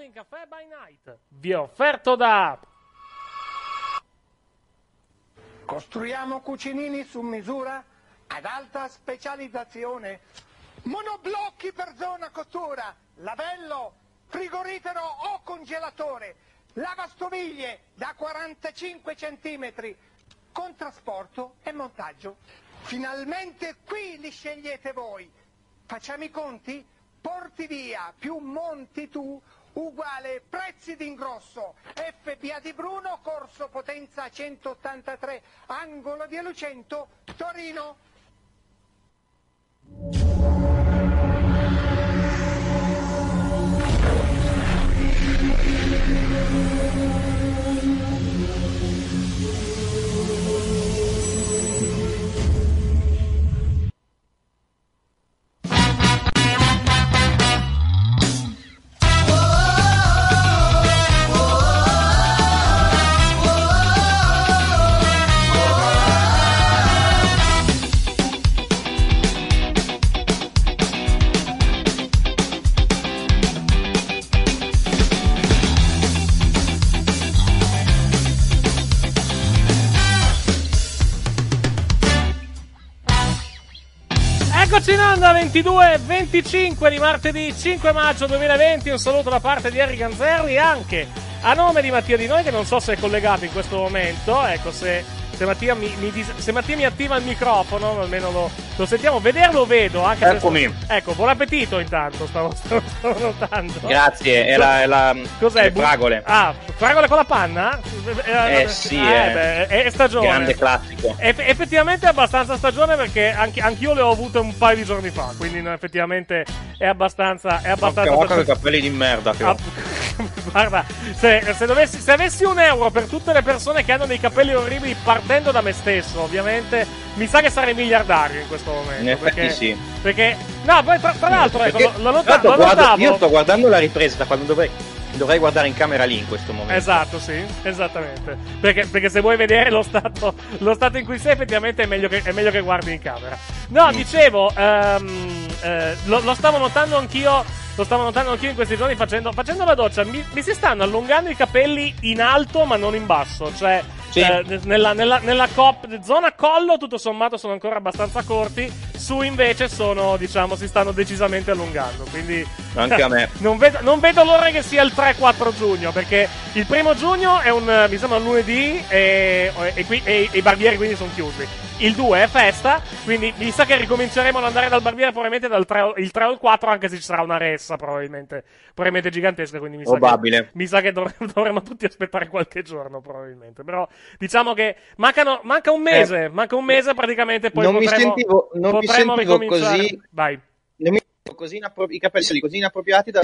Wrestling Caffè by Night vi è offerto da Costruiamo cucinini su misura ad alta specializzazione. Monoblocchi per zona cottura, lavello, frigorifero o congelatore, lavastoviglie da 45 cm, con trasporto e montaggio. Finalmente qui li scegliete voi. Facciamo i conti? Porti via più monti tu uguale prezzi d'ingrosso. FPA di Bruno, corso potenza 183, angolo di Lucento, Torino. Eccoci in onda 22 e 25 di martedì 5 maggio 2020. Un saluto da parte di Harry Ganzerli anche a nome di Mattia Di Noi che non so se è collegato in questo momento. Ecco, se, se, Mattia, mi, mi dis- se Mattia mi attiva il microfono, almeno lo, lo sentiamo. Vederlo vedo. Anche se- Eccomi. ecco, buon appetito intanto, stavo, stavo, stavo notando. Grazie, è la, è la Cos'è? le fragole. Ah, fragole con la panna? Eh sì, eh, eh. beh, è, stagione. Grande classico. Eff- effettivamente è abbastanza stagione perché anche, anch'io le ho avute un paio di giorni fa, quindi effettivamente è abbastanza... È abbastanza Porca vacca, che capelli di merda che ho. Ah, Guarda, se, se dovessi- se avessi un euro per tutte le persone che hanno dei capelli orribili partendo da me stesso, ovviamente, mi sa che sarei miliardario in questo momento. In effetti perché, sì. Perché, no, poi tra, tra l'altro, ecco, Perché- lo, lo, guardo- notavo. io sto guardando la ripresa da quando dovrei, dovrei guardare in camera lì in questo momento. Esatto, sì, esattamente. Perché, perché se vuoi vedere lo stato, lo stato in cui sei, effettivamente è meglio che, è meglio che guardi in camera. No, dicevo, ehm, eh, lo, lo stavo notando anch'io. Lo stavo notando anch'io in questi giorni facendo, facendo la doccia. Mi, mi si stanno allungando i capelli in alto, ma non in basso. Cioè, Sì. eh, nella, nella, nella cop- zona collo, tutto sommato, sono ancora abbastanza corti. Su invece sono, diciamo, si stanno decisamente allungando. Quindi. Anche a me. Non vedo, non vedo l'ora che sia il 3-4 giugno, perché il primo giugno è un, mi sembra un lunedì e, e, qui- e- e i barbieri quindi sono chiusi. Il 2 è festa, quindi mi sa che ricominceremo ad andare dal barbiere probabilmente dal 3, o- il 3 o il 4, anche se ci sarà una ressa probabilmente, probabilmente gigantesca, quindi mi sa che, Probabile. mi sa che dovremmo, dovremmo tutti aspettare qualche giorno probabilmente. Però diciamo che mancano, manca un mese, manca un mese praticamente, poi non mi potremo, sentivo- non mi potremo sentivo ricominciare. così- Vai. Non mi inappro- I capelli così inappropriati da-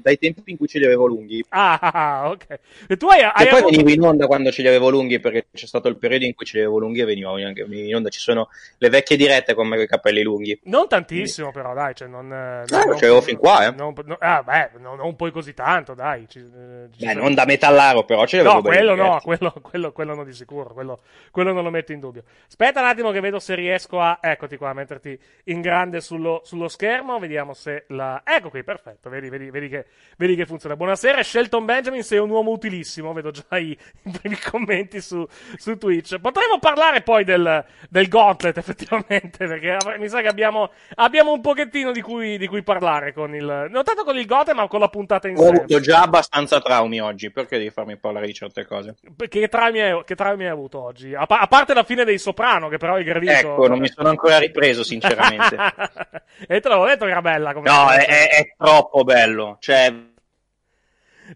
dai tempi in cui ce li avevo lunghi. Ah, ok. E tu hai, E hai poi avuto... venivo in onda quando ce li avevo lunghi, perché c'è stato il periodo in cui ce li avevo lunghi e venivo anche in onda. Ci sono le vecchie dirette con me con i capelli lunghi. Non tantissimo, però, dai. Cioè, non, eh, Eh, lo c'avevo fin qua, eh. Non, no- ah, beh, non, non poi così tanto, dai. Ci- eh, ci Beh, sono- non da metallaro, però ce li avevo No, quello no, quello, quello, quello no di sicuro, quello, quello non lo metto in dubbio. Aspetta un attimo che vedo se riesco a, eccoti qua, a metterti in grande sullo, sullo schermo, vediamo. se la. Ecco qui, perfetto. Vedi, vedi, vedi, che, vedi che funziona. Buonasera, Shelton Benjamin. Sei un uomo utilissimo. Vedo già i, i primi commenti su, su Twitch. Potremmo parlare poi del, del Gauntlet, effettivamente. Perché mi sa che abbiamo, abbiamo un pochettino di cui, di cui parlare con il. Non tanto con il Gauntlet, ma con la puntata in Ho sé. avuto già abbastanza traumi oggi, perché devi farmi parlare di certe cose? Che traumi, hai, che traumi hai avuto oggi? A, pa- a parte la fine dei Soprano, che però hai gradito. Ecco, non mi sono ancora ripreso, sinceramente. e te l'avevo detto era bella come no, è, è- è troppo bello. Cioè,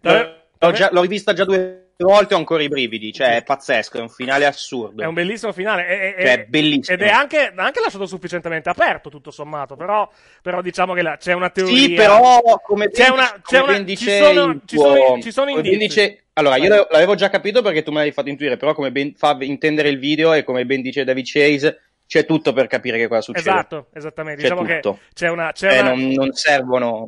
Vabbè, l'ho, già- l'ho rivista già due volte ho ancora i brividi. Cioè, è pazzesco, è un finale assurdo. È un bellissimo finale. È, è- Cioè, è- bellissimo. Ed è anche, anche lasciato sufficientemente aperto, tutto sommato. Però, però diciamo che là c'è una teoria. Sì, però, come C'è ben, una- c'è una- ci sono- il ci tuo- sono- ci sono indizi. dice- allora, io l'avevo- già capito perché tu me l'avevi fatto intuire, però come ben fa intendere il video e come ben dice David Chase, c'è tutto per capire che cosa succede. Esatto, esattamente. C'è Diciamo tutto. che c'è una. C'è Eh, una... non, non servono...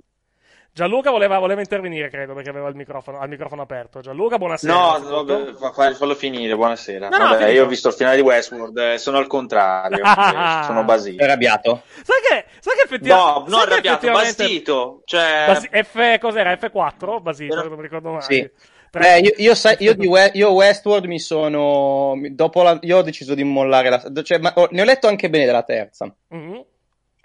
Gianluca voleva, voleva intervenire, credo, perché aveva il microfono, il microfono aperto. Gianluca, buonasera. No, vabbè, fa- fa- fallo finire, buonasera. No, no, Vabbè, io ho visto il finale di Westworld, eh, sono al contrario, Ah. eh, sono È basito. arrabbiato? Sai che, sai che No, effettivamente. non arrabbiato, basito. Cioè, Basi- F, cos'era? F4? Basito, Era- non mi ricordo mai. Sì. Eh, io, io, sai- io di We- io Westworld mi sono... Dopo la, io ho deciso di mollare la... Cioè, ma- ne ho letto anche bene della terza. Mhm,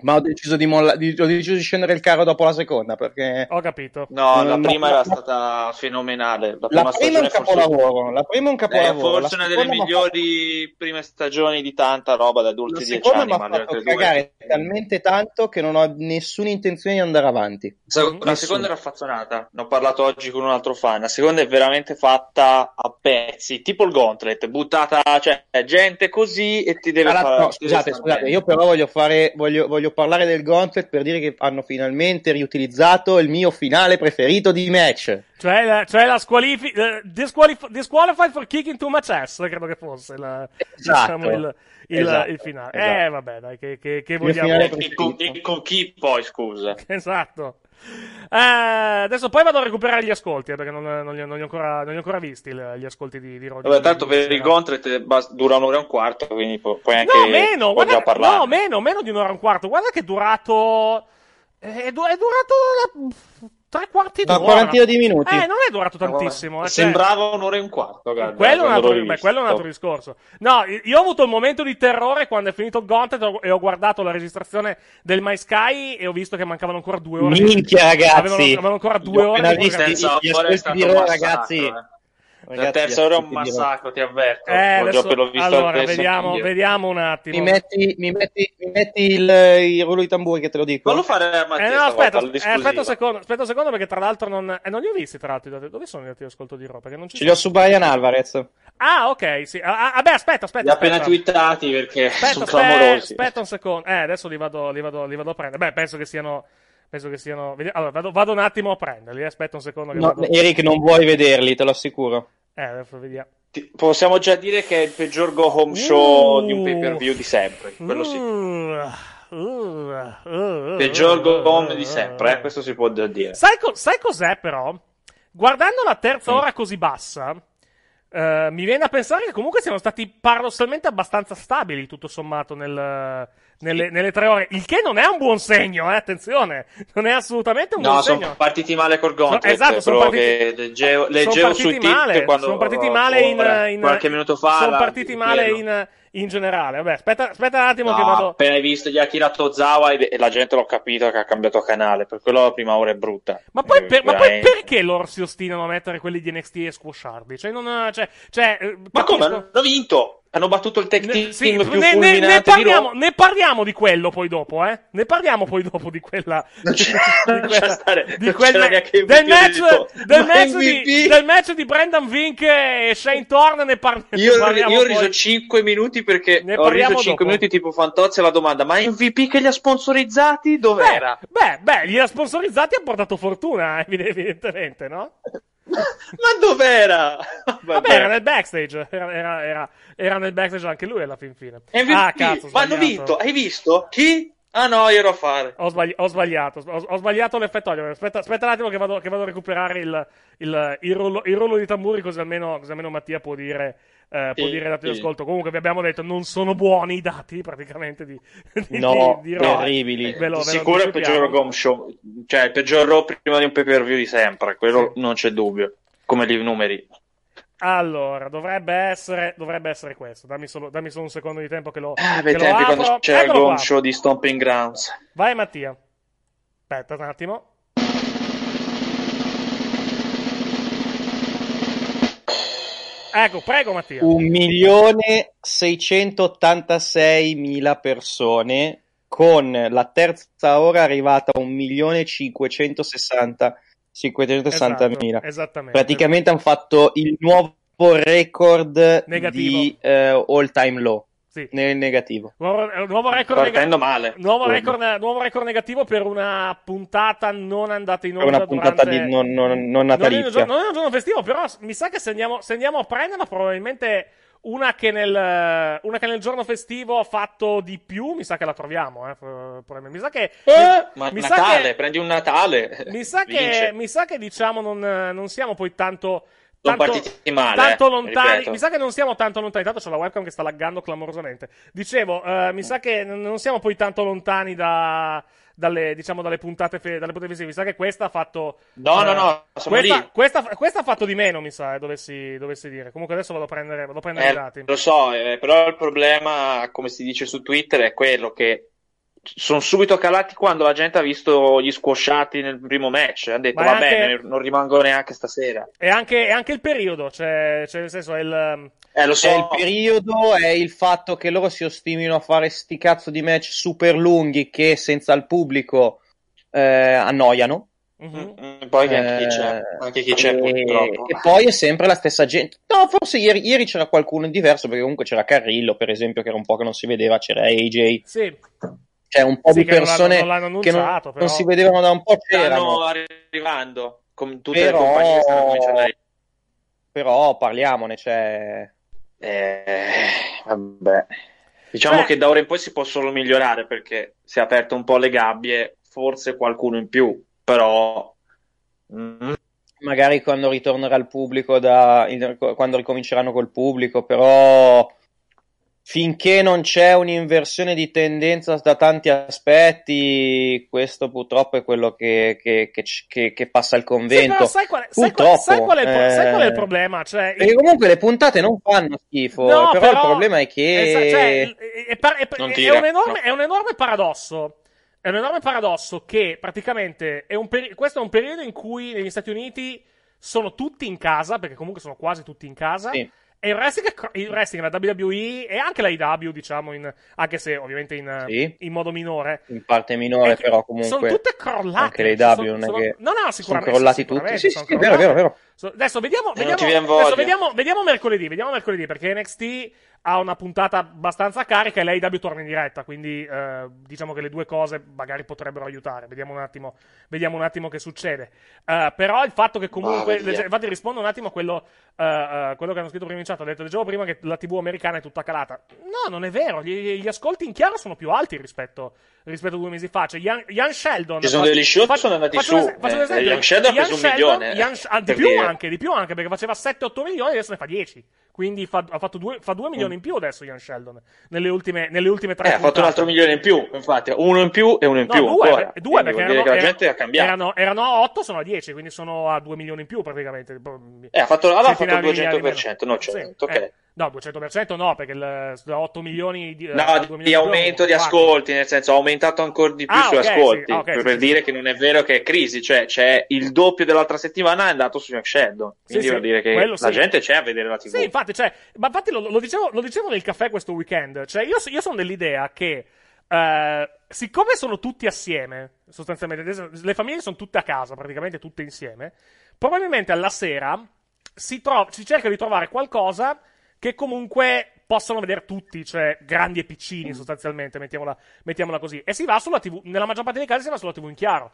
Ma ho deciso di, molla- di- ho deciso di scendere il carro dopo la seconda perché... Ho capito. no, la No, prima era stata fenomenale. La La prima prima è un forse, capolavoro. La prima è un eh, capolavoro. forse la una delle migliori prime stagioni di tanta roba da fatto- adulti La di 10 seconda anni. mi ha fatto altre due... cagare talmente tanto che non ho nessuna intenzione di andare avanti. Se- La seconda era affazzonata, ne ho parlato oggi con un altro fan. La seconda è veramente fatta a pezzi, tipo il Gauntlet, buttata, cioè gente così e ti deve Tra l'altro, fare. no, scusate, scusate, io però voglio fare, voglio, voglio parlare del Gauntlet per dire che hanno finalmente riutilizzato il mio finale preferito di match. Cioè la, cioè la squalifi- eh, disqualif- disqualified for kicking too much ass, credo che fosse la, Esatto. diciamo, il, il, Esatto. il finale. Esatto. Eh, vabbè, dai, che, che, che vogliamo. E con, e con chi poi, scusa? Esatto. Eh, adesso poi vado a recuperare gli ascolti, eh, perché non, non li, ho- non li ancora, non li ho ancora visti gli ascolti di, di Roger. Vabbè, tanto per il Gauntlet bas- dura un'ora e un quarto, quindi pu- puoi anche No, meno, guarda, parlare. no, meno, meno di un'ora e un quarto. Guarda che è durato. È, du- è durato la- tre quarti Una d'ora. quarantina di minuti. Eh, non è durato tantissimo. eh, cioè- Sembrava un'ora e un quarto, guarda, quello, è un altro, beh, quello è un altro discorso. No, io ho avuto un momento di terrore quando è finito il Gauntlet e ho guardato la registrazione del My Sky e ho visto che mancavano ancora due ore. Minchia, ragazzi. Avevano, avevano ancora due Li ho ore. di. Senza gli ascolti stato di Raw, massacro, ragazzi. La terza ora è un massacro, ti avverto. Eh, adesso- visto allora, vediamo, vediamo un attimo. Mi metti, mi metti, mi metti il, il rullo di tamburi che te lo dico? Fallo fare a Eh, no, aspetta, eh, aspetta un secondo, aspetta un secondo perché tra l'altro non, eh, non li ho visti tra l'altro. Dove sono i dati di ascolto di? Perché non ci Ce li ho su Brian Alvarez. Ah, ok, sì. Ah, ah, beh, aspetta, aspetta. Li ha appena twittati perché Aspetta, sono aspetta, clamorosi. aspetta un secondo. Eh, adesso li vado, li vado, li vado a prendere. Beh, penso che siano. Penso che siano. Allora, vado, vado un attimo a prenderli. eh, Aspetta un secondo. Che No, vado... Eric, non vuoi vederli, te lo assicuro. Eh, adesso vediamo. Ti- Possiamo già dire che è il peggior go home show Uh. di un pay per view di sempre. Quello sì. Uh, uh, uh, uh, Peggior go home di sempre, eh, questo si può già dire. Sai, co- sai cos'è, però? Guardando la terza ora così bassa, eh, mi viene a pensare che comunque siano stati paradossalmente abbastanza stabili, tutto sommato, nel- nelle, nelle tre ore. Il che non è un buon segno, eh, attenzione. Non è assolutamente un No, buon sono segno. partiti male col Gauntlet. So- esatto, sono partiti- che leggevo, sono leggevo partiti male, quando sono partiti male in, in- qualche minuto fa. sono partiti male in, in generale. Vabbè, aspetta, aspetta un attimo No, che vado. appena hai visto gli ha tirato Zawa e, la gente l'ho capito che ha cambiato canale. Per quello la prima ora è brutta. Ma poi, Eh, per- ma poi perché loro si ostinano a mettere quelli di NXT e squasharli? Cioè, non, cioè, cioè, eh, Ma come? Hanno vinto! Hanno battuto il tech team Ne, sì, più ne, ne- ne parliamo, ne parliamo di quello poi dopo, eh? Ne parliamo poi dopo di quella. Non c'è- di non c'è stare- di del, match, del, Ma match di, del match di Brendan Vink e Shane Thorne ne, par- ne Io, parliamo io ho poi. riso 5 minuti perché Ne ho riso 5 dopo. minuti tipo Fantozzi alla domanda ma MVP che li ha sponsorizzati dov'era? Beh, beh, li ha sponsorizzati e ha portato fortuna, evi- evidentemente, no? Ma dov'era? Vabbè, era nel backstage, era, era, era, era nel backstage anche lui alla fin fine. MVP, Ah, cazzo, ma hanno vinto, hai visto? Chi? Ah no, io ero a fare. Ho, sbagli- ho sbagliato, ho, ho sbagliato l'effetto audio. Aspetta, aspetta un attimo che vado, che vado a recuperare il, il, il, rullo, il rullo di tamburi, così almeno, così almeno Mattia può dire eh, può Sì, dire dati di sì. ascolto. Comunque vi abbiamo detto non sono buoni i dati praticamente di, di, No, di, di terribili. Ve lo- Di ve sicuro è il peggior Gom Show, cioè il peggior Raw prima di un pay per view di sempre, quello Sì. non c'è dubbio, come i numeri. Allora, dovrebbe essere, dovrebbe essere questo. Dammi solo, dammi solo un secondo di tempo che lo, Ah, che bei lo tempi apro. quando c'era il Gom. Show di Stomping Grounds. Vai Mattia. Aspetta un attimo. Ecco, prego Mattia. Un milione 686 mila persone con la terza ora arrivata a un milione 560 560 mila. Esatto, esattamente. Praticamente hanno fatto il nuovo record Negativo. di eh, all time low Sì. nel negativo. Nuovo, eh, nuovo record negativo. male. Nuovo record, nuovo record negativo per una puntata non andata in onda una puntata durante... di non, non- non Non è, un natalizia. giorno, non è un giorno festivo, però mi sa che se andiamo, se andiamo a prenderla, probabilmente una che, nel, una che nel giorno festivo ha fatto di più, mi sa che la troviamo. Eh, mi sa che. Eh, ma mi sa Natale, che- prendi un Natale. mi sa che, mi sa che diciamo non, non siamo poi tanto. Sono tanto- partiti male, tanto eh, lontani. ripeto. Mi sa che non siamo tanto lontani. Tanto c'è la webcam che sta laggando clamorosamente. Dicevo, eh, mi sa che non siamo poi tanto lontani da. Dalle, diciamo, dalle puntate, fe- dalle puntate festive. Mi sa che questa ha fatto. No, eh, no, no, questa, lì. Questa, questa ha fatto di meno, mi sa, eh, dovessi, dovessi dire. Comunque adesso vado a prendere, vado a prendere i Eh, dati. lo so, eh, però il problema, come si dice su Twitter, è quello che sono subito calati quando la gente ha visto gli squasciati nel primo match. Ha detto, va anche- bene, non rimango neanche stasera. E anche, e anche il periodo, cioè, cioè, nel senso, è il. Eh, lo so. È il periodo, è il fatto che loro si ostinino a fare sti cazzo di match super lunghi che senza il pubblico eh, annoiano. Mhm. Mm, Poi che anche chi c'è, Eh, anche chi c'è e, e poi è sempre la stessa gente. No, forse ieri, ieri c'era qualcuno di diverso, perché comunque c'era Carrillo, per esempio, che era un po' che non si vedeva, c'era AJ, Sì, c'è un po' Sì, di che non l'hanno- persone non l'hanno che non, annunciato, non però. si vedevano da un po'. Stanno C'erano, arrivando, come tutte Però- le compagnie stanno cominciando a però parliamone, cioè. Eh, vabbè. Diciamo Cioè- che da ora in poi si può solo migliorare perché si è aperto un po' le gabbie, forse qualcuno in più, però mm, magari quando ritornerà il pubblico, da, quando ricominceranno col pubblico, però finché non c'è un'inversione di tendenza da tanti aspetti, questo purtroppo è quello che, che- che che- che passa il Sì, però convento. sai qual, è, sai, qual, Purtroppo, sai qual è il, pro- sai qual è il eh, problema? Cioè, Perché comunque le puntate non fanno schifo, No, però, il problema è che... è, un enorme, no. è un enorme paradosso. È un enorme paradosso che praticamente è un peri- questo è un periodo in cui negli Stati Uniti sono tutti in casa, perché comunque sono quasi tutti in casa. Sì. E il wrestling, è il wrestling, la WWE e anche la IW, diciamo, in- anche se ovviamente in, Sì. in modo minore. in parte minore, È che però comunque... sono tutte crollate. anche le Sono- W non è sono- che no, no, sono sicuramente. crollati sì, tutti. Sì, sono sì, è vero, è vero, è vero. So- Adesso vediamo, vediamo, adesso vediamo, vediamo mercoledì, vediamo mercoledì perché NXT ha una puntata abbastanza carica e l'AEW torna in diretta, quindi eh, diciamo che le due cose magari potrebbero aiutare. Vediamo un attimo, vediamo un attimo che succede. Eh, però il fatto che comunque, via. infatti rispondo un attimo a quello, eh, eh, quello che hanno scritto prima in chat, ho detto, leggevo prima che la TV americana è tutta calata. No, non è vero, gli, gli ascolti in chiaro sono più alti rispetto, rispetto a due mesi fa. Cioè, Ian, Ian Sheldon... Ci sono degli show che sono andati faccio su, faccio eh. Ian Sheldon ha preso un milione, Ian- ah, di più dire. Anche, di più anche, perché faceva 7-8 milioni e adesso ne fa 10. Quindi fa, ha fatto due, fa 2 milioni in più adesso Ian Sheldon, nelle ultime, nelle ultime tre Eh, ha fatto un altro milione in più, infatti, uno in più e uno in No, più due, ancora. due Quindi perché erano, la gente ha cambiato. Erano, erano a 8, sono a 10, quindi sono a 2 milioni in più praticamente. Eh, ha fatto, aveva Centinaia fatto in 200%, meno. no, cioè, Sì, ok. eh, no, 200% no, perché il, da 8 milioni di, eh, No, a 2 di, aumento di ascolti, nel senso ha aumentato ancora di più Ah, sui ok, ascolti, sì, ah, ok, per, sì, per sì, dire che non è vero che è crisi, cioè c'è il doppio dell'altra settimana è andato su Young Sheldon, quindi vuol dire che la gente c'è a vedere la TV. Sì, infatti, cioè, ma infatti lo, lo dicevo, lo dicevo nel caffè questo weekend. Cioè, io, io sono dell'idea che, eh, siccome sono tutti assieme, sostanzialmente, le famiglie sono tutte a casa, praticamente tutte insieme, probabilmente alla sera si, tro- si cerca di trovare qualcosa che comunque possano vedere tutti, cioè grandi e piccini, sostanzialmente, mettiamola, mettiamola così. E si va sulla TV, nella maggior parte dei casi si va sulla TV in chiaro.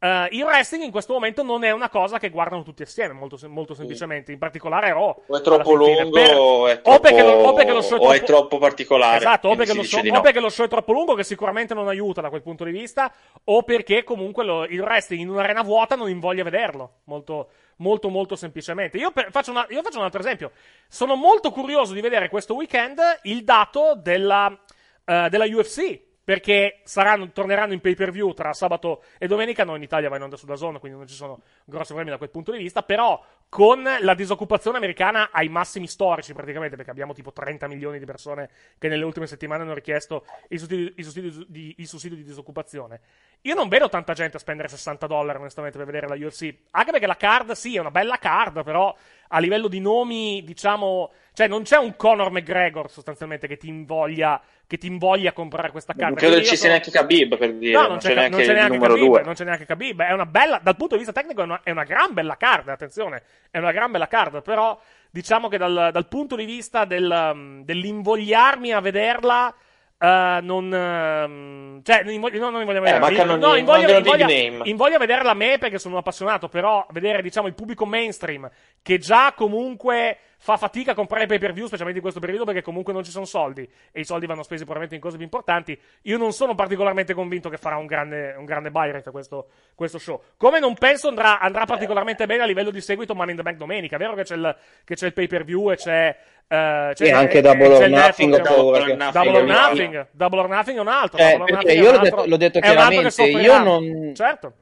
Uh, il wrestling in questo momento non è una cosa che guardano tutti assieme, molto, molto semplicemente. In particolare Raw. O è troppo lungo, per... o, è troppo... o, perché lo, o, perché lo, show è troppo... è troppo particolare. Esatto, o perché, lo show, no. o perché, lo show, è troppo lungo, che sicuramente non aiuta da quel punto di vista, o perché comunque lo, il wrestling in un'arena vuota non invoglia vederlo. Molto, molto, molto semplicemente. Io, per, faccio una, io faccio un altro esempio. Sono molto curioso di vedere questo weekend il dato della, uh, della UFC perché saranno, torneranno in pay per view tra sabato e domenica. Noi in Italia va in onda su Dazon, quindi non ci sono grossi problemi da quel punto di vista. Però con la disoccupazione americana ai massimi storici, praticamente, perché abbiamo tipo 30 milioni di persone che nelle ultime settimane hanno richiesto il sussidio, il sussidio, di, il sussidio di disoccupazione. Io non vedo tanta gente a spendere 60 dollari, onestamente, per vedere la UFC. Anche perché la card, sì, è una bella card, però a livello di nomi, diciamo. Cioè, non c'è un Conor McGregor sostanzialmente che ti invoglia, che ti invoglia a comprare questa carta. Non credo ci sia neanche Khabib per dire. No, non, non c'è, c'è, neanche non c'è il neanche numero Khabib, 2. non c'è neanche Khabib. È una bella, dal punto di vista tecnico, è una, è una gran bella card. Attenzione, è una gran bella card. Però, diciamo che dal, dal punto di vista del, um, dell'invogliarmi a vederla. Uh, non, uh, cioè, non no, non invoglio Eh, vederla. mancano no, big invoglio- name. invoglio vederla a me perché sono un appassionato. Però, vedere, diciamo, il pubblico mainstream che già comunque fa fatica a comprare pay per view, specialmente in questo periodo, perché comunque non ci sono soldi e i soldi vanno spesi probabilmente in cose più importanti. Io non sono particolarmente convinto che farà un grande, un grande buy rate questo, questo show. Come non penso andrà, andrà particolarmente bene a livello di seguito Money in the Bank domenica. È vero che c'è il, che c'è il pay per view e c'è. eh, c'è E anche Double or Nothing, network, Double or Nothing. Double or Nothing, Double or Nothing è un altro. Eh, perché io l'ho detto- l'ho detto chiaramente, io non- Certo.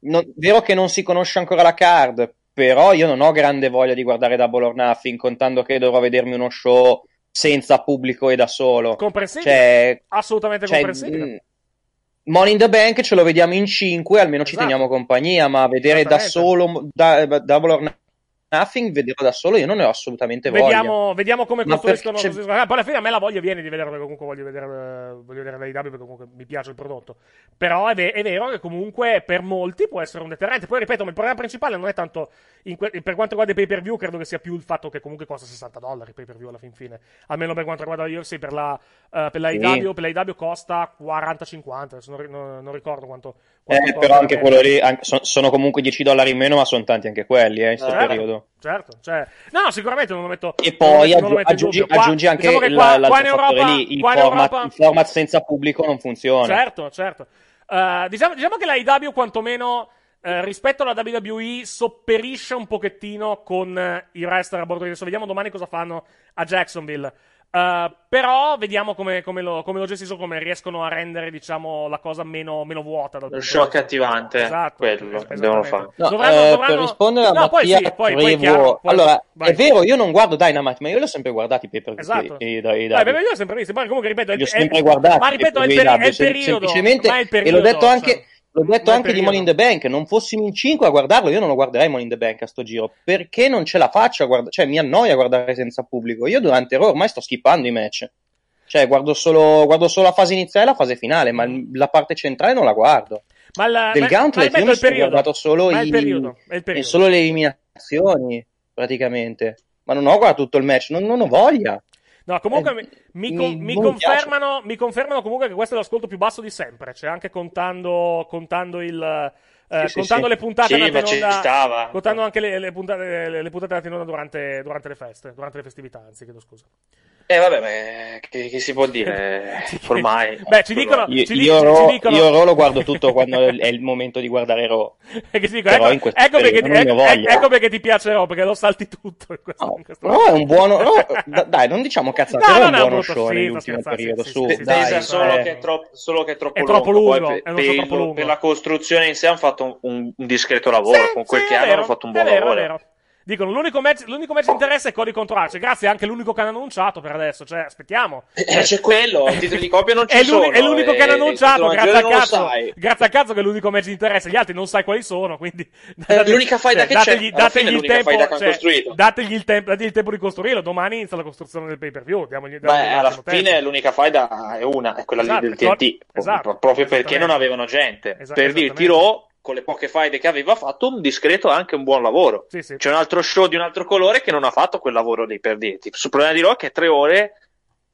Non- vero che non si conosce ancora la card, però io non ho grande voglia di guardare Double or Nothing, contando che dovrò vedermi uno show senza pubblico e da solo. Comprensibile. Cioè, Assolutamente cioè, comprensibile. mm, Money in the Bank ce lo vediamo in 5, almeno ci Esatto. teniamo compagnia, ma vedere da solo da- Double or Nothing, vederlo da solo, io non ne ho assolutamente voglia. Vediamo, vediamo come Ma costruiscono. Poi alla fine a me la voglia viene di vederlo perché comunque voglio vedere, eh, voglio vedere l'AEW perché comunque mi piace il prodotto. Però è, ve- è vero che comunque per molti può essere un deterrente. Poi ripeto, ma il problema principale non è tanto que- per quanto riguarda i pay per view, credo che sia più il fatto che comunque costa 60 dollari il pay per view alla fin fine. Almeno per quanto riguarda la UFC, per la, eh, per la Sì. AEW, per la AEW costa 40-50. Adesso non, non- non ricordo quanto. Eh, però anche per- quello lì anche- so- sono comunque 10 dollari in meno, ma sono tanti anche quelli, eh, in questo Certo. periodo. Certo, cioè, no, sicuramente non lo metto. E poi metto- aggiungi, dubbio. Qua- aggiungi anche diciamo la- qua- Europa- lì, il format, Europa- il format senza pubblico non funziona. Certo, certo. Uh, diciamo, diciamo che la IW quantomeno eh, rispetto alla WWE sopperisce un pochettino con eh, il wrestler a bordo adesso. Vediamo domani cosa fanno a Jacksonville. Uh, però vediamo come, come lo, come lo gestiscono, come riescono a rendere, diciamo, la cosa meno, meno vuota. Dal Lo vista- accattivante, Esatto, quello devono fare. No, Dovranno- eh, dovranno- Per rispondere a No, poi Mattia sì, poi- poi chiaro, poi- allora vai. è vero, io non guardo Dynamite, ma io l'ho sempre guardato i paper Esatto. i- i- i- i- Dai, beh, io l'ho sempre visto. Poi comunque ripeto, è il- li ho è- sempre guardati. Ma ripeto, è il, peri- è il periodo. semplicemente, ma è il e l'ho periodo, detto anche, cioè. L'ho detto anche di Money in the Bank, non fossimo in 5 a guardarlo, io non lo guarderei Money in the Bank a sto giro, perché non ce la faccio a guardare, cioè mi annoia guardare senza pubblico. Io durante Raw ormai sto skippando i match. Cioè, guardo solo, guardo solo la fase iniziale e la fase finale, ma la parte centrale non la guardo. Ma il, Del ma- Gauntlet ma io mi sono guardato solo i- periodo, è il e periodo. solo le eliminazioni, praticamente. Ma non ho guardato tutto il match, non, non ho voglia. No, comunque Eh, mi, mi mi- confermano, mi confermano comunque che questo è l'ascolto più basso di sempre. Cioè, anche contando, contando il. Eh, Sì, contando sì. le puntate Sì, andate in onda- contando anche le, le puntate, le, le puntate andate in onda durante, durante le feste, durante le festività, anzi, chiedo scusa. Eh vabbè, ma che, che si può dire? Ormai. Beh, ci dicono- Io, ci io dic- ci dicono- io Raw lo guardo tutto quando è il momento di guardare. E che ti dico, Però ecco, in questo ecco perché, ho ecco- ecco perché ti piace Raw, perché lo salti tutto in questo, No, in questo Raw è un buono. Da- dai, non diciamo cazzate, No, Raw è non un è un buono brutto show sì, nell'ultimo periodo. sì, Su, sì, sì, dai, solo, eh. che è troppo, solo che è troppo È troppo lungo, Poi è troppo lungo. per la costruzione in sé hanno fatto un, un- un discreto lavoro. Sì, con quel sì, che hanno vero, hanno fatto un buon vero, lavoro. È vero. Dicono, l'unico match, l'unico match di interesse è Cody contro Archer. Grazie, è anche l'unico che hanno annunciato per adesso. Cioè, aspettiamo. Eh, c'è quello, titoli di coppia non ci È, sono. è l'unico che hanno e il annunciato, grazie a, cazzo, grazie a cazzo che è l'unico match di interesse. Gli altri non sai quali sono, quindi... Eh, l'unica faida che c'è, dategli, dategli il tempo, cioè, dategli, il tempo, dategli il tempo di costruirlo. Domani inizia la costruzione del pay-per-view. Diamogli, diamogli Beh, alla fine tempo. l'unica faida è una, è quella Esatto, lì del TNT. esatto, proprio perché non avevano gente. Esa- per dirti. Raw, con le poche faide che aveva fatto, un discreto e anche un buon lavoro. Sì, sì. C'è un altro show di un altro colore che non ha fatto quel lavoro lì, per dirti. Sul problema di che è tre ore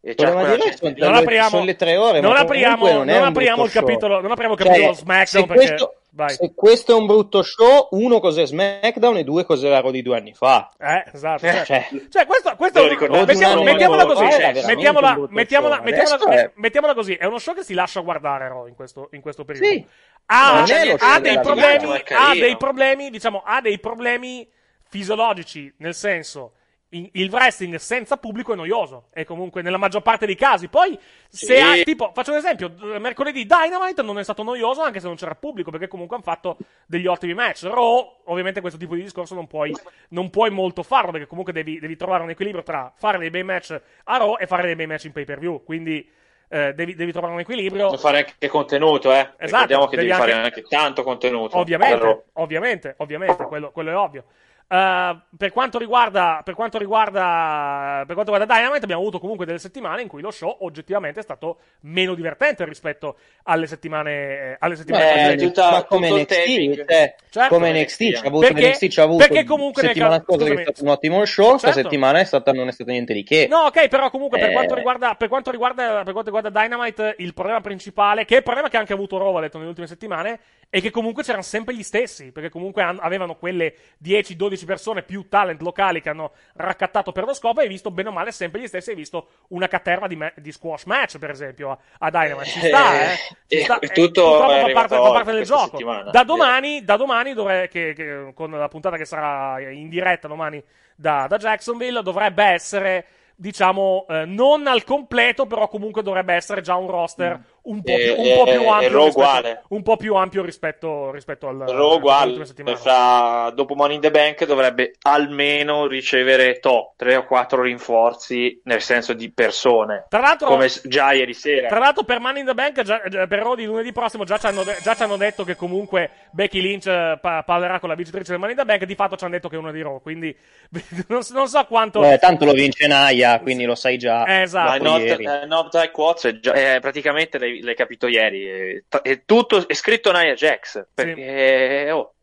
e c'è gente. Non apriamo- sono le tre ore, non apriamo, comunque non, è non apriamo il capitolo, show. non apriamo il Cioè, capitolo SmackDown perché questo- Vai. Se questo è un brutto show, uno cos'è SmackDown e due cos'era Raw di due anni fa. Eh, esatto. Eh, Cioè, cioè, cioè, questo, questo un mettiamola così. veramente mettiamola, un mettiamola, è- mettiamola così. È uno show che si lascia guardare Raw in questo, in questo periodo. Sì. Ha, è ha dei problemi, è ha dei problemi, diciamo, ha dei problemi fisiologici, nel senso. Il wrestling senza pubblico è noioso, e comunque nella maggior parte dei casi. Poi, se ha, tipo, faccio un esempio: mercoledì Dynamite non è stato noioso anche se non c'era pubblico, perché comunque hanno fatto degli ottimi match. Raw, ovviamente, questo tipo di discorso non puoi, non puoi molto farlo, perché comunque devi, devi trovare un equilibrio tra fare dei bei match a Raw e fare dei bei match in pay per view. Quindi, eh, devi, devi trovare un equilibrio. Devi fare anche contenuto, eh. Esatto, Ricordiamo che devi devi, fare anche- anche tanto contenuto. Ovviamente, ovviamente, ovviamente, quello, quello è ovvio. Uh, per quanto riguarda per quanto riguarda per quanto riguarda Dynamite abbiamo avuto comunque delle settimane in cui lo show oggettivamente è stato meno divertente rispetto alle settimane eh, alle settimane Eh, precedenti. tutta- ma come NXT, cioè, Certo. come NXT, c'ha avuto, Perché- NXT c'ha avuto perché comunque settimana caso- scorsa che è stato un ottimo show, Certo. settimana è stata, non è stato niente di che. No, ok, però comunque per Eh. quanto riguarda per quanto riguarda per quanto riguarda Dynamite il problema principale che è il problema che ha anche avuto Raw, ha detto nelle ultime settimane è che comunque c'erano sempre gli stessi, perché comunque avevano quelle 10-12 persone più talent locali che hanno raccattato per lo scopo e hai visto bene o male sempre gli stessi, hai visto una caterva di, ma- di squash match, per esempio, a, a Dynamite. Ci sta, eh? Ci Eh, sta, eh, tutto fa parte, fa parte del gioco. settimana. Da domani, da domani dovrei, che, che- con la puntata che sarà in diretta domani da, da Jacksonville, dovrebbe essere, diciamo, eh, non al completo, però comunque dovrebbe essere già un roster un po' E- più, un po' più e ampio. Raw rispetto, uguale. un po' più ampio rispetto, rispetto al Raw uguale, fra, dopo Money in the Bank dovrebbe almeno ricevere top 3 o 4 rinforzi nel senso di persone, Tra l'altro, come già ieri sera. Tra l'altro, per Money in the Bank, già- per Raw di lunedì prossimo, già ci, hanno de- già ci hanno detto che comunque Becky Lynch eh, pa- parlerà con la vincitrice del Money in the Bank. Di fatto ci hanno detto che è una di Raw. Quindi non, non so quanto. Eh, tanto lo vince Naya, quindi lo sai già. Eh, esatto. Not, eh, not è già- eh, praticamente l'hai, l'hai capito ieri. È, è tutto è scritto Nia Jax. Perché, oh,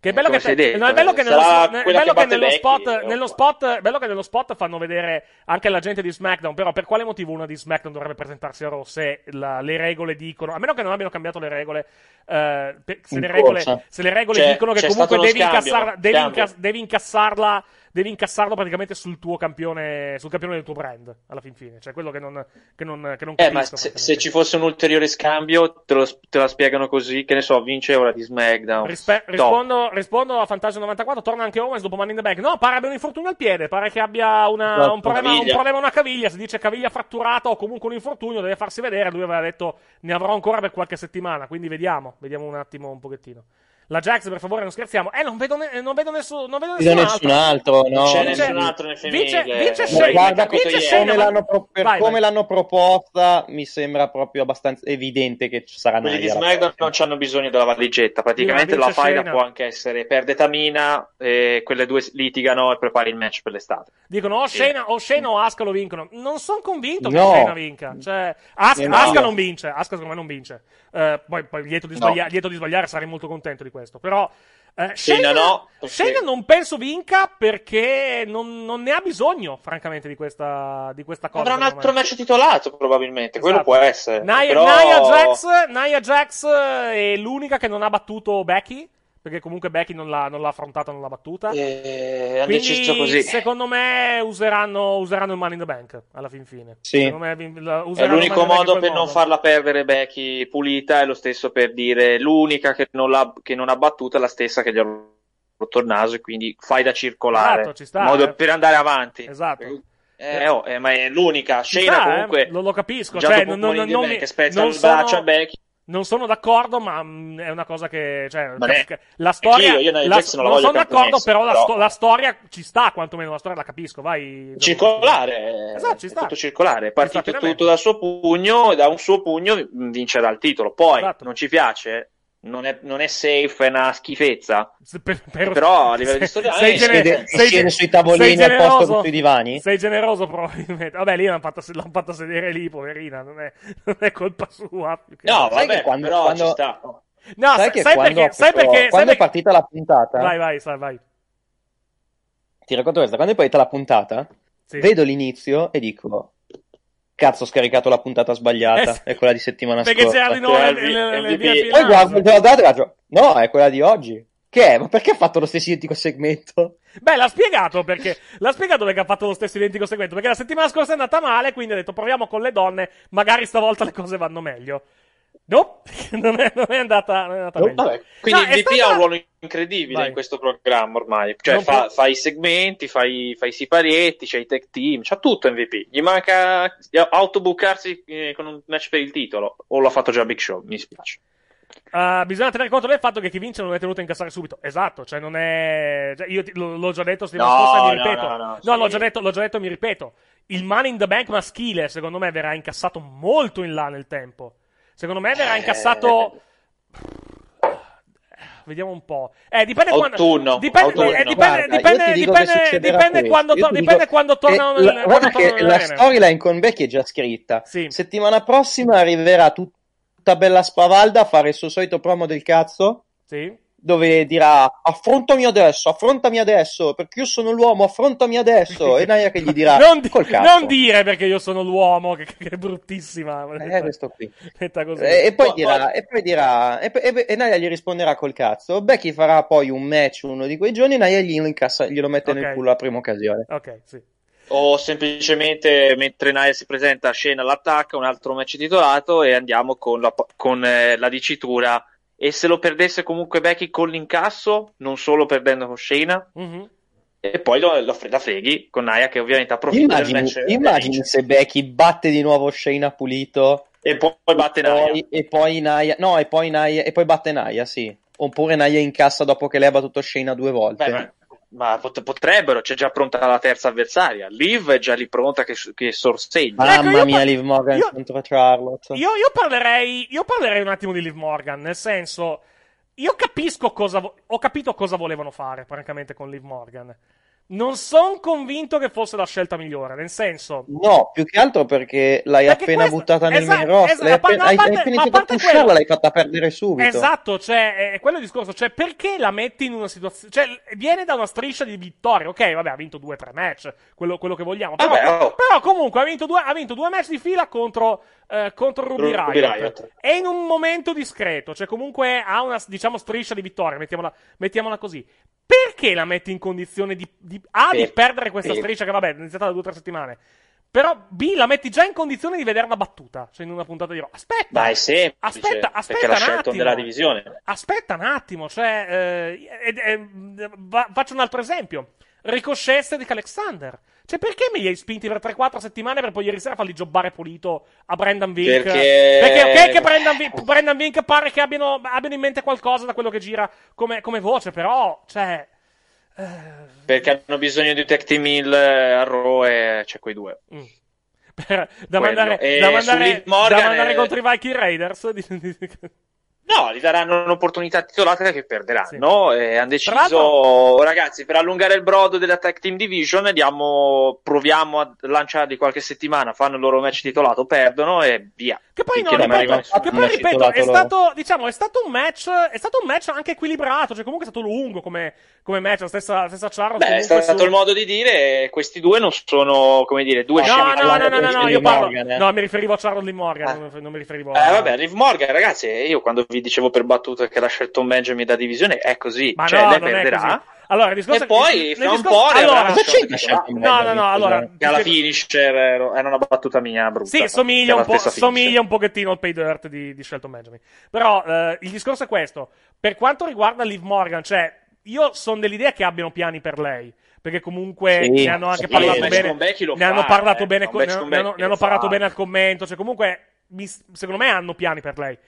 Che è bello che, detto, no, è bello che nello, è bello che che nello Becky, spot, eh, nello oh. spot, è bello che nello spot fanno vedere anche la gente di SmackDown. Però, per quale motivo una di SmackDown dovrebbe presentarsi a Raw se la- le regole dicono, a meno che non abbiano cambiato le regole, eh, se, le regole se le regole C'è- dicono che comunque devi, scambio, incassarla, devi, scambio. incas- devi incassarla, devi incassarlo praticamente sul tuo campione, sul campione del tuo brand alla fin fine. Cioè, quello che non, che non, che non Eh, capisco. ma se, se ci fosse un ulteriore scambio, te, lo, te la spiegano così, che ne so, vince ora di SmackDown. Rispe- rispondo, rispondo a Fantasio 94, torna anche Owens dopo Money in the Bank. No, pare abbia un infortunio al piede, pare che abbia una- Esatto. un, problema, un problema a una caviglia, si dice caviglia fratturata o comunque un infortunio, deve farsi vedere, lui aveva detto ne avrò ancora per qualche settimana, quindi vediamo, vediamo un attimo un pochettino. La Jax, per favore, non scherziamo. Eh, non vedo, ne- non vedo nessuno, non vedo nessun nessun altro. altro, no. Non c'è Vince- nessun altro nel vince- femminile. vince Eh, Shayna, l'hai Guarda, vince come, ma- l'hanno, pro- per Vai, come vai. l'hanno proposta, mi sembra proprio abbastanza evidente che ci sarà Quelli di SmackDown non hanno bisogno della valigetta, praticamente Vince la faida Shayna. può anche essere perde Tamina, e quelle due litigano e prepari il match per l'estate. Dicono o Shayna, o Shayna o Asuka lo vincono. Non sono convinto che No. Shayna vinca. Cioè, As- Eh, no. Asuka non vince. Asuka secondo me non vince. Eh, poi, poi lieto, di No. sbaglia- lieto di sbagliare, sarei molto contento di questo. Però eh, Shayna no, perché- non penso vinca perché non, non ne ha bisogno, francamente, di questa, di questa cosa. Avrà un altro match titolato probabilmente, quello Esatto. può essere. Nia, Però... Nia Jax, Nia Jax è l'unica che non ha battuto Becky. Perché comunque Becky non l'ha, non l'ha affrontata, non l'ha battuta. Eh, hanno Quindi, secondo me, useranno, useranno il Money in the Bank alla fin fine. Sì. Me, È l'unico modo per non modo. farla perdere Becky pulita, è lo stesso per dire l'unica che non, che non ha battuto è la stessa che gli ha rotto il naso e quindi fai da circolare. Esatto, sta, modo eh. per andare avanti. Esatto. Eh, oh, eh, ma è l'unica. Shayna sta, eh, comunque lo, lo capisco. Cioè, non, non, non mi- che spezza non il braccio sono- a Becky. Non sono d'accordo, ma mh, è una cosa che. Cioè, ne- cap- la storia. io Nia la- non non sono d'accordo, campionessa, però, la, però- sto- la storia ci sta, quantomeno la storia la capisco. Vai. Circolare, Esatto, ci è sta. tutto circolare, è partito tutto dal suo pugno, e da un suo pugno vincerà il titolo. Poi Esatto. non ci piace, non è, non è safe, è una schifezza. Per- per- Però a livello di storia- sei, eh, gene- siede- sei siede gen- sui tavolini sei al posto sui divani? Sei generoso probabilmente. Vabbè, lì l'hanno fatta, l'hanno fatta sedere lì, poverina, non è, non è colpa sua. più che No. Sai vabbè, che quando- però quando- ci sta. No, sai sai, che sai quando, perché? Sai perché? sai quando è perché- partita la puntata, Vai, vai, sai, vai. ti racconto questa, quando è partita la puntata, Sì. vedo l'inizio e dico, Cazzo, ho scaricato la puntata sbagliata, Eh, è quella di settimana Perché scorsa. c'era di nuovo le, MVP, Poi guardo la faccio, no, è quella di oggi. Che è? Ma perché ha fatto lo stesso identico segmento? Beh, l'ha spiegato perché l'ha spiegato perché ha fatto lo stesso identico segmento. Perché la settimana scorsa è andata male, quindi ha detto proviamo con le donne, magari stavolta le cose vanno meglio. No, non è, non è andata, non è andata No, meglio. Vabbè, quindi No, il MVP stata- ha un ruolo incredibile Vai. in questo programma ormai. Cioè, fa, può- fa i segmenti, fa i, fa i siparietti, c'ha i tech team, c'ha tutto MVP. Gli manca autobuccarsi eh, con un match per il titolo. O l'ha fatto già Big Show, mi spiace. Uh, bisogna tenere conto del fatto che chi vince non è tenuto a incassare subito. Esatto, cioè non è. cioè, io ti- l'ho già detto settimana No, scorsa e mi no, ripeto. no, no, l'ho già detto, l'ho già detto e mi ripeto. Il Money in the Bank maschile, secondo me, verrà incassato molto in là nel tempo. Secondo me verrà Eh. incassato. Vediamo un po'. Eh, dipende Autunno, quando. Dipende, autunno. eh, dipende, Guarda, dipende, dipende, dipende quando, to- dipende dico quando che tornano. la- quando che tornano la storyline con Becky è già scritta. Sì. Settimana prossima arriverà tutta bella spavalda a fare il suo solito promo del cazzo. Sì. Dove dirà affrontami adesso, affrontami adesso, perché io sono l'uomo, affrontami adesso. E Naya che gli dirà non, di- col cazzo. non dire perché io sono l'uomo, che, che è bruttissima. Eh, questo qui. Così. E, e poi Poi- dirà, e poi dirà, e, e, e Naya gli risponderà col cazzo. Becky farà poi un match uno di quei giorni. Naya glielo incassa, glielo mette Ok. nel culo alla prima occasione. Ok, sì. O semplicemente mentre Nia si presenta a scena l'attacca, un altro match titolato e andiamo con la, con, eh, la dicitura. E se lo perdesse comunque Becky con l'incasso, non solo perdendo con Shayna, Mhm. e poi lo, lo la freghi con Nia che ovviamente approfitta del Immagini, match e immagini se Becky batte di nuovo Shayna pulito e poi, poi batte Nia. poi- e poi Naya, no, e poi Naya, e poi batte Naya, sì. Oppure Naya incassa dopo che lei ha battuto Shayna due volte. Beh, ma, ma pot- potrebbero, c'è già pronta la terza avversaria. Liv è già lì pronta che, che sorseggia. Ecco, Mamma io mia, par- Liv Morgan io- contro Charlotte. Io, io parlerei, io parlerei un attimo di Liv Morgan, nel senso, io capisco cosa, vo- ho capito cosa volevano fare, francamente, con Liv Morgan. Non sono convinto che fosse la scelta migliore, nel senso, No, più che altro perché l'hai Perché appena questa- buttata nei esatto, main esatto, l'hai a par- appena, no, hai, parte- hai a parte pusharla, quello- l'hai fatta perdere subito. Esatto, cioè, è è quello il discorso. Cioè, perché la metti in una situazione. Cioè, viene da una striscia di vittorie. Ok, vabbè, ha vinto due tre match, quello, quello che vogliamo. Però, Vabbè, oh. però comunque ha vinto, due, ha vinto due match di fila contro, eh, contro Ruby, Ruby Riot. Riot. E in un momento discreto. Cioè, comunque ha una, diciamo, striscia di vittorie. Mettiamola, mettiamola così. Perché la metti in condizione di, di A, di Per- perdere questa per- striscia che, vabbè, è iniziata da due o tre settimane. Però B, la metti già in condizione di vederla battuta. Cioè, in una puntata di. Aspetta. Ma è semplice, Aspetta, aspetta un attimo. nella divisione. Aspetta un attimo, cioè, eh, eh, va- faccio un altro esempio. Ricochet e Cedric Alexander. Cioè, perché me li hai spinti per 3-4 settimane per poi ieri sera farli jobbare pulito a Brandon Vink? Perché- Perché, ok, che Brandon Vink, Brandon Vink pare che abbiano, abbiano in mente qualcosa da quello che gira come, come voce, però, cioè. eh, Perché hanno bisogno di tech team Hill eh, a Raw e c'è quei due. mm. Per- da mandare, da mandare, da mandare è- contro i Viking Raiders. No, gli daranno un'opportunità titolata che perderanno. E hanno Tra l'altro- deciso, ragazzi, per allungare il brodo della Tech Team Division, diamo, proviamo a lanciarli qualche settimana, fanno il loro match titolato, perdono e via. Che poi, no, ripeto, che poi ripeto, è stato, diciamo, è stato un match, è stato un match anche equilibrato, cioè comunque è stato lungo come, come match, la stessa, la stessa Charlotte. Beh, è stato su- il modo di dire, questi due non sono, come dire, due No, scemi no, no, no, no, no, io parlo, Morgan, eh. no, mi riferivo a Charlotte Lee Morgan, Ah. non, non mi riferivo Eh, a... vabbè, Liv Morgan, ragazzi, io quando vi dicevo per battuta che l'ha scelto Benjamin da divisione, è così. Ma cioè, no, lei perderà. Allora, il discorso E poi, fra un discorso- po' ne allora, Cosa. Shelton No, no, no, allora? Che alla finisher era una battuta mia brutta. Sì, somiglia un, po', somiglia un pochettino al pay dirt di, di Shelton Benjamin. Però eh, il discorso è questo. Per quanto riguarda Liv Morgan, cioè, io sono dell'idea che abbiano piani per lei. Perché comunque Sì, ne hanno anche sì, parlato match bene. Ne hanno parlato Un bene al commento. Cioè, comunque, mi- secondo me hanno piani per lei.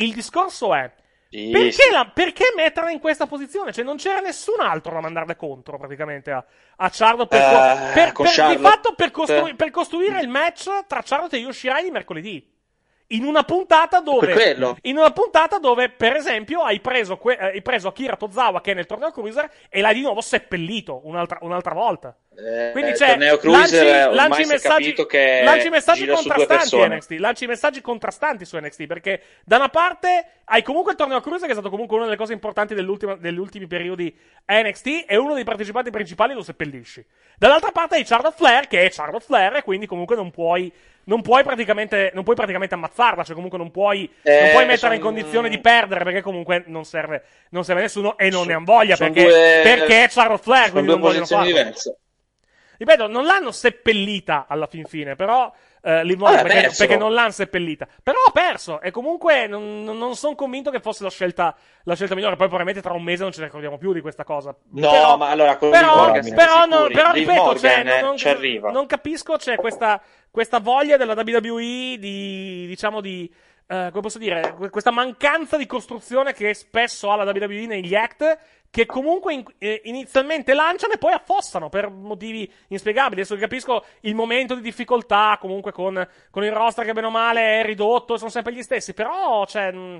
Il discorso è. Sì, Perché, sì. la- perché metterla in questa posizione? Cioè, non c'era nessun altro da mandarle contro, praticamente, a, a Charlotte per, Eh, per- per- di Charlotte. fatto per, costru- per costruire il match tra Charlotte e Yoshirai di mercoledì. In una puntata dove, in una puntata dove, per esempio, hai preso, que- eh, hai preso Akira Tozawa che è nel torneo cruiser e l'hai di nuovo seppellito un'altra, un'altra volta. Eh, Quindi il c'è torneo cruiser lanci, lanci messaggi, lanci messaggi contrastanti. NXT, lanci messaggi contrastanti su NXT perché da una parte hai comunque il torneo cruiser che è stato comunque una delle cose importanti degli ultimi periodi NXT e uno dei partecipanti principali lo seppellisci. Dall'altra parte hai Charlotte Flair che è Charlotte Flair e quindi comunque non puoi non puoi praticamente, non puoi praticamente ammazzarla, cioè comunque non puoi, Eh, non puoi metterla in condizione di perdere perché comunque non serve, non serve a nessuno e non ne han voglia perché, due- perché è Charlotte Flair, quindi non vogliono farlo. diverse. Ripeto, non l'hanno seppellita alla fin fine, però. Eh, Ah, ha perché, perché non l'hanno seppellita. Però ha perso. E comunque non, non sono convinto che fosse la scelta, la scelta migliore. Poi probabilmente tra un mese non ce ne ricordiamo più di questa cosa. No, Però- ma allora con però, Morgan però, no, sicuri. però ripeto, Morgan, cioè, non, arriva. non capisco, c'è questa, questa voglia della WWE di, diciamo, di, eh, come posso dire, que- questa mancanza di costruzione che spesso ha la WWE negli act, che comunque in- eh, inizialmente lanciano e poi affossano per motivi inspiegabili. Adesso capisco il momento di difficoltà, comunque con, con il roster che bene o male è ridotto, sono sempre gli stessi, però, cioè... mh,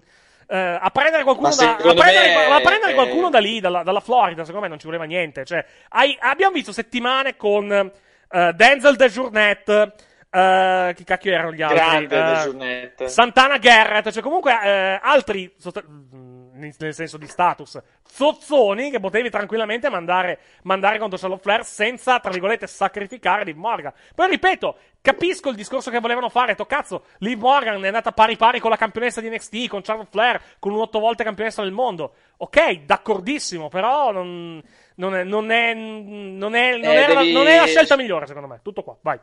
eh, a prendere qualcuno, da, a prendere, me- a prendere qualcuno da lì, dalla, dalla Florida, secondo me non ci voleva niente. Cioè, hai- abbiamo visto settimane con eh, Denzel DeJournette, eh, chi cacchio erano gli altri? Grande Giornette. Santana Garrett, cioè comunque eh, altri, sost- mm, nel senso di status, zozzoni che potevi tranquillamente mandare, mandare contro Charlotte Flair senza, tra virgolette, sacrificare Liv Morgan. Poi ripeto, capisco il discorso che volevano fare, to cazzo, Liv Morgan è andata pari pari con la campionessa di NXT, con Charlotte Flair, con un'otto volte campionessa del mondo. Ok, d'accordissimo, però non, non è, non è, non è, non Eh, era devi- non è la scelta migliore, secondo me. Tutto qua, vai.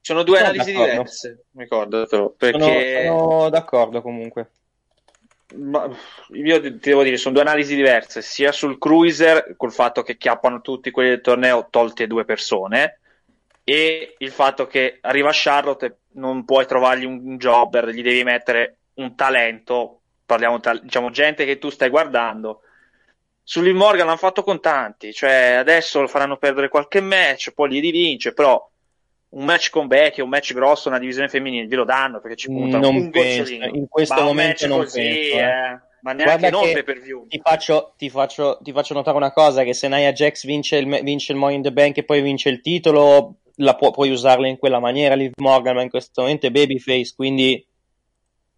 Sono due Sono analisi d'accordo. diverse, ricordatelo, Sono, perché sono d'accordo comunque. ma- io ti devo dire, sono due analisi diverse, sia sul cruiser, col fatto che chiappano tutti quelli del torneo, tolte due persone, e il fatto che arriva Charlotte e non puoi trovargli un jobber, gli devi mettere un talento, parliamo tal- diciamo gente che tu stai guardando. Su Liv Morgan l'hanno fatto con tanti, cioè adesso lo faranno perdere qualche match, poi gli rivince, però un match con Becky, un match grosso, una divisione femminile, glielo danno perché ci puntano Non un penso, in questo momento non così, penso, eh. eh. Ma neanche non per view. Ti faccio, ti, faccio, ti faccio notare una cosa: che se Nia Jax vince il, vince il Money in the Bank e poi vince il titolo, la può- puoi usarla in quella maniera. Liv Morgan, ma in questo momento è babyface, quindi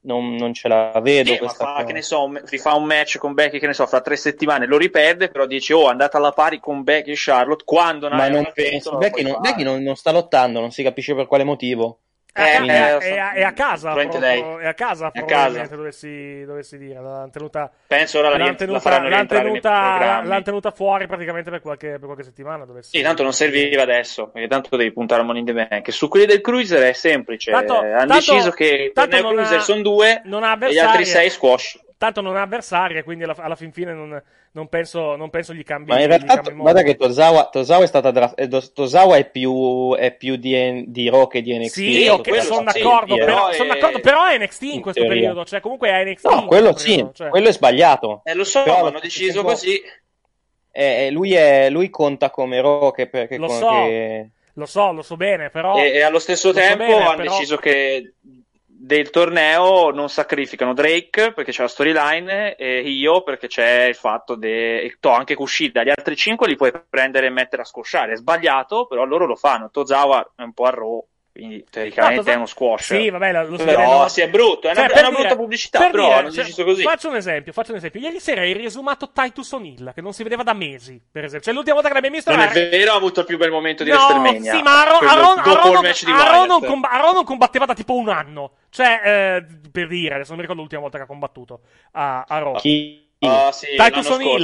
non, non ce la vedo. Questa fa, che ne so, fa un match con Becky, che ne so, fra tre settimane lo riperde, però dice, oh, è andata alla pari con Becky e Charlotte, quando ma non penso. Becky, non. Becky non, non sta lottando, non si capisce per quale motivo. È, a- Eh, è è è a casa, proprio, è a casa, a casa. dovessi, dovessi dire. L'hanno tenuta, Penso ora la, l'hanno tenuta, l'hanno tenuta- l'hanno tenuta fuori praticamente per qualche, per qualche settimana. Dovessi... Sì, tanto non serviva adesso, perché tanto devi puntare a Money in the Bank. Su quelli del cruiser è semplice, Tanto- hanno tanto- deciso che il tanto ha- cruiser sono due e gli altri sei squash. Tanto non ha avversarie, quindi alla, alla fin fine non, non penso, non penso gli cambi. Ma in realtà, molto. guarda che Tosawa, Tosawa è stata dra- eh, Tosawa è più, è più di, di Raw che di NXT. Sì, ok, sono d'accordo, sì, però, però sono è- d'accordo, però è NXT in in questo teoria. periodo, cioè comunque è NXT No, quello sì, periodo, cioè- quello è sbagliato. Eh, lo so, Però hanno deciso tempo- così. Eh, eh, lui, è, lui conta come Raw che, che, Lo con- so. che- Lo so, lo so bene, però... E, e allo stesso Lo so tempo bene, hanno però- deciso che del torneo non sacrificano Drake perché c'è la storyline e io perché c'è il fatto de... to, anche Kushida gli altri 5 li puoi prendere e mettere a scosciare è sbagliato però loro lo fanno. Tozawa è un po' a Raw quindi teoricamente Tozawa- è uno squash Sì, vabbè, lo so però bene, no? sì è brutto è una, Cioè, è per una dire- brutta pubblicità per però dire, hanno cioè, deciso così Faccio un esempio, faccio un esempio. Ieri sera hai riesumato Titus O'Neill, che non si vedeva da mesi, per esempio. Cioè, l'ultima volta che l'abbiamo visto non è era- vero ha avuto il più bel momento di No, WrestleMania sì, ma a Ro- a quello Ron- a dopo Ron- il match di a Ron non Wyatt. comba- a Ron non combatteva da tipo un anno. Cioè, eh, per dire, adesso non mi ricordo l'ultima volta che ha combattuto a, a Raw. chi- Ah, sì,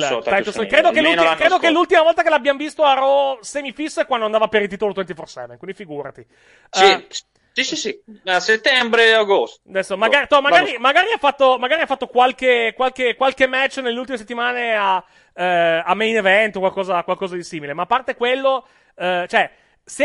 scorso, Titus. O'Neill. Credo, che l'ulti- credo che l'ultima volta che l'abbiamo visto a Raw semifisso è quando andava per il titolo 24-7, quindi figurati. Sì, Eh, sì, sì, sì. A settembre e agosto. Adesso, magari, to, magari, magari ha fatto, magari ha fatto qualche, qualche, qualche match nelle ultime settimane a, eh, a main event o qualcosa, qualcosa di simile. Ma a parte quello, eh, cioè, se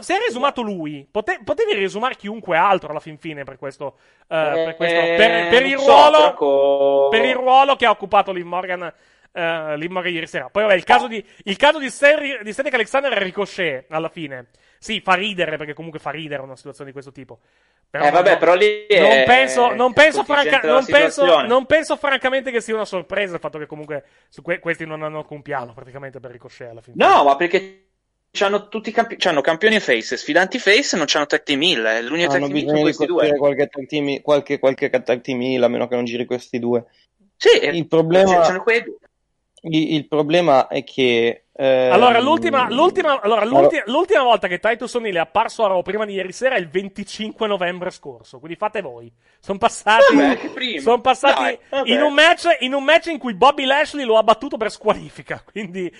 se hai riesumato lui, pote- potevi riesumare chiunque altro alla fin fine per questo, eh, per, questo Eh, per, per il so, ruolo, co- per il ruolo che ha occupato Liv Morgan, eh, Liv Morgan ieri sera. Poi, vabbè, il caso di, il caso di, Seri- di Cedric Alexander e Ricochet alla fine. Sì, fa ridere perché comunque fa ridere una situazione di questo tipo. Però Eh, vabbè, non- però lì è- non penso, non penso, franca- non, penso, non penso francamente che sia una sorpresa il fatto che comunque que- questi non hanno alcun piano praticamente per Ricochet alla fine. No, ma perché c'hanno tutti i campi- c'hanno campioni face, sfidanti face e non c'hanno tag team hill. eh. L'unico tag hanno team sono questi due. qualche tag team, qualche, qualche tag team heel, a meno che non giri questi due. Sì, Il problema-. Il, il problema è che Ehm, Allora, l'ultima, l'ultima, allora, l'ulti- l'ultima volta che Titus O'Neill è apparso a Raw prima di ieri sera è il 25 novembre scorso. Quindi fate voi. Sono passati. Vabbè. Sono passati Dai, in, un match, in un match in cui Bobby Lashley lo ha battuto per squalifica. Quindi,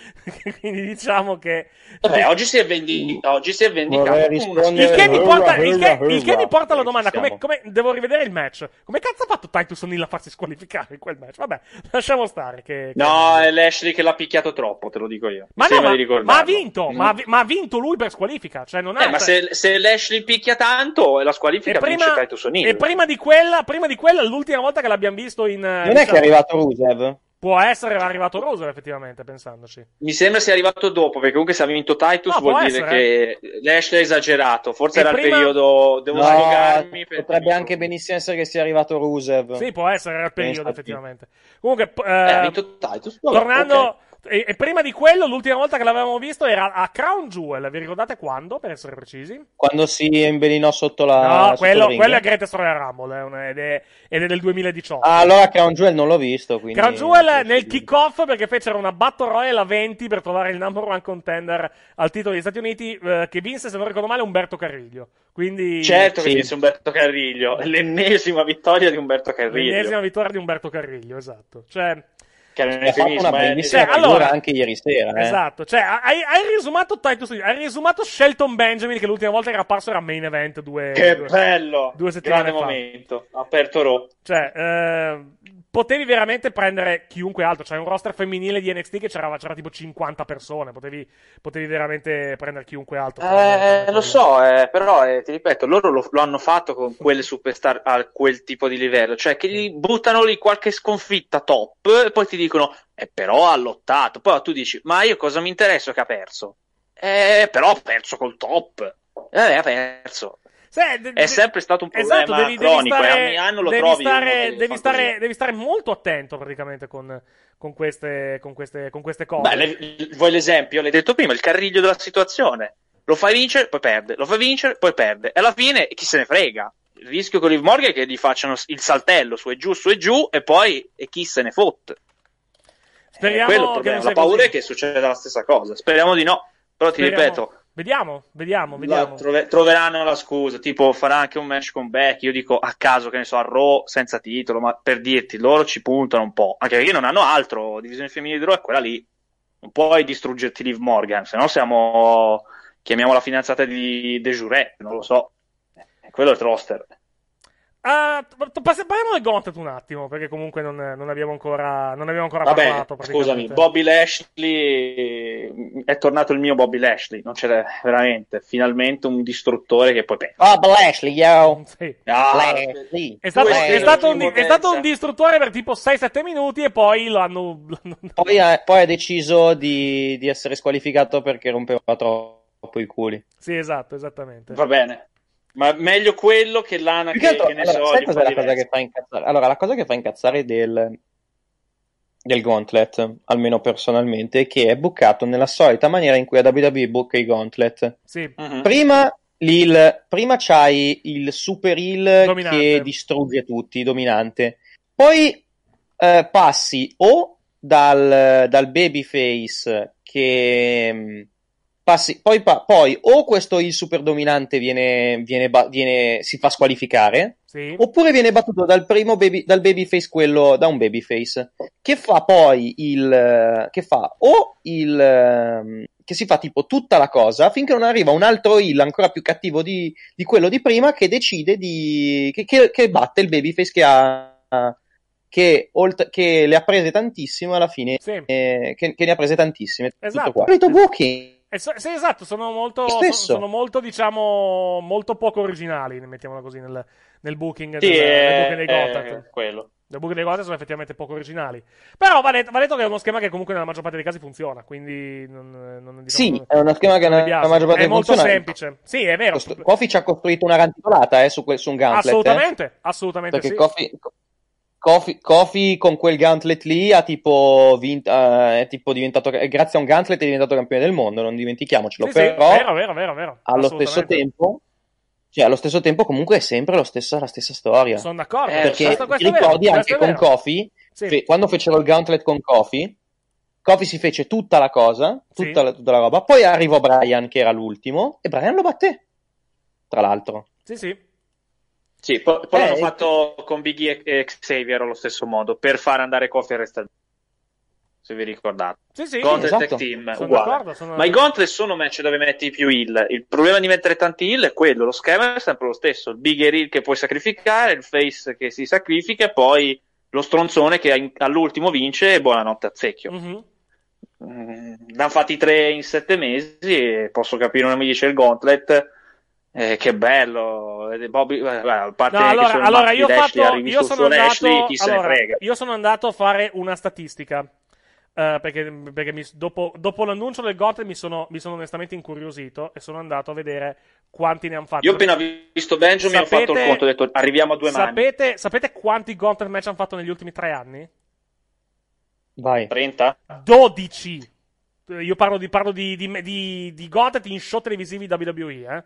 quindi diciamo che. Vabbè, oggi si è, vendi- oggi si è vendicato. Il che mi porta, il che, il che mi porta alla domanda: come, come- devo rivedere il match? Come cazzo ha fatto Titus O'Neill a farsi squalificare in quel match? Vabbè, lasciamo stare. Che, che- No, è Lashley che l'ha picchiato troppo, te lo dico io. Ma, no, ma, ma ha vinto, Mm. ma, ma ha vinto lui per squalifica. Cioè, non ha Eh, ma se, se Lashley picchia tanto, la squalifica e prima, vince Titus O'Neill. e prima di quella, prima di quella, l'ultima volta che l'abbiamo visto in. eh, Non è che è arrivato Rusev? Può essere arrivato Roser, effettivamente, pensandoci. Mi sembra sia arrivato dopo, perché comunque se ha vinto Titus No, vuol dire essere, che Lashley ha esagerato. Forse E era prima- il periodo. Devo No, sfogarmi. per- potrebbe anche benissimo essere che sia arrivato Rusev. Sì, può essere era il periodo, infatti. effettivamente. Comunque, p- Eh, ha eh, vinto Titus. Vabbè, tornando. ok. E, e prima di quello, l'ultima volta che l'avevamo visto era a Crown Jewel. Vi ricordate quando, per essere precisi? Quando si imbelinò sotto la. no, quello, quello è Greatest Royal Rumble, è un- ed, è, ed è del 2018. Ah, allora Crown Jewel non l'ho visto. Quindi... Crown Jewel nel kick-off perché fecero una Battle Royale a 20 per trovare il number one contender al titolo degli Stati Uniti eh, che vinse, se non ricordo male, Umberto Carriglio. Quindi Certo che Sì. vinse Umberto Carriglio. L'ennesima vittoria di Umberto Carriglio. l'ennesima vittoria di Umberto Carriglio, esatto. Cioè, Che era un fatto eufemismo, una eh. bellissima figura allora- anche ieri sera. Eh. Esatto, cioè hai, hai risumato Titus, hai risumato Shelton Benjamin che l'ultima volta che era apparso era main event due, Che due- bello! due settimane Grande fa. momento. Ha aperto Raw. Cioè, eh, potevi veramente prendere chiunque altro. C'è un roster femminile di NXT che c'era, c'era tipo 50 persone. Potevi, potevi veramente prendere chiunque altro. Eh, lo so, eh, però eh, ti ripeto, loro lo, lo hanno fatto con quelle superstar a quel tipo di livello, cioè che gli buttano lì qualche sconfitta top e poi ti dicono, eh, però ha lottato. Poi tu dici, ma io cosa mi interessa che ha perso? Eh, però ha perso col top. Eh, ha perso. Sì, de- È sempre stato un problema Esatto, devi, devi cronico stare, e ogni anno lo devi trovi. stare, che devi, stare, devi stare molto attento praticamente con, con, queste, con, queste, con queste cose. Beh, le- vuoi l'esempio? L'hai detto prima, il carriglio della situazione. Lo fai vincere, poi perde. Lo fai vincere, poi perde. E alla fine chi se ne frega? Il rischio con Liv Morgan è che gli facciano il saltello su e giù, su e giù, e poi e chi se ne fotte. Speriamo Eh, quello è il che problema. non La paura così. è che succeda la stessa cosa. Speriamo di no. Però ti Speriamo- ripeto, Vediamo, vediamo, la- vediamo. trove- troveranno la scusa. Tipo, farà anche un match con Becky. Io dico a caso, che ne so, a Raw senza titolo. Ma per dirti, loro ci puntano un po'. Anche perché non hanno altro. Divisione femminile di Raw è quella lì. Non puoi distruggerti Liv Morgan, se no siamo. Chiamiamo la fidanzata di De Jure, non lo so. Eh, quello è il roster. Ah, parliamo del Gauntlet un attimo, perché comunque non, non abbiamo ancora, non abbiamo ancora Vabbè, parlato. scusami. Bobby Lashley è tornato il mio Bobby Lashley, non c'è veramente, finalmente un distruttore che poi pensa. Oh, Lashley, yo. Sì. Ah, Lashley. È stato, è, stato un, è stato un distruttore per tipo 6-7 minuti e poi l'hanno. l'hanno- Poi ha, poi ha deciso di, di essere squalificato perché rompeva troppo i culi. Sì, esatto, esattamente. Va bene. Ma meglio quello che l'ana che, altro, che ne allora, so. sai cos'è la cosa che fa incazzare? Allora, la cosa che fa incazzare del, del Gauntlet, almeno personalmente, è che è bucato nella solita maniera in cui a WWE buca i Gauntlet. Sì, Mhm. Prima, l'il- prima c'hai il super heel Dominante. che distrugge tutti, dominante. Poi eh, passi o dal, dal babyface che mm, passi, poi, pa- poi o questo heel super dominante viene, viene viene- si fa squalificare, sì. oppure viene battuto dal primo baby, dal babyface quello da un babyface che fa poi il che fa o il che si fa tipo tutta la cosa finché non arriva un altro heel ancora più cattivo di, di quello di prima che decide di che, che- che batte il babyface che ha che, olt- che le ha prese tantissimo alla fine Sì. eh, che, che ne ha prese tantissime Esatto. tutto qua booking Eh, so- sì, esatto, sono molto, Stesso. sono molto, diciamo, molto poco originali, mettiamola così, nel, nel booking, Sì, del, nel è, booking dei è Gauntlet. quello. Le buche dei Gauntlet sono effettivamente poco originali. Però va detto, va detto che è uno schema che comunque nella maggior parte dei casi funziona, quindi non, non, diciamo, sì non- è uno schema che nella maggior parte È dei molto funziona. semplice. Sì, è vero. Cost- Kofi ci ha costruito una rantolata eh, su, su un gauntlet eh. Assolutamente, assolutamente Perché sì. Kofi, Kofi, Kofi con quel gauntlet lì ha tipo vinto, eh, è tipo diventato, grazie a un gauntlet è diventato campione del mondo, non dimentichiamocelo. Sì, sì, però vero, vero, vero, vero. allo stesso tempo, cioè allo stesso tempo comunque è sempre lo stesso- la stessa storia. Sono d'accordo. Eh, Perché ti ricordi anche con. Kofi, Sì. fe- quando fecero il gauntlet con Kofi, Kofi si fece tutta la cosa, Sì. tutta, la, tutta la roba, poi arrivò Brian che era l'ultimo e Brian lo batté, tra l'altro. Sì, sì. Sì, poi, poi Eh, l'hanno e- fatto con Biggie e Xavier allo stesso modo, per far andare Kofi a restare. Se vi ricordate. Sì, sì. Gauntlet esatto. Tag Team, Sono uguale. sono- Ma i Gauntlet sono match dove metti più heal. Il problema di mettere tanti heal è quello, lo schema è sempre lo stesso. Il bigger heal che puoi sacrificare, il face che si sacrifica e poi lo stronzone che all'ultimo vince e buonanotte a zecchio. Mhm. Mm, l'hanno fatti tre in sette mesi e posso capire, uno mi dice il Gauntlet. Eh, che bello, Bobby, eh, a parte No, allora, allora io, fatto, io sono andato, ne allora, io sono andato a fare una statistica. eh, perché perché mi- dopo, dopo l'annuncio del Gauntlet mi sono, mi sono onestamente incuriosito e sono andato a vedere quanti ne hanno fatti. Io ho appena visto Benjamin ho fatto il Sapete- conto, ho detto arriviamo a due mani. sapete, sapete quanti Gauntlet match hanno fatto negli ultimi tre anni? Vai. 30? 12. Eh, Io parlo di, parlo di, di, di, di in show televisivi WWE, eh.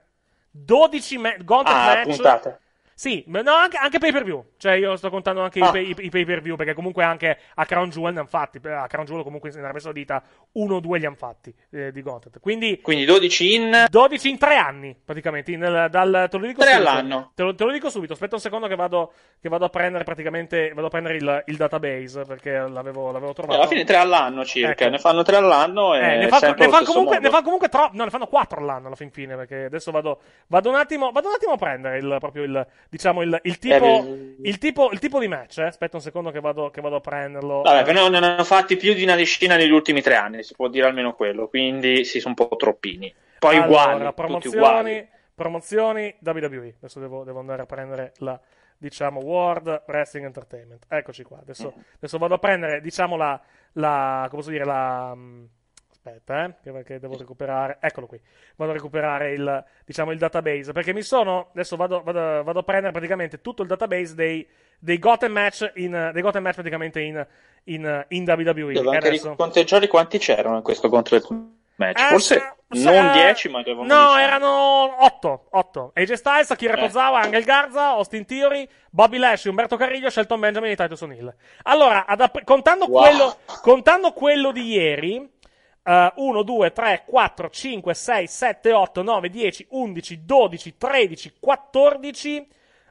12 ma- Gauntlet Ah, match. puntate. Sì, ma no, anche, anche pay per view. Cioè, io sto contando anche Ah. i, pay, per view, perché comunque anche a Crown Jewel ne hanno fatti. A Crown Jewel, comunque in Arabia Saudita, uno o due li hanno fatti eh, di Gauntlet. Quindi, Quindi 12 in 12 in tre anni, praticamente. in- nel- dal, te lo dico Tre subito. all'anno. Te lo, te lo dico subito. Aspetta un secondo che vado, che vado a prendere praticamente. Vado a prendere il, il database perché l'avevo, l'avevo Eh, trovato. alla fine tre all'anno circa, Ecco. ne fanno tre all'anno e Eh, ne, fa, ne fanno comunque, ne fanno comunque troppo. No, ne fanno 4 all'anno alla fin fine. Perché adesso vado, vado, un, attimo, vado un attimo a prendere il, proprio il, diciamo, il, il tipo. Eh, il, tipo il tipo di match. Eh. Aspetta un secondo che vado, che vado a prenderlo. Vabbè, Eh, però ne hanno fatti più di una decina negli ultimi tre anni, si può dire almeno quello, quindi sì, sono un po' troppini. Poi allora, uguali, tutti promozioni, uguali. promozioni WWE. Adesso devo, devo andare a prendere la. Diciamo World Wrestling Entertainment. Eccoci qua. Adesso, Mm. adesso vado a prendere, diciamo, la. la come posso dire, la. Aspetta, eh, che, che devo recuperare. Eccolo qui. Vado a recuperare il, diciamo, il database. Perché mi sono. Adesso vado, vado- vado a prendere praticamente tutto il database dei, dei Gotham match, in, dei Gotham match praticamente in, in, in WWE. Devo anche adesso- quanti c'erano in questo contro match. eh, Forse se- non se- 10, ma devono No, diciamo. erano 8. 8. AJ Styles, Akira Eh. Tozawa, Angel Garza, Austin Theory, Bobby Lashley, Umberto Carrillo, Shelton Benjamin e Titus O'Neill. Allora, app- contando, Wow. quello, contando quello di ieri, 1, 2, 3, 4, 5, 6, 7, 8, 9, 10, 11, 12, 13, 14,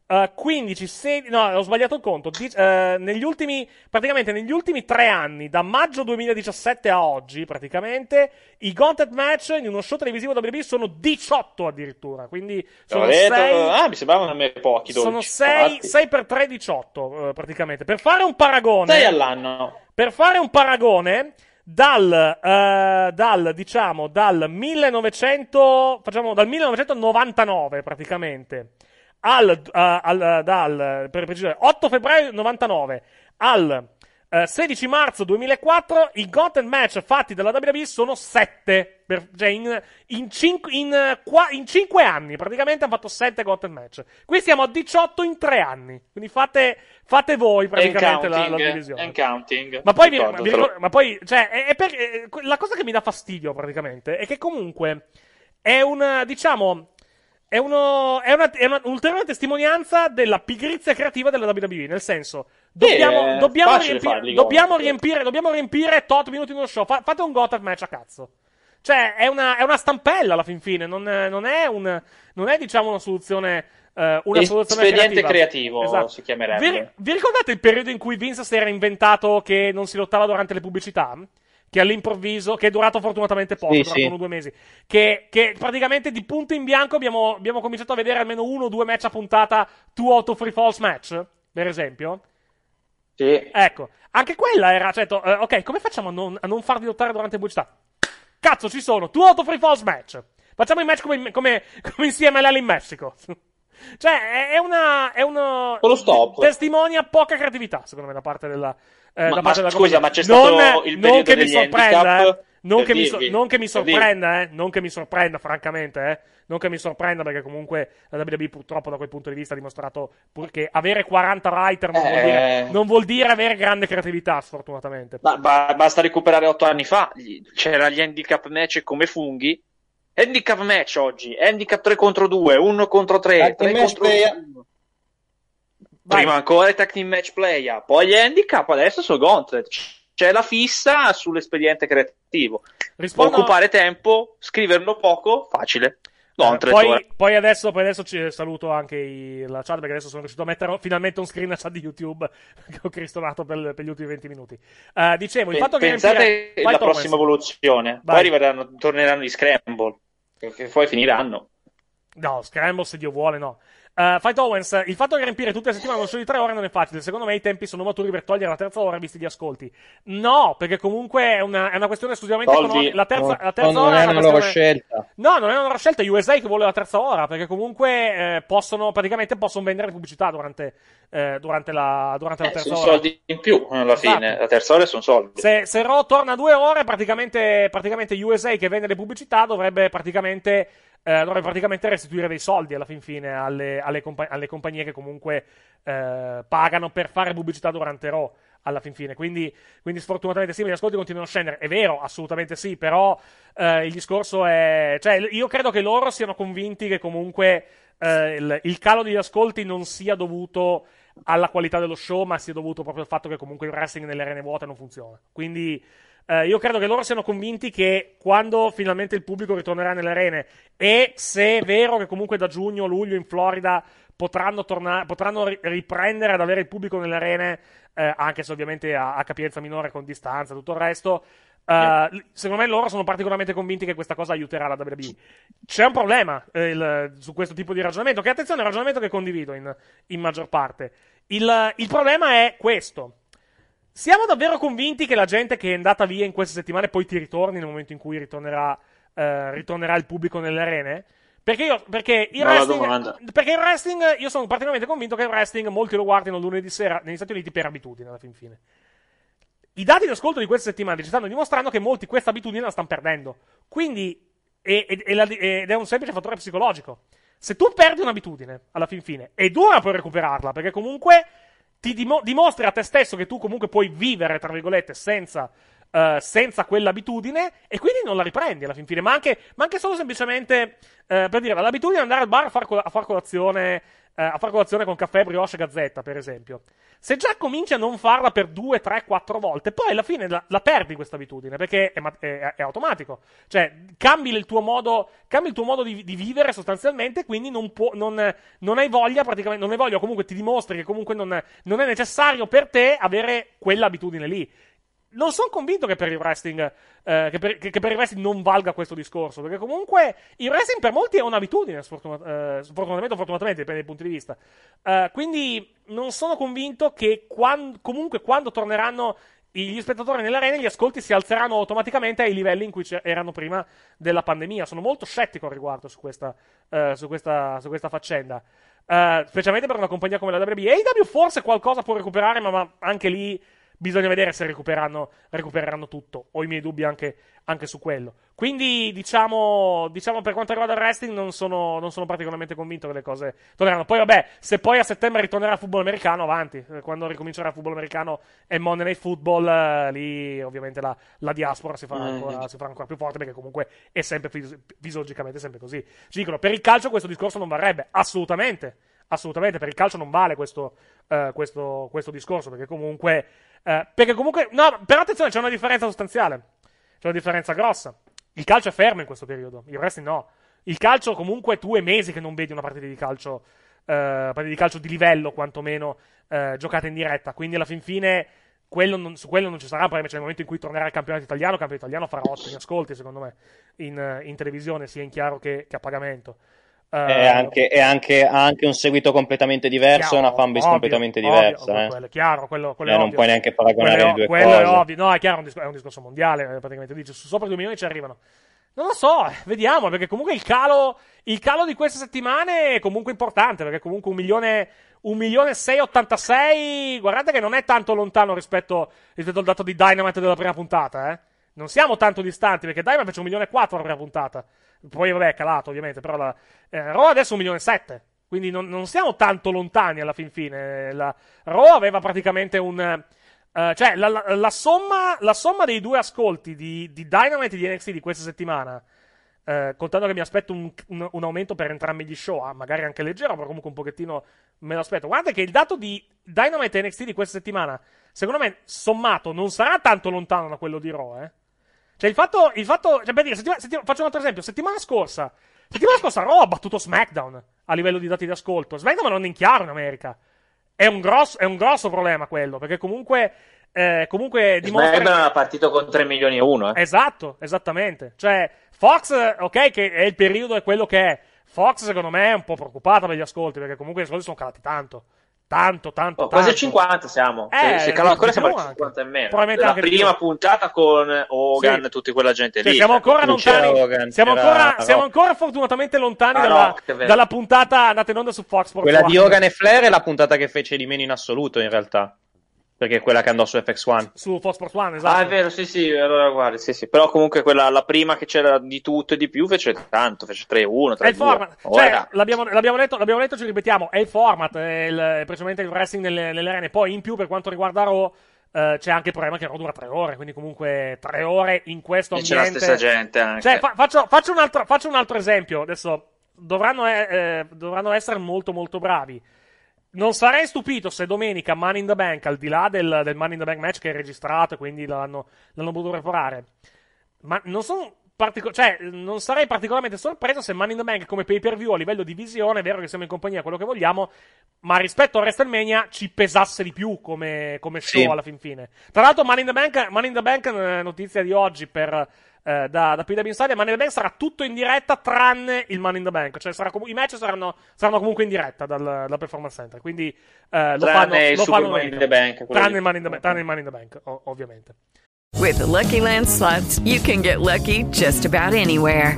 eh, 15, 16, no, ho sbagliato il conto. Di- eh, negli ultimi, praticamente negli ultimi tre anni, da maggio 2017 a oggi, praticamente, i Gauntlet match in uno show televisivo WWE sono 18 addirittura. Quindi sono detto- 6. Ah, mi sembravano a me pochi, 12. Sono 6, 6 per 3, 18, eh, praticamente. Per fare un paragone. 6 all'anno. Per fare un paragone, dal, eh, dal diciamo, dal 1900, facciamo dal 1999 praticamente, al, eh, al- dal, per precisare, 8 febbraio 99 al eh, 16 marzo 2004 i Gauntlet match fatti dalla WWE sono 7 per, cioè in, in, 5, in, eh, qua- in 5 anni praticamente hanno fatto 7 Gauntlet match qui siamo a 18 in 3 anni quindi fate, fate voi praticamente la, la counting, divisione and counting. ma poi, vi- vi ma poi, cioè, è, è per- è- la cosa che mi dà fastidio praticamente è che comunque è una, diciamo, è, uno, è, una, è una ulteriore testimonianza della pigrizia creativa della WWE. Nel senso, dobbiamo, è dobbiamo, riempire, farli dobbiamo, riempire, dobbiamo riempire tot minuti in uno show. Fa- fate un Gotham match a cazzo. Cioè, è una, è una stampella alla fin fine, non, è- non è un, non è, diciamo, una soluzione. eh, una soluzione Espediente creativa. creativo Esatto. si chiamerebbe. Vi, vi ricordate il periodo in cui Vince si era inventato che non si lottava durante le pubblicità? Che all'improvviso, che è durato fortunatamente poco, Sì, durato sì. uno due mesi. Che, che praticamente di punto in bianco abbiamo, abbiamo cominciato a vedere almeno uno o due match a puntata, two out of three false match, per esempio. Sì. Ecco, anche quella era, certo, eh, ok, come facciamo a non, a non farli lottare durante pubblicità? Cazzo, ci sono, two out of three false match. Facciamo i match come, come, come insieme all'Ali in Messico. cioè, è- una, è una Con lo stop. testimonia poca creatività, secondo me, da parte della, eh, Ma- da ma parte della scusa, compagnia. ma c'è stato non, il non periodo che mi degli sorprenda, handicap? eh. Non Per che, mi so- non che mi sorprenda, eh. Non che mi sorprenda, francamente, eh. Non che mi sorprenda, perché comunque la WWE purtroppo da quel punto di vista ha dimostrato che avere 40 writer non, vuol, Eh. dire, non vuol dire avere grande creatività, sfortunatamente. Ma, ba- basta recuperare otto anni fa, gli- c'era gli handicap match come funghi. Handicap match oggi, handicap 3 contro 2, 1 contro 3, Tag 3 team match contro player. 1. Prima ancora i tag team match player, poi gli handicap, adesso sono gauntlet. C'è la fissa sull'espediente creativo. Rispondo- Occupare tempo, scriverlo poco, facile. Eh, poi, poi adesso, poi adesso ci saluto anche i- la chat perché adesso sono riuscito a mettere finalmente un screen a chat di YouTube che ho cristonato per, per gli ultimi 20 minuti. Eh, dicevo, il fatto che Pensate riempire- alla prossima evoluzione, Vai. poi arriveranno, torneranno gli scramble, che poi finiranno. No, Scramble se Dio vuole, no. Uh, Fight Owens, il fatto di riempire tutte le settimane un show di tre ore non è facile. Secondo me i tempi sono maturi per togliere la terza ora visti gli ascolti. No, perché comunque è una, è una questione esclusivamente economica. La terza, Non- la terza non ora è una una loro questione- scelta. No, non è una loro scelta. È USA che vuole la terza ora. Perché comunque eh, possono, praticamente possono vendere pubblicità durante, eh, durante la, durante la Eh, terza sono ora. soldi in più alla Esatto. fine, la terza ora sono soldi. Se, se Raw torna a due ore, praticamente, praticamente USA che vende le pubblicità dovrebbe praticamente, eh, dovrebbe praticamente restituire dei soldi alla fin fine alle, alle compa- alle compagnie che comunque eh, pagano per fare pubblicità durante Raw. Alla fin fine, quindi, quindi sfortunatamente sì, gli ascolti continuano a scendere. È vero, assolutamente sì, però eh, il discorso è. Cioè, io credo che loro siano convinti che comunque eh, il, il calo degli ascolti non sia dovuto alla qualità dello show, ma sia dovuto proprio al fatto che comunque il wrestling nelle arene vuote non funziona. Quindi eh, io credo che loro siano convinti che quando finalmente il pubblico ritornerà nelle arene e se è vero che comunque da giugno, luglio in Florida potranno, tornare, potranno ri- riprendere ad avere il pubblico nelle arene, eh, anche se ovviamente a, a capienza minore con distanza e tutto il resto. l- secondo me loro sono particolarmente convinti che questa cosa aiuterà la WWE. C'è un problema eh, il- su questo tipo di ragionamento, che attenzione è un ragionamento che condivido in, in maggior parte. Il, il problema è questo. Siamo davvero convinti che la gente che è andata via in queste settimane poi ti ritorni nel momento in cui ritornerà, eh, ritornerà il pubblico nelle arene? Perché, io, perché, il wrestling, perché il wrestling, io sono particolarmente convinto che il wrestling molti lo guardino lunedì sera negli Stati Uniti per abitudine alla fin fine. I dati di ascolto di queste settimane ci stanno dimostrando che molti questa abitudine la stanno perdendo. Quindi, e- e- e la- ed è un semplice fattore psicologico. Se tu perdi un'abitudine alla fin fine, è dura poi recuperarla, perché comunque ti dimo- dimostri a te stesso che tu comunque puoi vivere, tra virgolette, senza, eh, senza quell'abitudine e quindi non la riprendi alla fin fine. Ma anche, ma anche solo semplicemente, eh, per dire, l'abitudine di andare al bar a far, col- a far colazione, eh, a far colazione con caffè, brioche e gazzetta, per esempio. Se già cominci a non farla per due, tre, quattro volte, poi alla fine la, la perdi questa abitudine perché è, è- è automatico. Cioè, cambi il tuo modo, il tuo modo di, di vivere sostanzialmente, quindi non, può, non, non hai voglia, praticamente, non hai voglia, comunque ti dimostri che comunque non, non è necessario per te avere quell'abitudine lì. Non sono convinto che per il wrestling, eh, che, per, che- che per il wrestling non valga questo discorso, perché comunque il wrestling per molti è un'abitudine, sfortuna- eh, sfortunatamente o fortunatamente, dipende dai punti di vista. Eh, quindi non sono convinto che quan- comunque quando torneranno gli spettatori nelle arene, gli ascolti si alzeranno automaticamente ai livelli in cui erano prima della pandemia. Sono molto scettico al riguardo su questa, eh, su questa, su questa faccenda. Eh, specialmente per una compagnia come la WWE. AEW forse qualcosa può recuperare, ma, ma anche lì bisogna vedere se recupereranno, recupereranno tutto. Ho i miei dubbi anche, anche su quello. Quindi, diciamo, diciamo, per quanto riguarda il wrestling, non sono, non sono particolarmente convinto che le cose torneranno. Poi, vabbè, se poi a settembre ritornerà il football americano, avanti. Eh, Quando ricomincerà il football americano e Monday Night Football, eh, lì ovviamente la, la diaspora si farà, ancora, si farà ancora più forte perché comunque è sempre fisi- fisiologicamente sempre così. Ci dicono, per il calcio questo discorso non varrebbe. Assolutamente. Assolutamente, per il calcio non vale questo, eh, questo, questo discorso, perché comunque, eh, perché comunque, no, però attenzione, c'è una differenza sostanziale, c'è una differenza grossa. Il calcio è fermo in questo periodo, il wrestling no. Il calcio comunque tu è mesi che non vedi una partita di calcio, eh, partita di calcio di livello, quantomeno, eh, giocata in diretta, quindi alla fin fine quello non- su quello non ci sarà, probabilmente c'è il momento in cui tornerà il campionato italiano, il campionato italiano farà ottimi ascolti, secondo me, in, in televisione, sia in chiaro che, che a pagamento. Eh, È anche, è anche- ha anche un seguito completamente diverso e una fanbase ovvio, completamente ovvio, diversa. ovvio, eh. quello è chiaro, quello, quello Eh, non puoi neanche paragonare Quello le due quello cose. è ovvio, no, è chiaro, è un, discor- è un discorso mondiale, eh, praticamente dice, sopra 2 milioni ci arrivano. Non lo so, eh, vediamo, perché comunque il calo, il calo di queste settimane è comunque importante, perché comunque un milione, un milione 686, guardate che non è tanto lontano rispetto, rispetto al dato di Dynamite della prima puntata, eh. Non siamo tanto distanti, perché Dynamite fece un milione e quattro la prima puntata. Poi, vabbè, è calato, ovviamente, però la, eh, Raw adesso è un milione e sette. Quindi non, non siamo tanto lontani alla fin fine. La, Raw aveva praticamente un... eh, cioè, la, la- la somma, la somma dei due ascolti di, di Dynamite e di NXT di questa settimana eh, contando che mi aspetto un, un- un aumento per entrambi gli show, ah, magari anche leggero, però comunque un pochettino me lo aspetto. Guarda che il dato di Dynamite e NXT di questa settimana, secondo me, sommato, non sarà tanto lontano da quello di Raw, eh. Cioè, il fatto, il fatto, cioè, per dire, settima- settima- faccio un altro esempio, settimana scorsa, settimana scorsa Raw ha battuto SmackDown a livello di dati di ascolto. SmackDown non è in chiaro in America. È un grosso, è un grosso problema quello, perché comunque, eh, comunque dimostra... SmackDown era partito con 3 milioni e uno. Eh. Esatto, esattamente. Cioè, Fox, ok, che è il periodo, è quello che è. Fox, secondo me, è un po' preoccupata per gli ascolti, perché comunque gli ascolti sono calati tanto. Tanto, tanto, Oh, quasi tanto. 50 siamo. Eh, se, calo ancora di siamo al 50 e meno. Probabilmente La anche di prima più. puntata con Hogan Sì. e tutta quella gente Cioè, lì. siamo ancora lontani. Hogan, siamo, ancora, siamo ancora fortunatamente lontani Ah, dalla, dalla puntata andata in onda su Fox Sports Quella di One. Hogan e Flair è la puntata che fece di meno in assoluto, in realtà. Perché è quella che andò su FX1. Su Fox Sports One, esatto. Ah, è vero, sì, sì, allora guarda, sì, sì. Però comunque quella, la prima che c'era di tutto e di più fece tanto, fece 3-1, 3-2. È il format, Ora- cioè, l'abbiamo, l'abbiamo detto, l'abbiamo detto, ci ripetiamo, è il format, è, il, è precisamente il wrestling nelle, nelle arene. Poi, in più, per quanto riguarda Raw, eh, c'è anche il problema che Raw dura tre ore, quindi comunque tre ore in questo e c'è la ambiente. stessa gente anche. Cioè, fa- faccio, faccio un altro, faccio un altro esempio. Adesso dovranno, eh, eh, dovranno essere molto, molto bravi. Non sarei stupito se domenica Money in the Bank, al di là del, del Money in the Bank match che è registrato e quindi l'hanno, l'hanno potuto reparare, ma non sono. partico- cioè, non sarei particolarmente sorpreso se Money in the Bank come pay per view a livello di visione, è vero che siamo in compagnia, quello che vogliamo, ma rispetto a WrestleMania ci pesasse di più come, come show Sì. alla fin fine. Tra l'altro, Money in the Bank, Money in the Bank eh, notizia di oggi per. Eh, da, da PW Insider, Money in the Bank sarà tutto in diretta tranne il Money in the Bank. Cioè, sarà comu- i match saranno, saranno comunque in diretta dal, dal Performance Center. Quindi eh, lo Tranne fanno, il lo fanno Money in the Bank, Tranne il Money in the, Bank- tranne il Money in the Bank, o- ovviamente. With the Lucky Land slots, you can get lucky just about anywhere.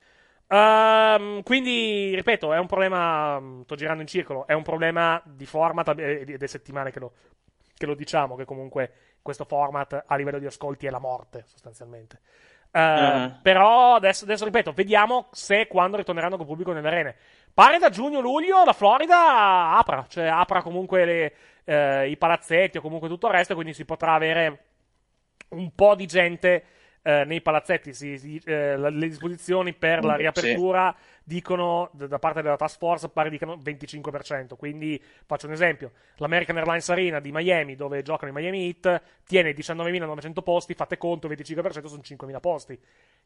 Ehm, quindi, ripeto, è un problema. mm, Sto girando in circolo. È un problema di format eh, ed è settimane che lo, che lo diciamo. Che comunque questo format a livello di ascolti è la morte, sostanzialmente. Eh, Mhm. Però adesso, adesso ripeto, vediamo se e quando ritorneranno col pubblico nelle arene. Pare da giugno-luglio la Florida apra, cioè apra comunque le, eh, i palazzetti o comunque tutto il resto, quindi si potrà avere un po' di gente eh, nei palazzetti. Si- si- eh, le disposizioni per la riapertura dicono, d- da parte della task force, pare dicano 25%. Quindi faccio un esempio: l'American Airlines Arena di Miami, dove giocano i Miami Heat, tiene 19.900 posti, fate conto, 25% sono 5.000 posti.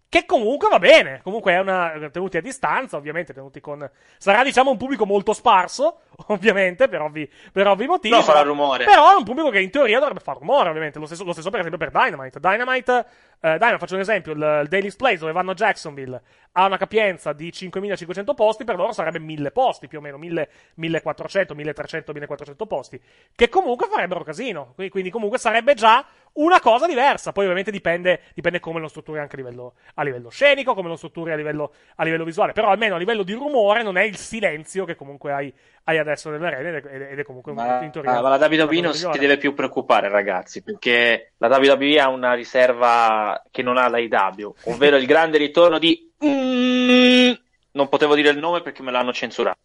Che comunque va bene, comunque è una tenuti a distanza, ovviamente, tenuti con sarà diciamo un pubblico molto sparso, ovviamente, per ovvi, per ovvi motivi. No, farà rumore. Però è un pubblico che in teoria dovrebbe fare rumore, ovviamente. Lo stesso, lo stesso per esempio per Dynamite. Dynamite, eh, Dynamite, faccio un esempio, il, il Daily's Place dove vanno a Jacksonville ha una capienza di 5.500 posti, per loro sarebbe 1.000 posti, più o meno 1.000, 1.400, 1.300, 1.400 posti, che comunque farebbero casino. Quindi, quindi comunque sarebbe già una cosa diversa. Poi ovviamente dipende, dipende come lo strutturi anche a livello, a livello scenico, come lo strutturi a livello, a livello visuale. Però almeno a livello di rumore non è il silenzio che comunque hai, hai adesso nelle arene ed è, ed è comunque Ma, in teoria. ah, ma la WWE non si deve più preoccupare, ragazzi, perché la WWE ha una riserva che non ha l'AEW, ovvero il grande ritorno di. Mm, non potevo dire il nome perché me l'hanno censurato.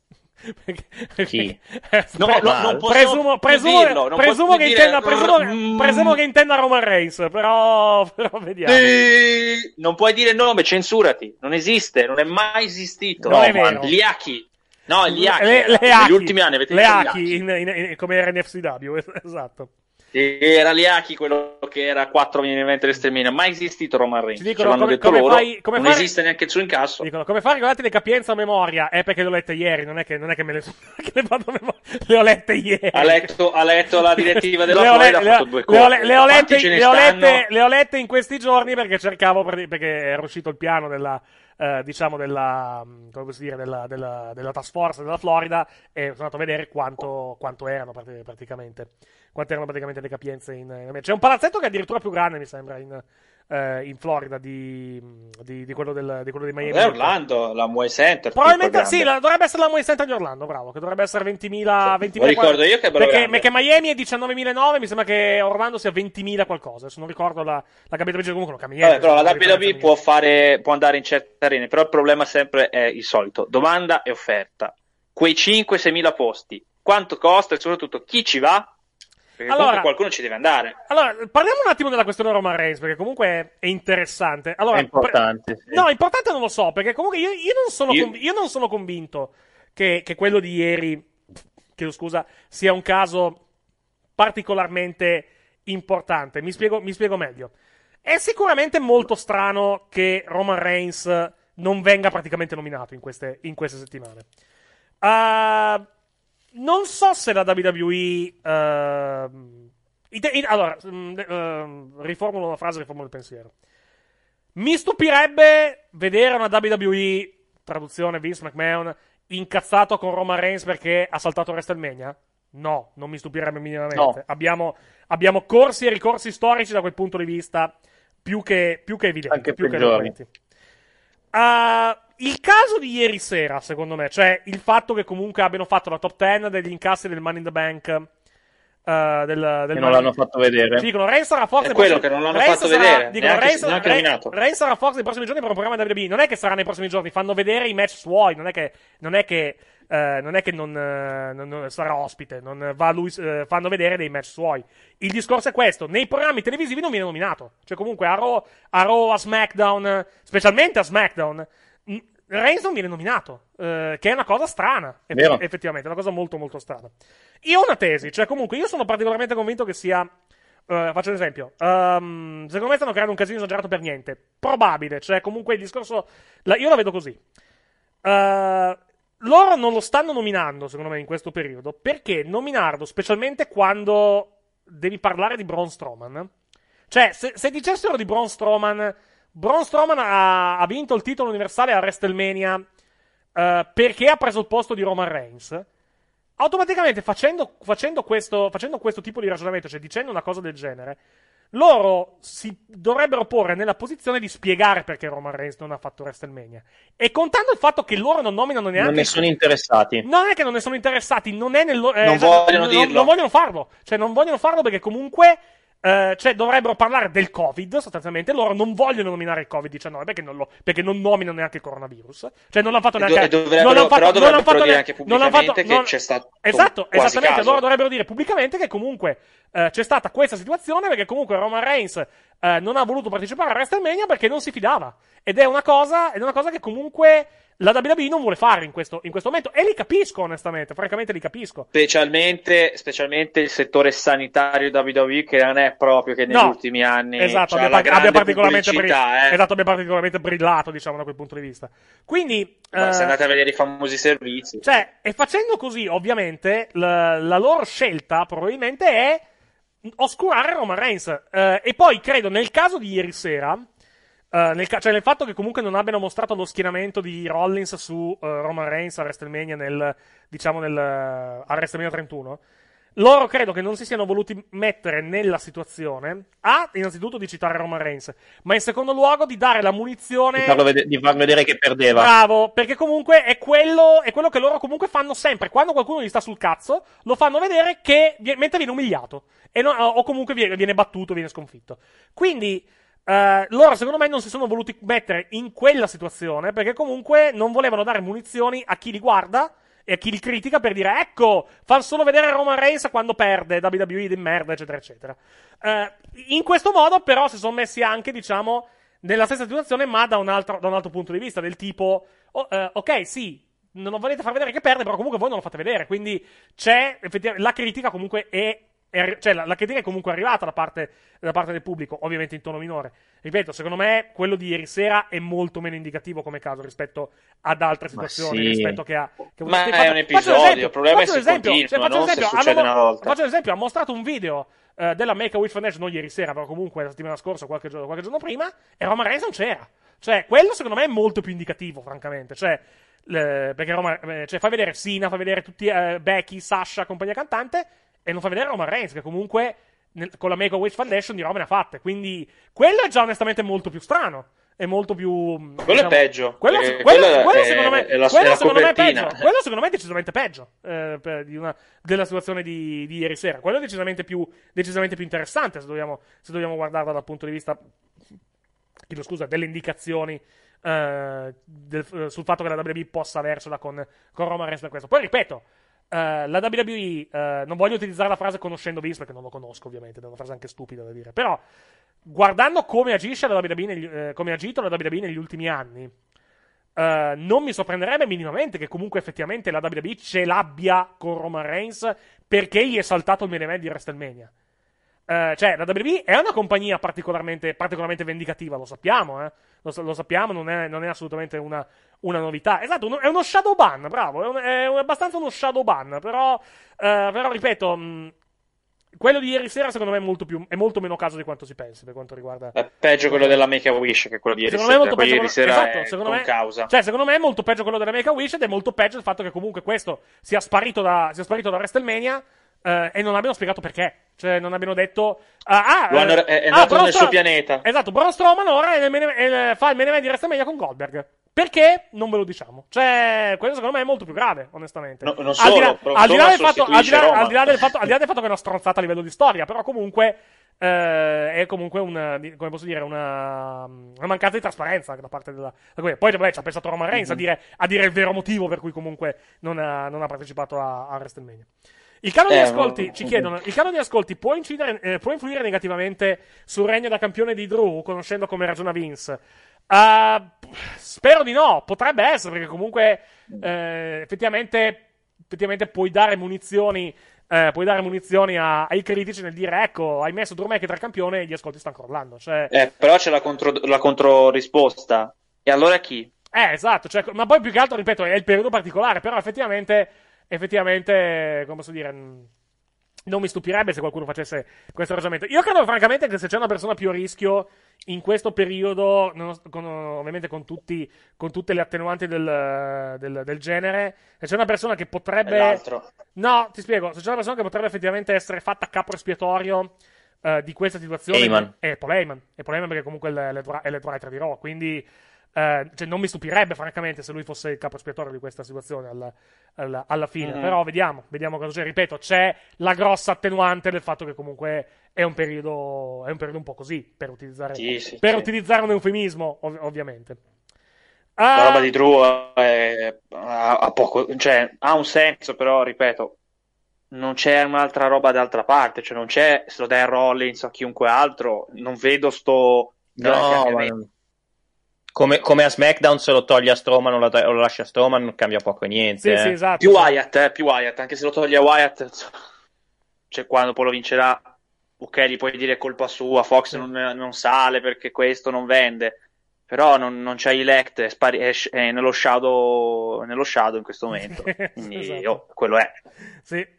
Chi? No, Pre- no, non posso presumo, presumo, dirlo, non presumo posso che dire- intenda, presumo, presumo che intenda Roman Reigns, però, però vediamo. Sì, Non puoi dire il nome, censurati. Non esiste, non è mai esistito. Non è No, vero. Gli Aki. No, gli Aki. Le, le Negli Aki, ultimi anni avete le visto gli Aki in, in- in- come era NFCW, esatto. Era Liaki quello che era 4 main event dell'Estremina. Mai esistito Roman Reigns. Dicono come- detto come loro. fai- come non fare- esiste neanche il suo incasso. Dicono come fare a ricordarti le capienze a memoria? È perché le ho lette ieri, non è che, non è che me le, che le vado a memoria. Le ho lette ieri. Ha letto, ha letto la direttiva della Le Florida, le- ha fatto le- due le ho- le ho lette, ce ne le ho lette- le ho lette in questi giorni perché cercavo, per- perché era uscito il piano della, eh, diciamo, della, mm, come posso dire, della, della, della task force della Florida e sono andato a vedere quanto, quanto erano prati- praticamente, quante erano praticamente le capienze in, in America. C'è un palazzetto che è addirittura più grande, mi sembra, in, eh, in Florida di, di, di quello del, di quello di Miami. È Orlando, la Moe Center. Probabilmente sì, la- dovrebbe essere la Moe Center di Orlando, bravo, che dovrebbe essere 20.000, 20.000 Lo ricordo io che è bello perché, perché Miami è 19.009, mi sembra che Orlando sia 20.000 qualcosa, adesso non ricordo la, la capitale comunque non cambia niente. però la WWE può, fare, può andare in certe arene, però il problema sempre è il solito: domanda e offerta. Quei 5-6 mila posti, quanto costa e soprattutto chi ci va? Perché Allora- qualcuno ci deve andare. Allora, parliamo un attimo della questione Roman Reigns, perché comunque è, interessante. Allora, È importante, pre- sì. No, importante non lo so, perché comunque io, io non, sono Io- conv- io non sono convinto che, che quello di ieri, chiedo scusa, sia un caso particolarmente importante. Mi spiego, mi spiego meglio. È sicuramente molto strano che Roman Reigns non venga praticamente nominato in queste, in queste settimane. Ah, non so se la WWE. ehm, ide- in- allora, mm, ehm, riformulo una frase, riformulo il pensiero. Mi stupirebbe vedere una WWE, traduzione Vince McMahon, incazzato con Roman Reigns perché ha saltato WrestleMania? No, non mi stupirebbe minimamente. No. Abbiamo, abbiamo corsi e ricorsi storici da quel punto di vista più che, più che evidenti. Anche più che peggiori. eloquenti. Il caso di ieri sera, secondo me, cioè il fatto che comunque abbiano fatto la top 10 degli incassi del Money in the Bank. eh, del, del Che non Money- l'hanno fatto vedere. Dicono Reigns sarà forte È nei quello prossimi- che non l'hanno Reigns fatto sarà- vedere, dicono, neanche- Reigns, neanche Re- nominato. Reigns sarà forte nei prossimi giorni per un programma WWE. Non è che sarà nei prossimi giorni, fanno vedere i match suoi. Non è che non, è che, eh, non, è che non, eh, non- non sarà ospite, non va lui, eh, fanno vedere dei match suoi. Il discorso è questo: nei programmi televisivi non viene nominato. Cioè, comunque, a Raw, a, Raw, a SmackDown, specialmente a SmackDown. Non viene nominato, eh, che è una cosa strana, eff- effettivamente, è una cosa molto molto strana. Io ho una tesi, cioè comunque io sono particolarmente convinto che sia eh, faccio un esempio. Ehm, secondo me stanno creando un casino esagerato per niente. Probabile, cioè comunque il discorso. la- io la vedo così. Eh, loro non lo stanno nominando, secondo me, in questo periodo. Perché nominarlo, specialmente quando devi parlare di Braun Strowman. Cioè, se, se dicessero di Braun Strowman. Braun Strowman ha, ha vinto il titolo universale a WrestleMania eh, perché ha preso il posto di Roman Reigns automaticamente facendo, facendo questo, facendo questo tipo di ragionamento, cioè dicendo una cosa del genere, loro si dovrebbero porre nella posizione di spiegare perché Roman Reigns non ha fatto WrestleMania. E contando il fatto che loro non nominano neanche. Non ne sono interessati. Non è che non ne sono interessati, non è nel lo- eh, Non esatto, vogliono non- dirlo. Non vogliono farlo. Cioè, non vogliono farlo perché comunque. Eh, cioè, dovrebbero parlare del Covid, sostanzialmente. Loro non vogliono nominare il Covid-19 perché non, lo- perché non nominano neanche il coronavirus. Cioè, non l'hanno fatto do- neanche. non l'hanno fatto, non l'hanno fatto neanche- anche non fatto- pubblicamente non- che c'è stato Esatto, esattamente. caso. Loro dovrebbero dire pubblicamente che comunque eh, c'è stata questa situazione perché comunque Roman Reigns eh, non ha voluto partecipare a WrestleMania perché non si fidava. Ed è una cosa, è una cosa che comunque la WWE non vuole fare in questo, in questo momento. E li capisco, onestamente. Francamente, li capisco. Specialmente, specialmente il settore sanitario WWE che non è proprio che negli No, ultimi anni Esatto, c'ha abbia, abbia particolarmente, bri- eh. esatto, abbia particolarmente brillato, diciamo, da quel punto di vista. Quindi, Ma eh, se andate a vedere i famosi servizi cioè, e facendo così, ovviamente, la, la loro scelta probabilmente è oscurare Roman Reigns. Eh, e poi credo nel caso di ieri sera, eh, nel, cioè nel fatto che comunque non abbiano mostrato lo schieramento di Rollins su eh, Roman Reigns a WrestleMania nel, diciamo nel, a WrestleMania 31. Loro credo che non si siano voluti mettere nella situazione, A, innanzitutto di citare Roman Reigns, ma in secondo luogo di dare la munizione Di farlo, vede- di farlo vedere che perdeva. Bravo, perché comunque è quello, è quello che loro comunque fanno sempre. Quando qualcuno gli sta sul cazzo, lo fanno vedere che mentre viene umiliato. E no- o comunque viene, viene battuto, viene sconfitto. Quindi, eh, loro secondo me non si sono voluti mettere in quella situazione, perché comunque non volevano dare munizioni a chi li guarda e a chi li critica per dire, ecco, fanno solo vedere Roman Reigns quando perde, WWE di merda, eccetera, eccetera. Eh, in questo modo, però, si sono messi anche, diciamo, nella stessa situazione, ma da un altro, da un altro punto di vista, del tipo, oh, eh, ok, sì, non volete far vedere che perde, però comunque voi non lo fate vedere, quindi c'è, effettivamente, la critica comunque è è cioè la, la critica è comunque arrivata da parte, da parte del pubblico, ovviamente in tono minore. Ripeto, secondo me quello di ieri sera è molto meno indicativo come caso rispetto ad altre situazioni, sì. rispetto che ha... Che Ma Faccio- è un faccio episodio, esempio, il problema è se esempio, continua, cioè, faccio non se esempio, succede hanno- una volta. Faccio un esempio, ha mostrato un video eh, della Make-A-Wish Foundation, non ieri sera, però comunque la settimana scorsa, qualche giorno, qualche giorno prima, e Roma Reigns non c'era. Cioè, quello secondo me è molto più indicativo, francamente. Cioè, le- perché Roma, eh, cioè, fa vedere Sina, fa vedere tutti eh, Becky, Sasha, compagnia cantante, e non fa vedere Roman Reigns, che comunque nel- con la Make-A-Wish Foundation di roba ne ha fatte. Quindi, quello è già onestamente molto più strano. È molto più. Quello è peggio, Quello, perché quello- quello è- è- secondo me, è la- quello secondo me è peggio. Quello secondo me è decisamente peggio eh, per- di una- della situazione di, di ieri sera. Quello è decisamente più, decisamente più interessante se dobbiamo, se dobbiamo guardarlo dal punto di vista chiedo scusa, delle indicazioni eh, del- eh, sul fatto che la WWE possa avercela con, con Roman Reigns per questo. Poi ripeto, eh, la WWE, eh, non voglio utilizzare la frase conoscendo Vince perché non lo conosco ovviamente, è una frase anche stupida da dire, però guardando come agisce la WWE, negli- eh, come ha agito la WWE negli ultimi anni, eh, non mi sorprenderebbe minimamente che comunque effettivamente la WWE ce l'abbia con Roman Reigns perché gli è saltato il main di WrestleMania. Eh, cioè, la WWE è una compagnia particolarmente, particolarmente vendicativa, lo sappiamo, eh. Lo, lo sappiamo, non è, non è assolutamente una, una novità. Esatto, uno- è uno shadow ban, bravo, è, un- è un- abbastanza uno shadow ban, però, eh, però ripeto, mh, quello di ieri sera secondo me è molto, più, è molto meno caso di quanto si pensi per quanto riguarda... È peggio quello della Make a Wish che quello di ieri Secondo me sera. molto Quello peggio quello- sera esatto, è secondo con me, causa. Cioè, secondo me è molto peggio quello della Make a Wish ed è molto peggio il fatto che comunque questo sia sparito da, sia sparito da WrestleMania eh, e non abbiano spiegato perché. Cioè, non abbiano detto. ah, ah, Lo hanno- è- è ah, Braun nel suo Stro- pianeta. Esatto, Braun Strowman ora è main- è- fa il main event di WrestleMania con Goldberg. Perché? Non ve lo diciamo. Cioè, quello secondo me è molto più grave, onestamente. No, non al solo, di là, Braun al di là del fatto, al di là- sostituisce Roman. al di là del fatto, al di là del fatto che è una stronzata a livello di storia, però comunque eh, è comunque una, come posso dire, una, una mancanza di trasparenza da parte della. da Poi vabbè, ci ha pensato Roman Reigns a, Mhm. dire, a dire il vero motivo per cui comunque non ha, non ha partecipato a, a WrestleMania. Il calo di Eh, ascolti, ma- ci chiedono, il calo di ascolti può, incidere, eh, può influire negativamente sul regno da campione di Drew, conoscendo come ragiona Vince? Ah, spero di no, potrebbe essere, perché comunque eh, effettivamente, effettivamente puoi dare munizioni, eh, puoi dare munizioni a- ai critici nel dire ecco, hai messo Drew McIntyre campione e gli ascolti stanno crollando. Cioè, Eh, però c'è la, contro, la controrisposta. E allora chi? Eh, esatto, cioè, ma poi più che altro, ripeto, è il periodo particolare, però effettivamente, effettivamente, come posso dire, mh, non mi stupirebbe se qualcuno facesse questo ragionamento. Io credo francamente che se c'è una persona più a rischio in questo periodo, con- ovviamente con, tutti, con tutte le attenuanti del, del- del genere, se c'è una persona che potrebbe... l'altro. No, ti spiego, se c'è una persona che potrebbe effettivamente essere fatta capo espiatorio eh, di questa situazione Heyman. è Paul Heyman. È Paul Heyman perché comunque è il writer di Raw, quindi eh, cioè, non mi stupirebbe francamente se lui fosse il capo espiatorio di questa situazione alla, alla- alla fine. Mhm. Però vediamo, vediamo cosa c'è. Ripeto, c'è la grossa attenuante del fatto che comunque è un periodo, è un periodo un po' così, per utilizzare, Sì, sì, per sì. utilizzare un eufemismo, ov- ovviamente. La Ah, roba di Drew è- ha, ha poco, cioè, ha un senso, però, ripeto, non c'è un'altra roba d'altra parte, cioè non c'è, se lo dai a Rollins o a chiunque altro, non vedo sto... No, ma come, come a SmackDown se lo toglie a Strowman o lo, lo lascia a Strowman non cambia poco e niente. Sì, eh. sì, esatto. Più Wyatt, eh, più Wyatt, anche se lo toglie a Wyatt, cioè quando poi lo vincerà, ok, gli puoi dire colpa sua, Fox non, non sale perché questo non vende, però non, non c'è Elect, è, spari- è, è nello, shadow, nello shadow in questo momento, quindi Esatto. oh, quello è. Sì.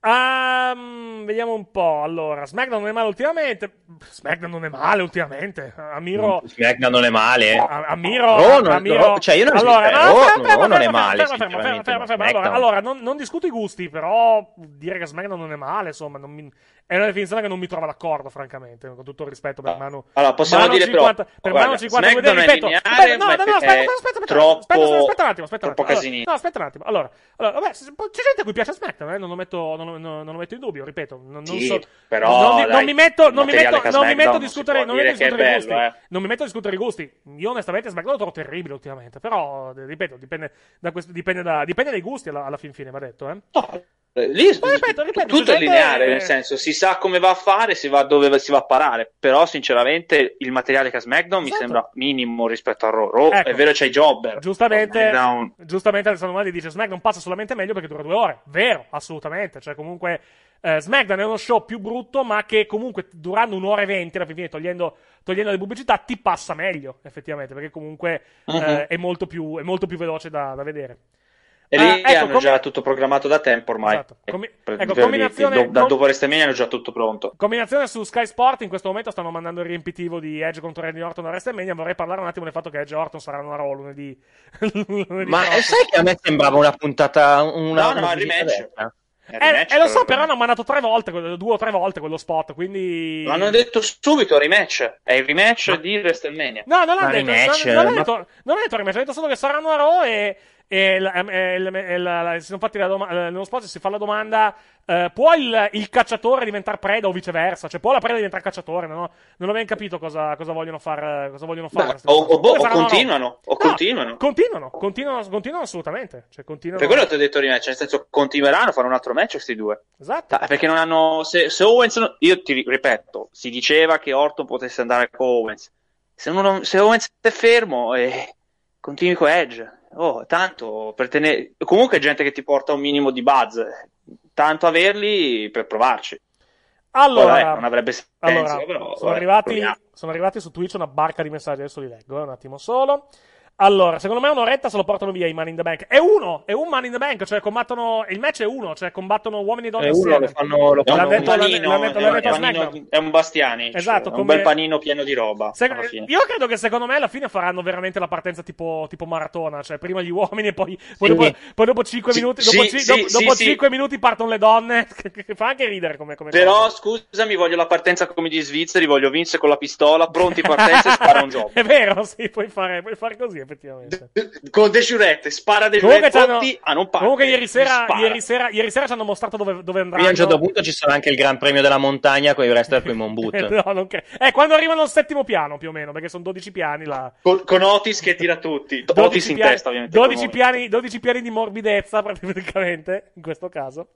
Ehm, vediamo un po'. Allora, SmackDown non è male ultimamente. SmackDown non è male ultimamente. Amiro. SmackDown non è male. eh. Ammiro, Raw non- Ammiro- Raw- cioè io non allora, no, non è male, ferma, ferma, ferma, ma ferma. Allora, SmackDown- allora, non, non discuto i gusti, però dire che SmackDown non è male, insomma, non mi- è una definizione che non mi trova d'accordo, francamente, con tutto il rispetto per Manu. Allora, possiamo Manu dire 50, però, per Manu 50 SmackDown vedete, è ripeto, lineare, aspetta, no, no, no, aspetta, aspetta, aspetta, troppo- aspetta, aspetta, aspetta un attimo, aspetta un attimo. Allora, no, aspetta un attimo. Allora, allora vabbè, c'è gente a cui piace SmackDown, eh, non lo metto, non, lo- non- non lo metto in dubbio, ripeto, non, Sì, so, però, non, mi- non dai, mi metto, non mi metto, non mi metto a discutere, non mi metto a discutere i gusti, eh. non mi metto a discutere i gusti. Io onestamente SmackDown lo trovo terribile ultimamente, però, eh, ripeto, dipende da, questo, dipende da, dipende dai gusti alla, alla fin fine, va detto, eh. Eh, Lì ripeto, ripeto, tutto gente- lineare, nel senso si sa come va a fare, si va dove si va a parare. Però, sinceramente, il materiale che ha SmackDown mi Esatto. sembra minimo rispetto a Raw. Raw, Ecco. è vero, c'è i jobber. Giustamente, giustamente Alessandro Mali dice SmackDown passa solamente meglio perché dura due ore. Vero, assolutamente. Cioè, comunque, eh, SmackDown è uno show più brutto, ma che comunque durando un'ora e venti, alla fine, togliendo, togliendo le pubblicità, ti passa meglio, effettivamente, perché comunque Mhm. eh, è, molto più, è molto più veloce da, da vedere. E lì Ah, ecco, hanno com- già tutto programmato da tempo ormai. Esatto. Comi- Per- ecco, per- combinazione- do- da com- dopo WrestleMania hanno già tutto pronto. Combinazione su Sky Sport, in questo momento stanno mandando il riempitivo di Edge contro Randy Orton a WrestleMania. Vorrei parlare un attimo del fatto che Edge e Orton saranno a Raw lunedì. lunedì Ma eh, sai che a me sembrava una puntata. Una, No, no, è il rematch. il Eh, rematch, eh, lo so, però- hanno mandato tre volte, due o tre volte quello spot, quindi... L'hanno detto subito rematch. È il rematch di WrestleMania. No, non l'hanno Ma detto, non, non l'hanno ma- detto, non l'hanno detto rematch, hanno detto solo che saranno a Raw e, e, la- e la- e la- la- si sono fatti la doma- eh, nello spot si fa la domanda eh, può il, il cacciatore diventare preda o viceversa? Cioè può la preda diventare cacciatore? No? Non ho ben capito cosa, cosa vogliono far cosa vogliono fare. Queste o, o- boh, o saranno a Raw. continuano. O No, continuano. Continuano, continuano, continuano assolutamente. Cioè, continuano... Per quello ti ho detto rematch, nel senso continueranno a fare un altro match questi due. Esatto. Ah, Perché non hanno. Se, se Owens. Io ti ri- ripeto, si diceva che Orton potesse andare con Owens. Se, non- se Owens è fermo, eh, continui con Edge. Oh, tanto per tenere. Comunque gente che ti porta un minimo di buzz. Tanto averli per provarci. Allora, vabbè, non avrebbe senso, allora, però. sono, vabbè, arrivati, sono arrivati su Twitch una barca di messaggi, adesso li leggo, eh, un attimo solo. Allora, secondo me un'oretta se lo portano via i Money in the Bank. È uno, è un Money in the Bank, cioè combattono, il match è uno, cioè combattono uomini e donne È uno, lo fanno. Lo È un, L'ha fanno detto- panino, l'ha detto- l'ha è un detto a panino- è un bastiani. Esatto, è come- un bel panino pieno di roba. Se- alla fine. io credo che secondo me alla fine faranno veramente la partenza tipo, tipo maratona, cioè prima gli uomini e poi, poi, Sì. dopo, poi dopo 5 Sì, minuti, sì, dopo, ci- sì, dopo- sì, dopo sì. 5 minuti partono le donne, che, fa anche ridere come, come Però cosa. scusami, voglio la partenza come gli svizzeri, voglio Vince con la pistola, pronti partenza e spara un job. È vero, sì, puoi fare, puoi fare così effettivamente. Con De Jurette, spara dei Comunque, fotti, ah, non parte. comunque ieri sera, ieri, sera, ieri sera ci hanno mostrato dove, dove andranno. Qui a un certo punto ci sarà anche il Gran Premio della Montagna con i wrestler con i Moon Boot. Eh, no, non cre- eh, quando arrivano al settimo piano più o meno, perché sono 12 piani là. Con, con Otis che tira tutti. 12 Otis in piani, testa, ovviamente. 12 con piani, 12 piani di morbidezza, praticamente, in questo caso.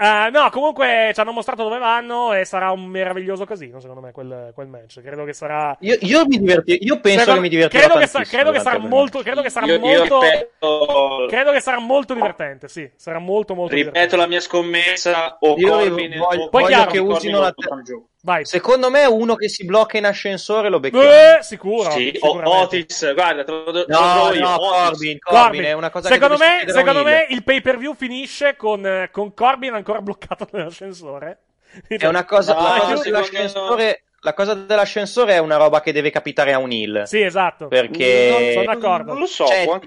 Eh, no, comunque ci hanno mostrato dove vanno e sarà un meraviglioso casino, secondo me, quel, quel match. Credo che sarà. Io, io mi diverti- io penso Secondo- che mi divertirò credo che, sa- credo che sarà molto, credo che sarà Io, io molto, ripeto, credo che sarà molto divertente, sì, sarà molto molto ripeto divertente. la mia scommessa. O Io Corbin voglio- voglio chiaro, che usino la giù. Vai. Secondo me uno che si blocca in ascensore lo becchiamo. Eh, sicuro. Sì. Otis, guarda, te lo, te lo No, do io. no, Otis. Corbin, Corbin, Corbin. è una cosa secondo me, secondo me il pay per view finisce con, eh, con Corbin ancora bloccato nell'ascensore. È una cosa, No, la, cosa dell'ascensore, la cosa dell'ascensore è una roba che deve capitare a un heel. Sì, esatto. Perché Sono d'accordo. Non lo so, Cioè, può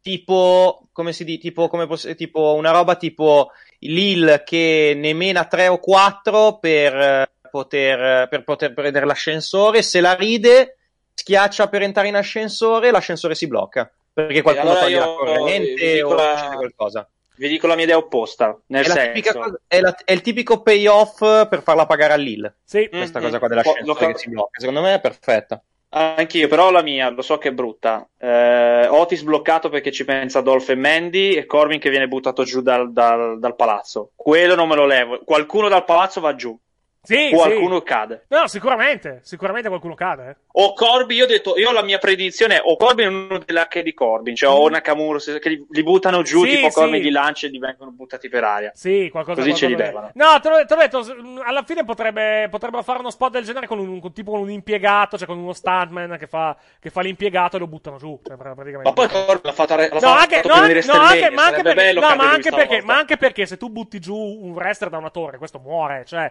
tipo, come si dice, tipo, come poss- tipo una roba tipo l'Hill che ne mena 3 o 4 per eh, poter, per poter prendere l'ascensore, se la ride, schiaccia per entrare in ascensore, l'ascensore si blocca. Perché qualcuno allora toglie la corrente vi dico o la- succede qualcosa. vi dico la mia idea opposta. Nel È, la senso, tipica cosa- è, la- è il tipico payoff per farla pagare all'Hill. Sì. Questa Mm, cosa qua dell'ascensore Lo- che si blocca. Secondo me è perfetta. Anch'io, però la mia, lo so che è brutta. Eh, Otis bloccato perché ci pensa Dolph e Mandy e Corbin che viene buttato giù dal, dal- dal palazzo. Quello non me lo levo. Qualcuno dal palazzo va giù. Sì, Qualcuno sì. cade. No, sicuramente. Sicuramente qualcuno cade. eh. O Corbin, io ho detto, io la mia predizione è o Corbin è uno dell'H di Corbin, cioè o Nakamura, che li, li buttano giù, Mm. Sì, tipo sì. Corbin li lancia e li vengono buttati per aria. Sì, qualcosa Così ce li qualcosa- levano. No, te l'ho, te l'ho detto, mh, alla fine potrebbe, potrebbero fare uno spot del genere con un, con- tipo con un impiegato, cioè con uno stuntman che fa, che fa l'impiegato e lo buttano giù. Cioè, pra- praticamente. Ma poi Corbin l'ha fatto, l'ha No, fatto anche, no, anche- no, anche- ma anche perché, no, ma anche perché, ma anche perché se tu butti giù un wrestler da una torre, questo muore, cioè,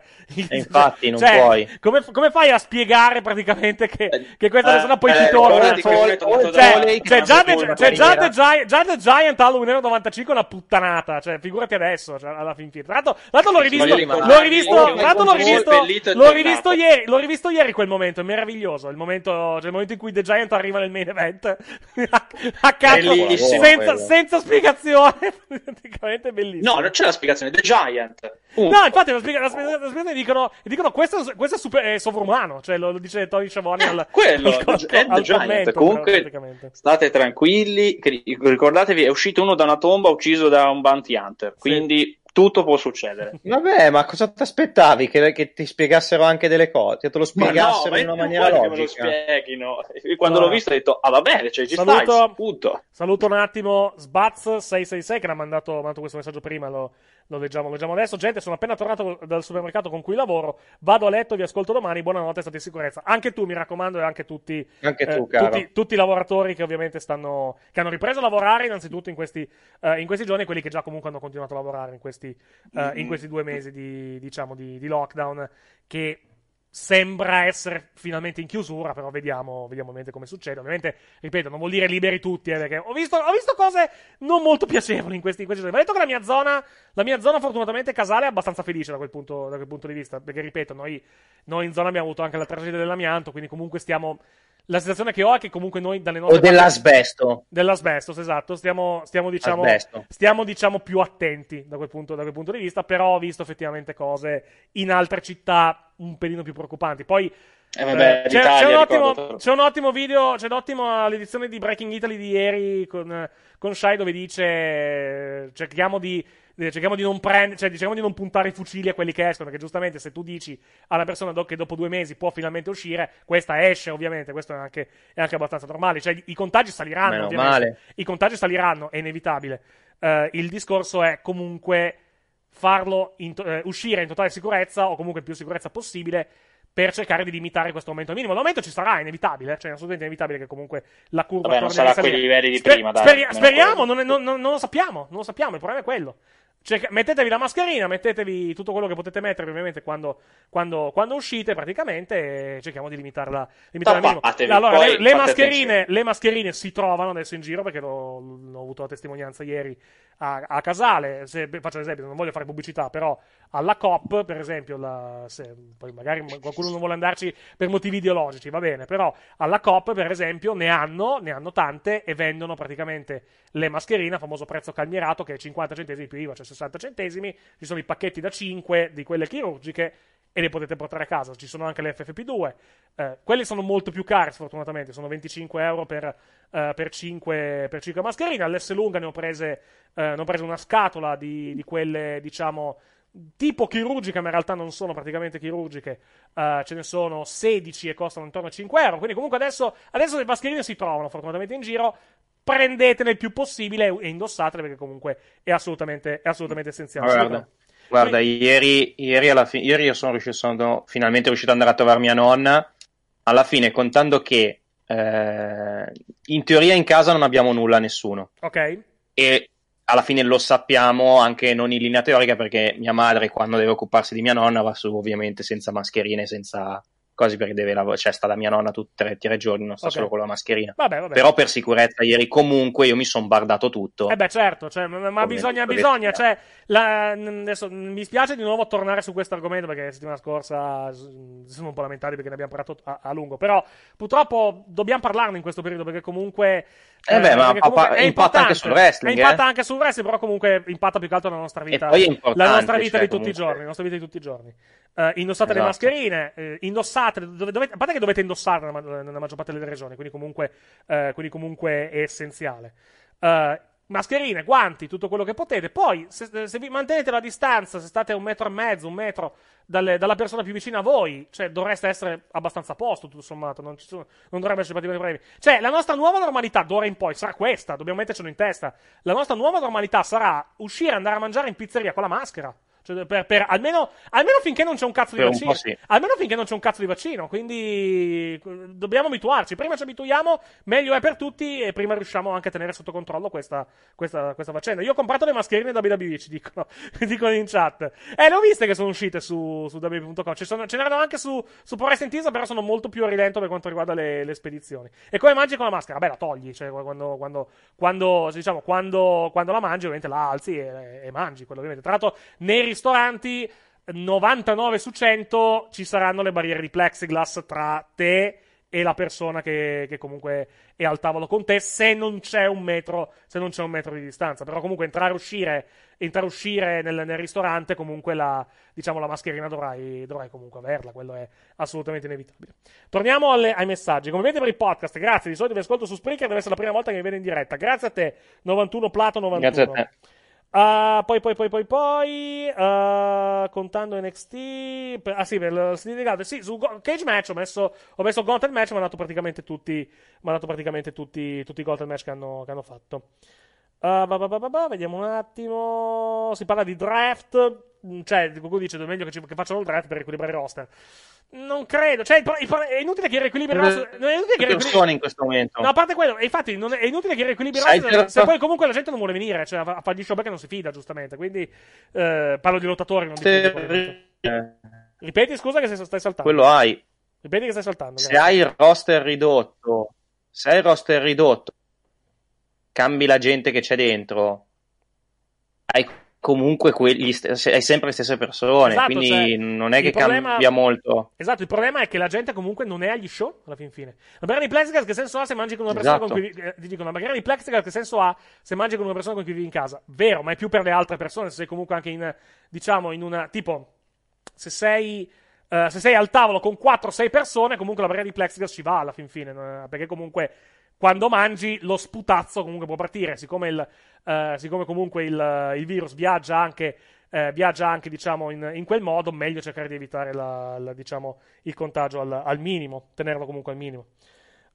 infatti non cioè, puoi. Come, come fai a spiegare praticamente che, che questa eh, persona poi eh, ti torna? Cioè, cioè, cioè, già The, una cioè, già The. Giant, già The Giant era 95 è una puttanata, cioè, figurati adesso, cioè, alla fin fine. Tra l'altro, l'ho rivisto, l'ho rivisto, l'ho rivisto, l'ho rivisto ieri, l'ho rivisto ieri quel momento, è meraviglioso, il momento, cioè, il momento in cui The Giant arriva nel main event, a, a cazzo, Bellissimo senza, senza spiegazione, praticamente bellissimo. No, non c'è la spiegazione, The Giant. No, infatti la spiega- la spiega- la spiegazione dicono, dicono questo, questo è, super, è sovrumano, cioè lo, lo dice Tony Sciavoni al, Eh, Quello, al, al, al Giant. commento, Comunque, praticamente. state tranquilli, che- ricordatevi, è uscito uno da una tomba ucciso da un bounty hunter, quindi tutto può succedere. Vabbè, ma cosa ti aspettavi? Che, che ti spiegassero anche delle cose? Che te lo Ma no, spiegassero ma in una maniera me lo logica? spieghino. E Quando Allora. l'ho visto ho detto, ah va bene, cioè, ci Saluto- stai, punto. Saluto un attimo Sbaz666 che mi ha mandato, mandato questo messaggio prima, lo, lo leggiamo, lo leggiamo adesso. Gente, sono appena tornato dal supermercato con cui lavoro, vado a letto, vi ascolto domani, buonanotte, state in sicurezza. Anche tu, mi raccomando, e anche tutti, Anche tu, eh, tutti, tutti i lavoratori che ovviamente stanno, che hanno ripreso a lavorare innanzitutto in questi, eh, in questi giorni e quelli che già comunque hanno continuato a lavorare in questi, eh, in questi due mesi di, diciamo, di, di lockdown che sembra essere finalmente in chiusura, però vediamo, vediamo ovviamente come succede. Ovviamente, ripeto, non vuol dire liberi tutti, eh, perché ho visto, ho visto cose non molto piacevoli in questi, in questi giorni. Va detto che la mia zona, la mia zona fortunatamente casale è abbastanza felice da quel punto, da quel punto di vista, perché ripeto, noi, noi in zona abbiamo avuto anche la tragedia dell'amianto, quindi comunque stiamo... La sensazione che ho è che comunque noi dalle nostre O dell'asbesto. Dell'asbestos, esatto. Stiamo, stiamo, diciamo, stiamo diciamo più attenti da quel, punto, da quel punto di vista, però ho visto effettivamente cose in altre città un pelino più preoccupanti. Poi Eh, vabbè, eh, c'è, c'è un ottimo, c'è un ottimo video, c'è un ottimo l'edizione di Breaking Italy di ieri con, con Shai dove dice eh, cerchiamo di cerchiamo di non prendere, cioè cerchiamo di non puntare i fucili a quelli che escono, perché giustamente se tu dici alla persona che dopo due mesi può finalmente uscire, questa esce ovviamente, questo è anche, è anche abbastanza normale, cioè i contagi saliranno Meno ovviamente, male. i contagi saliranno, è inevitabile. Eh, il discorso è comunque farlo in to- eh, uscire in totale sicurezza o comunque più sicurezza possibile per cercare di limitare questo aumento al minimo. L'aumento ci sarà, è inevitabile, cioè è assolutamente inevitabile che comunque la curva Vabbè, non sarà a quei livelli di Sper- prima, dai, speri- speriamo, non- non- non lo sappiamo, non lo sappiamo, il problema è quello. Cerca- mettetevi la mascherina, mettetevi tutto quello che potete mettere, ovviamente, quando, quando- quando uscite, praticamente, e cerchiamo di limitarla, limitarla Allora, le, le mascherine, le mascherine si trovano adesso in giro, perché l'ho, l'ho avuto la testimonianza ieri a, a Casale. Se, faccio l'esempio, non voglio fare pubblicità, però alla COP, per esempio, la- se- poi magari qualcuno non vuole andarci per motivi ideologici, va bene, però alla COP, per esempio, ne hanno, ne hanno tante e vendono praticamente le mascherine a famoso prezzo calmierato che è 50 centesimi più IVA, cioè 60 centesimi. Ci sono i pacchetti da 5 di quelle chirurgiche e le potete portare a casa. Ci sono anche le FFP2. Eh, quelle sono molto più care, sfortunatamente. Sono 25 euro per, eh, per, 5, per 5 mascherine. All'S lunga ne ho prese, eh, ne ho prese una scatola di, di quelle, diciamo, tipo chirurgiche, ma in realtà non sono praticamente chirurgiche. Eh, ce ne sono 16 e costano intorno a 5 euro. Quindi, comunque, adesso, adesso le mascherine si trovano fortunatamente in giro. Prendetene il più possibile e indossatele perché comunque è assolutamente, è assolutamente essenziale. Guarda, guarda ieri, ieri, alla fi- ieri io sono riuscito, sono finalmente riuscito ad andare a trovare mia nonna. Alla fine, contando che eh, in teoria in casa non abbiamo nulla, nessuno. Ok? E alla fine lo sappiamo anche non in linea teorica perché mia madre, quando deve occuparsi di mia nonna, va su ovviamente senza mascherine, senza cose perché deve lavorare, cioè sta da mia nonna tutti e tre giorni, non sta Ok. solo con la mascherina. Vabbè, vabbè. Però per sicurezza ieri comunque io mi sono bardato tutto. Eh beh, certo, cioè, ma, ma bisogna, bisogna, cioè, la- adesso mi spiace di nuovo tornare su questo argomento perché la settimana scorsa sono un po' lamentati perché ne abbiamo parlato a, a lungo, però purtroppo dobbiamo parlarne in questo periodo perché comunque... Eh beh, ma pa- è impatta anche sul wrestling, Eh, impatta eh. anche sul wrestling, però comunque impatta più che altro la nostra vita. la nostra vita cioè, di tutti i comunque. giorni, la nostra vita di tutti i giorni. Eh, indossate le Esatto. mascherine, eh, indossate, dove- dovete- a parte che dovete indossarle nella, nella maggior parte delle regioni, quindi comunque, eh, quindi comunque è essenziale. Eh, mascherine, guanti, tutto quello che potete. Poi, se, se vi mantenete la distanza, se state a un metro e mezzo, un metro dalle- dalla persona più vicina a voi, cioè dovreste essere abbastanza a posto, tutto sommato. Non, ci sono- non dovrebbe esserci particolari problemi. Cioè, la nostra nuova normalità d'ora in poi sarà questa, dobbiamo mettercelo in testa. La nostra nuova normalità sarà uscire andare a mangiare in pizzeria con la maschera. Cioè, per, per- almeno, almeno finché non c'è un cazzo di Per vaccino. sì. Almeno finché non c'è un cazzo di vaccino. Quindi dobbiamo abituarci. Prima ci abituiamo, meglio è per tutti e prima riusciamo anche a tenere sotto controllo questa, questa, questa faccenda. Io ho comprato le mascherine da WWE, ci dicono, dicono in chat. Eh, le ho viste che sono uscite su, su WWE.com. Sono- ce n'erano anche su, su Pro Wrestling Teaser, però sono molto più a rilento per quanto riguarda le, le spedizioni. E come mangi con la maschera? Beh, la togli. Cioè, quando, quando, quando, diciamo, quando, quando la mangi, ovviamente la alzi e, e mangi. Quello ovviamente. Tra l'altro, nei ristoranti 99 su 100 ci saranno le barriere di plexiglass tra te e la persona che, che comunque è al tavolo con te se non c'è un metro, se non c'è un metro di distanza. Però comunque entrare e uscire, entrare uscire nel, nel ristorante, comunque la, diciamo, la mascherina dovrai, dovrai comunque averla, quello è assolutamente inevitabile. Torniamo alle- ai messaggi. Come vedete per il podcast, grazie. Di solito vi ascolto su Spreaker, deve essere la prima volta che mi vede in diretta. Grazie a te, 91 Plato 91. Grazie a te. Uh, poi, poi, poi, poi, poi, uh, contando NXT, per- ah sì, per il Legato, sì, su Go- Cage Match ho messo, ho messo Gauntlet Match, mi hanno dato praticamente tutti, mi hanno dato praticamente tutti, tutti i Gauntlet Match che hanno, che hanno fatto. Uh, ba, ba, ba, ba, ba, vediamo un attimo, si parla di draft, cioè, qualcuno dice è meglio che, ci- che facciano il draft per riequilibrare il roster. Non credo, cioè, il il è inutile che riequilibri il roster, non è inutile che riequilibri- in questo momento. No, a parte quello, infatti non è, è inutile che riequilibri il roster se poi comunque la gente non vuole venire, cioè a, a fare gli show perché non si fida, giustamente. Quindi eh, parlo di lottatori, non di Ripeti, scusa, che stai saltando. quello hai. Ripeti che stai saltando. Se grazie. hai il roster ridotto, se hai il roster ridotto, cambi la gente che c'è dentro, hai comunque quelli, hai sempre le stesse persone, Esatto, quindi cioè, non è che problema- cambia molto. Esatto, il problema è che la gente comunque non è agli show alla fin fine. La barriera di plexiglass che senso ha se mangi con una persona Esatto. con cui eh, ti dicono, la barriera di plexiglass che senso ha se mangi con una persona con cui vivi in casa? Vero, ma è più per le altre persone, se sei comunque anche in diciamo in una tipo se sei eh, se sei al tavolo con 4-6 persone, comunque la barriera di plexiglass ci va alla fin fine, no? perché comunque quando mangi lo sputazzo comunque può partire, siccome, il, eh, siccome comunque il, il virus viaggia anche, eh, viaggia anche diciamo, in, in quel modo, meglio cercare di evitare la- la, diciamo, il contagio al, al minimo, tenerlo comunque al minimo.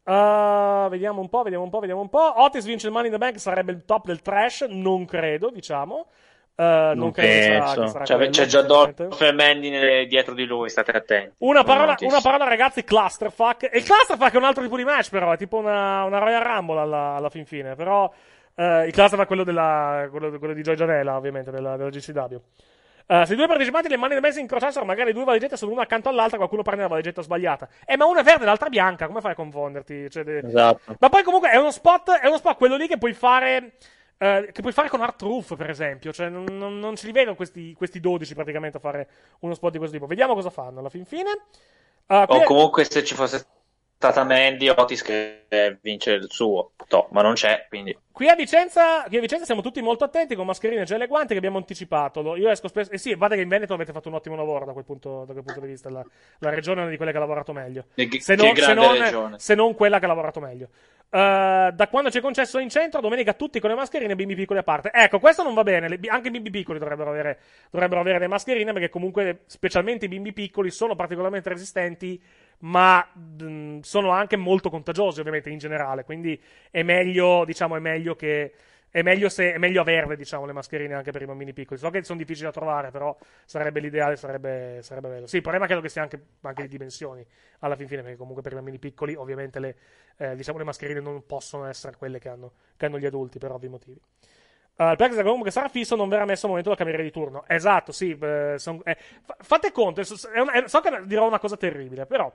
Uh, vediamo un po', vediamo un po', vediamo un po'. Otis vince il Money in the Bank, sarebbe il top del trash, non credo, diciamo. Uh, non, Non credo che sarà, penso. che sarà Cioè, quello, c'è già. Dolph e Mandy dietro di lui, state attenti. Una parola, una parola, ragazzi, clusterfuck. E il clusterfuck è un altro tipo di match, però. È tipo una, una Royal Rumble alla, alla fin fine. Però eh, il clusterfuck è quello, della, quello, quello di Joy Janela, ovviamente, della, della GCW. Eh, se i due partecipanti le mani del mese incrociassero, magari due valigette sono una accanto all'altra, qualcuno prende la valigetta sbagliata. Eh, ma una è verde e l'altra bianca, come fai a confonderti? Cioè, Esatto. ma poi comunque è uno spot, è uno spot quello lì che puoi fare. Eh, che puoi fare con Art Truth, per esempio. Cioè, non, non- non ce li vedo questi, questi 12 praticamente a fare uno spot di questo tipo. Vediamo cosa fanno alla fin fine. Uh, O è- comunque se ci fosse stata Mandy, Otis che eh, vince il suo. Toh, ma non c'è, quindi... Qui a, Vicenza, qui a Vicenza siamo tutti molto attenti con mascherine, gel e guanti che abbiamo anticipato. Io esco spesso. E sì, guarda che in Veneto avete fatto un ottimo lavoro da quel punto, da quel punto di vista. La, la regione è una di quelle che ha lavorato meglio. Che- Se non, se non- se non quella che ha lavorato meglio. Uh, da quando c'è concesso in centro, domenica tutti con le mascherine, bimbi piccoli a parte. Ecco, questo non va bene. Le anche i bimbi piccoli dovrebbero avere, dovrebbero avere le mascherine perché comunque, specialmente i bimbi piccoli, sono particolarmente resistenti, ma mh, sono anche molto contagiosi, ovviamente, in generale. Quindi è meglio, diciamo, è meglio che. È meglio, se, è meglio averle, diciamo, le mascherine anche per i bambini piccoli. So che sono difficili da trovare, però sarebbe l'ideale, sarebbe, sarebbe bello. Sì, il problema credo che sia anche, anche di dimensioni alla fin fine, perché comunque per i bambini piccoli, ovviamente, le, eh, diciamo, le mascherine non possono essere quelle che hanno, che hanno gli adulti, per ovvi motivi. Uh, il plexiglass comunque sarà fisso, non verrà messo al momento della cameriere di turno. Esatto, sì. eh, son- eh, fa- fate conto, è una- è- so che dirò una cosa terribile, però.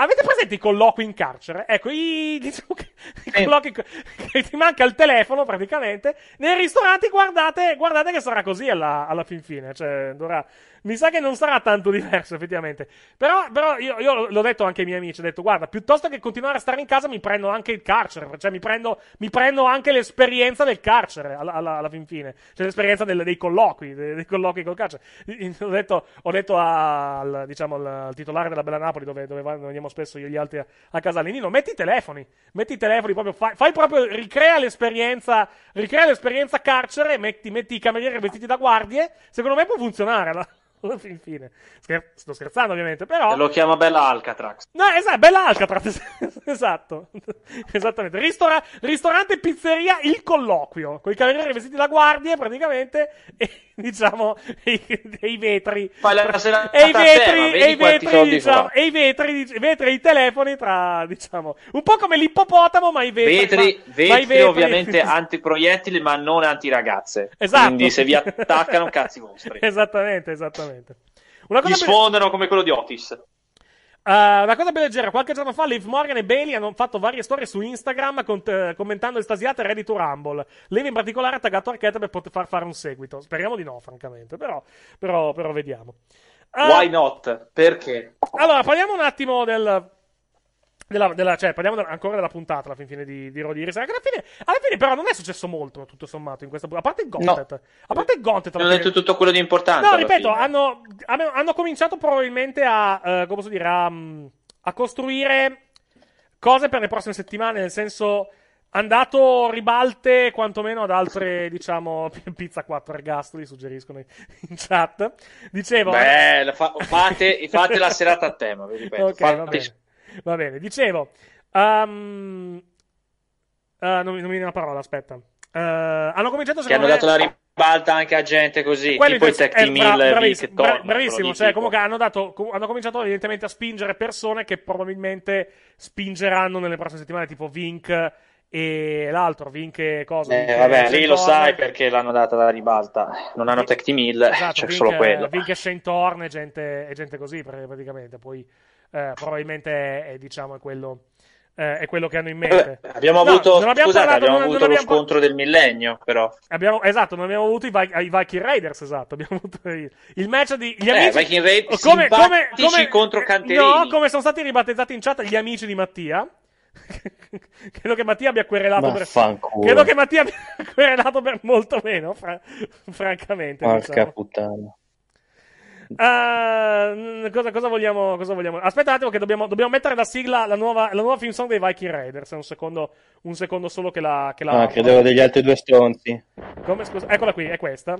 Avete presente i colloqui in carcere? Ecco, i, diciamo che, i colloqui che ti manca il telefono praticamente. Nei ristoranti guardate, guardate che sarà così alla, alla fin fine. Cioè, dovrà- mi sa che non sarà tanto diverso, effettivamente. Però, però io, io l'ho detto anche ai miei amici: ho detto, guarda, piuttosto che continuare a stare in casa, mi prendo anche il carcere. Cioè, mi prendo, mi prendo anche l'esperienza del carcere alla, alla- alla fin fine. Cioè, l'esperienza del- dei colloqui, dei, dei colloqui col carcere. Ho detto, ho detto al, diciamo, al, titolare della Bella Napoli, dove, dove andiamo spesso io e gli altri a, a Casale, Nino, metti i telefoni, metti i telefoni, proprio, fai, fai proprio, ricrea l'esperienza, ricrea l'esperienza carcere, metti, metti i camerieri vestiti da guardie, secondo me può funzionare alla, fin fine. Scher- sto scherzando ovviamente, però... Lo chiama Bella Alcatrax. No, esatto, bella Alcatraz. esatto. Esattamente. Ristora- ristorante e pizzeria il colloquio. Con i camerieri vestiti da guardie, praticamente. E diciamo. E, e i vetri. Fai la serata E i vetri. e i vetri, diciamo. E i vetri, i vetri e i telefoni tra. Diciamo. Un po' come l'ippopotamo, ma i vetri. Vetri, ma- vetri, ma i vetri- ovviamente antiproiettili, ma non antiragazze. Esatto. Quindi se vi attaccano, cazzi vostri. esattamente, esattamente. Una Gli cosa be- sfondano come quello di Otis. Uh, una cosa più leggera, qualche giorno fa Liv Morgan e Bailey hanno fatto varie storie su Instagram cont- eh, commentando estasiate Ready to Rumble. Liv in particolare ha taggato Arquette per poter far fare un seguito. Speriamo di no, francamente, però, però, però vediamo. Uh, Why not? Perché? Allora, parliamo un attimo del. Della, della- cioè, parliamo ancora della puntata alla fin fine di, di Raw di Iris. Alla fine, alla fine, però, non è successo molto, tutto sommato, in questa puntata. A parte il Gauntlet. A parte il Gauntlet. fine- detto tutto quello di importante. No, ripeto, hanno, hanno, hanno cominciato probabilmente a, eh, come posso dire, a, mm, a costruire cose per le prossime settimane, nel senso, Andato ribalte quantomeno ad altre, diciamo, pizza 4 ergastoli, suggeriscono in chat. Dicevo... Beh, fa- fate, fate la serata a tema, vi ripeto. Ok, Fate- va bene. Dicevo. ehm, eh, non, mi- non mi viene la parola, aspetta. Eh, hanno cominciato Che hanno secondo me- dato la ribalta anche a gente così, Quelli tipo i Tech eh, Team bra- Hill, bravissimo, Vic bra- bravissimo, cioè comunque hanno, dato, hanno cominciato evidentemente a spingere persone che probabilmente spingeranno nelle prossime settimane, tipo Vink e l'altro, Vink e cosa? Eh, Vink vabbè, lì lo sai perché l'hanno data la ribalta. Non hanno Tech Team Hill, Esatto, c'è Vink, solo quello. Vink e Shane Thorne e gente, gente così pr- praticamente. Poi eh, probabilmente è, diciamo, è quello, eh, è quello che hanno in mente. Vabbè, abbiamo No, avuto, non abbiamo scusate, parlato- abbiamo non- non avuto lo abbiamo- scontro del millennio, però. Abbiamo, esatto, non abbiamo avuto i, Vi- i Viking Raiders, esatto. Abbiamo avuto il, il match di gli Eh, amici. Viking Raiders come, come, simpatici come, contro Canterini. No, come sono stati ribattezzati in chat gli amici di Mattia. credo che Mattia abbia querelato per. Credo che Mattia abbia querelato per molto meno, fra- francamente. Porca diciamo. puttana. Mm, cosa, cosa vogliamo, cosa vogliamo? Aspetta un attimo, che dobbiamo, dobbiamo mettere la sigla, la nuova, la nuova film song dei Viking Raiders. Un secondo, un secondo solo che la. Che la Ah, credevo degli altri due stronzi. Come, scusa? Eccola qui, è questa.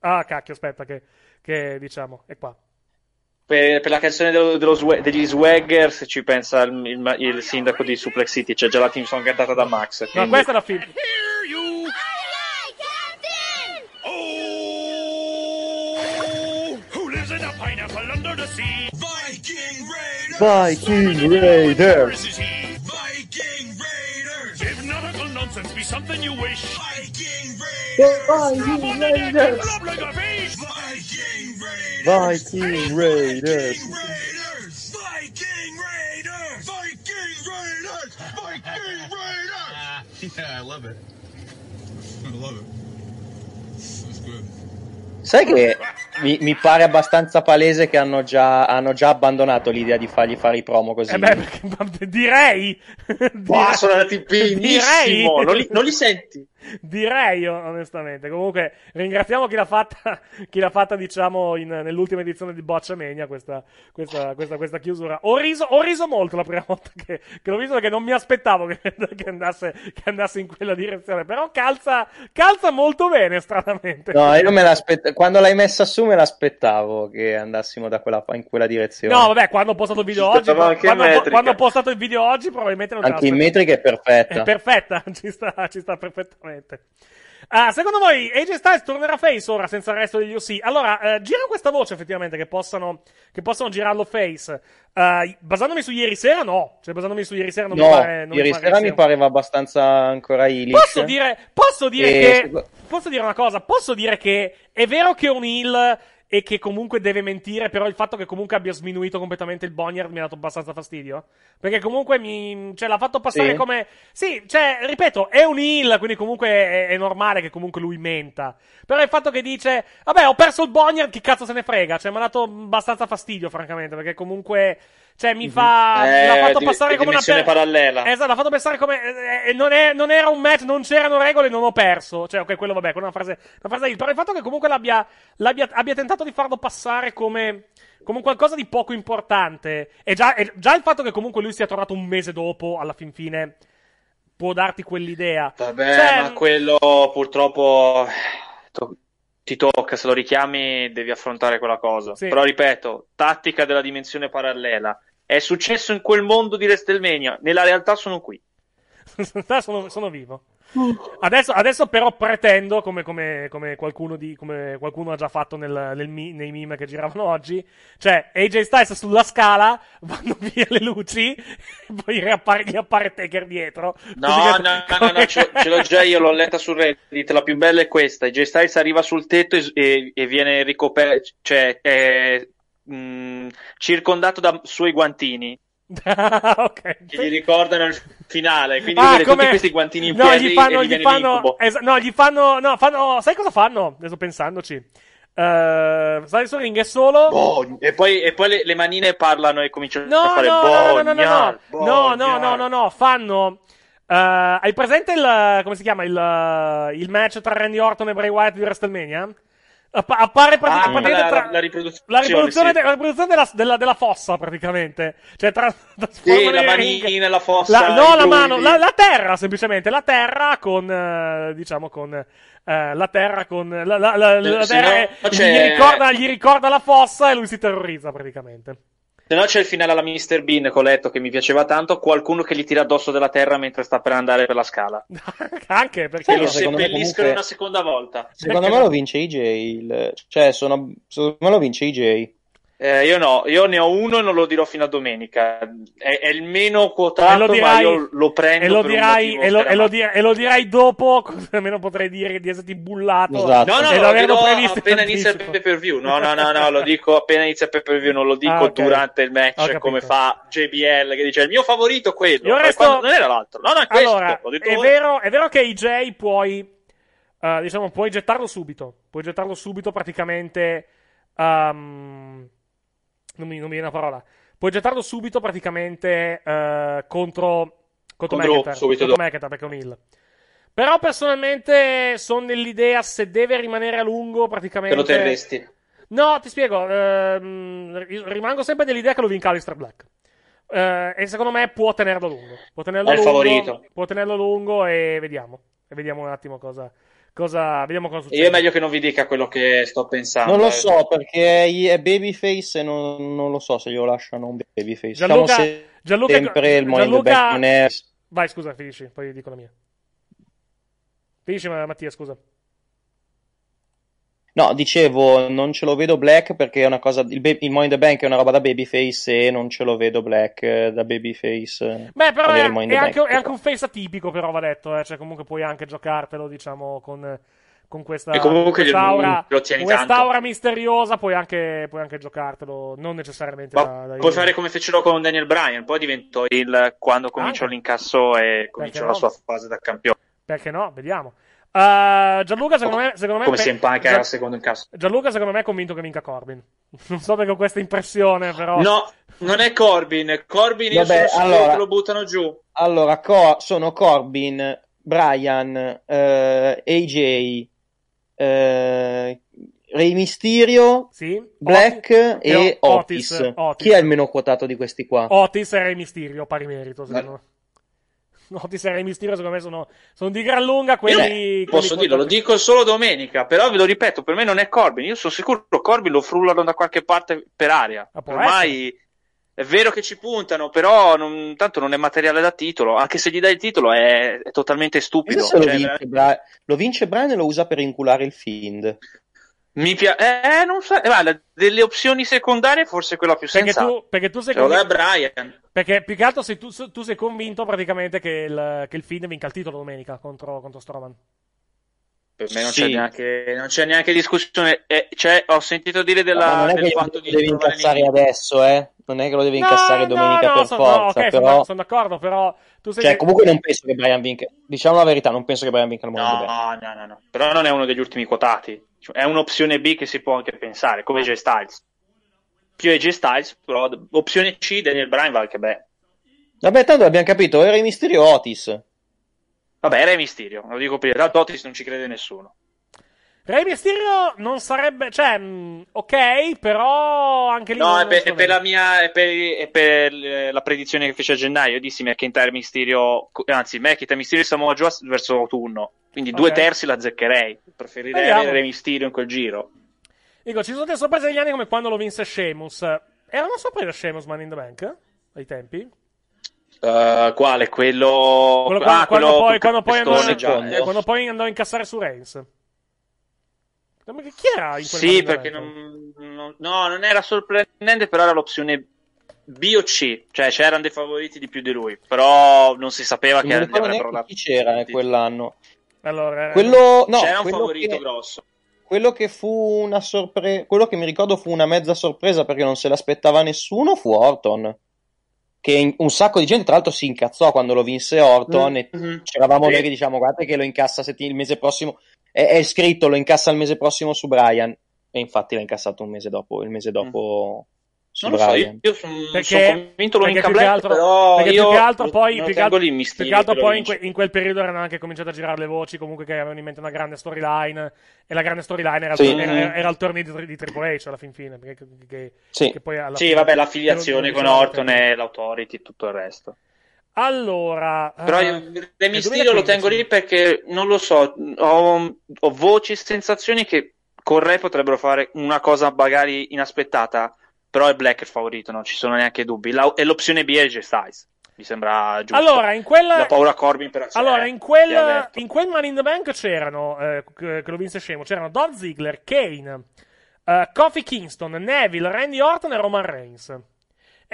Ah, cacchio, aspetta, che, che diciamo, è qua. Per, per la canzone dello- dello swa- degli Swaggers ci pensa il, il- il sindaco di Suplex City, c'è già la team song cantata da Max. No, quindi- questa è la film. Viking Raiders! Viking Raiders! If nautical nonsense be something you wish, Viking Raiders! Drop on the deck and flop like a fish! Viking Raiders! Viking Raiders! Raiders! Viking Raiders! Viking Raiders! Viking Raiders! yeah, I love it. I love it. That's good. Sai che mi, mi pare abbastanza palese che hanno già, hanno già abbandonato l'idea di fargli fare i promo così. Eh beh, perché- direi. Wow, sono andati benissimo! Non li, non li senti? Direi io, onestamente. Comunque, ringraziamo chi l'ha fatta, chi l'ha fatta diciamo, in- nell'ultima edizione di Bocciamania, questa, questa, questa, questa chiusura. Ho riso, ho riso molto la prima volta che, che l'ho visto perché non mi aspettavo che, che andasse, che andasse in quella direzione. Però calza, calza molto bene, stranamente. No, io me l'aspettavo. Quando l'hai messa su, me l'aspettavo che andassimo da quella, in quella direzione. No, vabbè, quando ho postato il video oggi, quando, quando ho postato il video oggi, probabilmente non Anche in metrica è perfetta. È perfetta, ci sta, ci sta perfettamente. Ah, secondo voi AJ Styles tornerà face ora senza il resto degli OC? Allora, eh, gira questa voce effettivamente che possano, che possano girarlo face. Eh, basandomi su ieri sera, no. Cioè, basandomi su ieri sera non no, mi pare. Non ieri mi pare sera mi pareva abbastanza ancora Ilish. Posso dire, posso dire E che. Posso dire una cosa? Posso dire che è vero che un heel e che comunque deve mentire, però il fatto che comunque abbia sminuito completamente il Boneyard mi ha dato abbastanza fastidio. Perché comunque mi. cioè, l'ha fatto passare Sì. come. Sì, cioè, ripeto, è un heel, quindi comunque è, è normale che comunque lui menta. Però il fatto che dice, vabbè, ho perso il Boneyard, chi cazzo se ne frega? Cioè, mi ha dato abbastanza fastidio, francamente, perché comunque. Cioè, mi fa. Eh, l'ha fatto passare come una. dimensione parallela. Esatto, l'ha fatto pensare come. eh, eh, non, è- non era un match, non c'erano regole, non ho perso. Cioè, ok, quello vabbè, quella è una frase. Una frase. Però il fatto che comunque l'abbia, l'abbia- abbia tentato di farlo passare come. Come un qualcosa di poco importante. E già, e già il fatto che comunque lui sia tornato un mese dopo, alla fin fine, può darti quell'idea. Vabbè, Cioè, ma quello purtroppo to- ti tocca, se lo richiami devi affrontare quella cosa. Sì. Però ripeto, tattica della dimensione parallela. È successo in quel mondo di WrestleMania, nella realtà sono qui. sono, sono vivo. Adesso, adesso però pretendo, come, come- come qualcuno, di, come qualcuno ha già fatto nel- nel nei meme che giravano oggi, cioè AJ Styles sulla scala, vanno via le luci, poi riappare, gli appare Taker dietro. No, Così che- no, no, no, no, ce, ce l'ho già io, l'ho letta su Reddit. La più bella è questa: J Styles arriva sul tetto e, e- e viene ricoperto, cioè è mh, circondato da suoi guantini. ok. Che gli ricordano il finale. Quindi Ah, come- questi guantini in No, piedi gli fanno, gli fanno, esa- no, gli fanno, no, fanno, sai cosa fanno? Adesso pensandoci. Uh, stai sul ring è solo. E poi, e poi le, le manine parlano e cominciano No, a fare no, no, no, no, no, no, no, no, no, no, no, fanno. eh, hai presente il. come si chiama? Il, eh, il match tra Randy Orton e Bray Wyatt di WrestleMania? App- appare Ah, praticamente la- tra- la riproduzione, la riproduzione, sì. de- la riproduzione della, della- della fossa, praticamente. Cioè, tra, Sì, la manina, la fossa, La- no, la mano, la, terra, semplicemente. La terra con, eh, diciamo, con. eh, la terra con. La, terra no è- gli, ricorda, gli ricorda la fossa e lui si terrorizza, praticamente. Se no c'è il finale alla Mr. Bean, che ho letto che mi piaceva tanto, qualcuno che gli tira addosso della terra mentre sta per andare per la scala. Anche perché. E lo seppelliscono comunque- una seconda volta. Secondo me lo vince IJ. il- Cioè, sono... secondo me lo vince IJ. Eh, io no, io ne ho uno e non lo dirò fino a domenica. È, è il meno E quotato, lo ma dirai, io lo prendo e lo dirai, e lo, e lo dir- e lo dirai dopo, almeno potrei dire di esserti bullato. Esatto. No, no, e no, lo previsto in appena inizia il pay per view. No, no, no, no, lo dico appena inizia il pay per view, non lo dico Ah, ok. durante il match come fa JBL che dice il mio favorito è quello. Io resto- quando- Non era l'altro, no, no, è questo. Allora, è vero, è vero che IJ puoi, eh, diciamo, puoi gettarlo subito. Puoi gettarlo subito praticamente. ehm, non, mi, non mi viene la parola. Puoi gettarlo subito praticamente eh, contro. Contro Con Drew, McIntyre. subito Contro. McIntyre, perché è un heal. Però personalmente sono nell'idea se deve rimanere a lungo praticamente. Te lo terresti. No, ti spiego. ehm, rimango sempre dell'idea che lo vinca Alistair Black. Eh, e secondo me può tenerlo lungo. Può tenerlo È il lungo, favorito. Può tenerlo lungo e vediamo. E vediamo un attimo cosa. Cosa vediamo cosa succede. io è meglio che non vi dica quello che sto pensando. Non lo eh. so perché è babyface e non, non lo so se glielo lasciano un babyface. Gianluca- se- Gianluca- sempre il Gianluca- è- Vai, scusa, finisci, poi dico la mia. Finisci, ma- Mattia, scusa. No, dicevo, non ce lo vedo Black perché è una cosa. Il, ba- il Money in the Bank è una roba da babyface e non ce lo vedo Black eh, da babyface. Beh, però è, è anche, è anche un face atipico, però va detto. Eh. Cioè, comunque puoi anche giocartelo, diciamo, con, con questa. E comunque quest'aura, lo tieni con quest'aura tanto. misteriosa. Puoi anche, puoi anche giocartelo, non necessariamente da, da puoi fare come fecero con Daniel Bryan, poi diventò il quando cominciò Anche. l'incasso e cominciò no? la sua fase da campione. Perché no? Vediamo. Uh, Gianluca, secondo me. Secondo me Come CM Punk Gian- era al secondo incasso. Gianluca, secondo me, è convinto che vinca Corbin. Non so perché ho questa impressione, però. No, non è Corbin. Corbin io Vabbè, sono allora- che lo buttano giù. Allora, Co- sono Corbin, Brian, eh, AJ, eh, Rey Mysterio, Sì? Black Otis- e Otis, Otis. Otis. Chi è il meno quotato di questi qua? Otis e Rey Mysterio, pari merito, secondo me. Otis e Rey Mysterio, secondo me, sono, sono di gran lunga quelli. Io quelli posso dirlo, lo dico solo domenica, però ve lo ripeto, per me non è Corbin. Io sono sicuro che Corbin lo frullano da qualche parte per aria. Ah, Ormai è vero che ci puntano, però non- tanto non è materiale da titolo. Anche se gli dai il titolo è, è totalmente stupido. Se lo, Cioè, vince Bra- lo vince Brian e lo usa per inculare il Fiend. Mi piace, eh, non so, eh, guarda, delle opzioni secondarie, forse quella più Perché sensata. tu, perché tu sei Cioè, convinto. Brian. Perché più che altro sei tu, tu sei convinto praticamente che il, che il Finn vinca il titolo domenica contro, contro Strowman. Per me non, Sì. c'è, neanche, non c'è neanche discussione. Eh, cioè, ho sentito dire della, Ma non è del che fatto lo di devi incazzare lì. adesso, eh? Non è che lo devi incassare domenica per so- forza, no, ok, sono, però... d'ac- sono d'accordo, però tu sei Cioè, comunque non penso che Brian vinca. Diciamo la verità, non penso che Brian vinca il in the No, no, no, no. Però non è uno degli ultimi quotati. Cioè, È un'opzione B che si può anche pensare, come J Styles. Più AJ Styles, però opzione C, Daniel Bryan va anche bene. Vabbè, tanto abbiamo capito, era il Mysterio Otis. Vabbè, era Mysterio, lo dico prima. Tanto Otis non ci crede nessuno. Rey Mysterio non sarebbe, cioè, mh, ok, però anche lì No, non- è per, è per la mia è per, è per la predizione che fece a gennaio. Io dissi McIntyre Mysterio, anzi, McIntyre Mysterio e Samoa Joe verso autunno. Quindi due Ok. terzi la zeccherei. Preferirei Vediamo. avere Mysterio in quel giro. Dico, ci sono delle sorprese degli anni come quando lo vinse Sheamus. Era una sorpresa Sheamus Man in the Bank? Ai tempi? Uh, quale? Quello. Quello, ah, quando, quello quando poi, quando, poi andò, eh, quando poi andò a incassare su Reigns. Ma che- Chi era in quel Sì, perché non, non- no, non era sorprendente, però era l'opzione B o C, cioè c'erano dei favoriti di più di lui, però non si sapeva Non che ricordo avrebbero chi c'era eh, quell'anno. Allora, Quello, no, C'era un quello favorito che, grosso. quello che fu una sorpresa, quello che mi ricordo fu una mezza sorpresa perché non se l'aspettava nessuno fu Orton. Che in- un sacco di gente, tra l'altro, si incazzò quando lo vinse Orton. E Mhm. c'eravamo Sì. noi che diciamo: Guardate che lo incassa setti- il mese prossimo. È, è scritto, lo incassa il mese prossimo su Brian. E infatti l'ha incassato un mese dopo. Il mese dopo su Non lo so, io, io sono, Perché- sono convinto lo perché vinca più che Black, altro- però perché io più che altro poi, più che altro- più che altro poi in, que- in quel periodo erano anche cominciate a girare le voci comunque che avevano in mente una grande storyline e la grande storyline era, Sì. il, era, era il torneo di, di Triple H alla fin fine perché, che, Sì. che poi alla Sì, fine- vabbè, l'affiliazione con Orton e l'Authority e tutto il resto. Allora Però eh, io nel Re Mysterio lo 2015. tengo lì perché non lo so, ho, ho voci e sensazioni che con Re potrebbero fare una cosa magari inaspettata, però è Black il favorito, non ci sono neanche dubbi. La- e l'opzione B è AJ Styles, mi sembra giusto. allora in quella La paura Corbin per Allora, in ti quel, avverto. in quel Money in the Bank c'erano, eh, che lo vinse scemo, c'erano Dolph Ziggler, Kane, eh, Kofi Kingston, Neville, Randy Orton e Roman Reigns.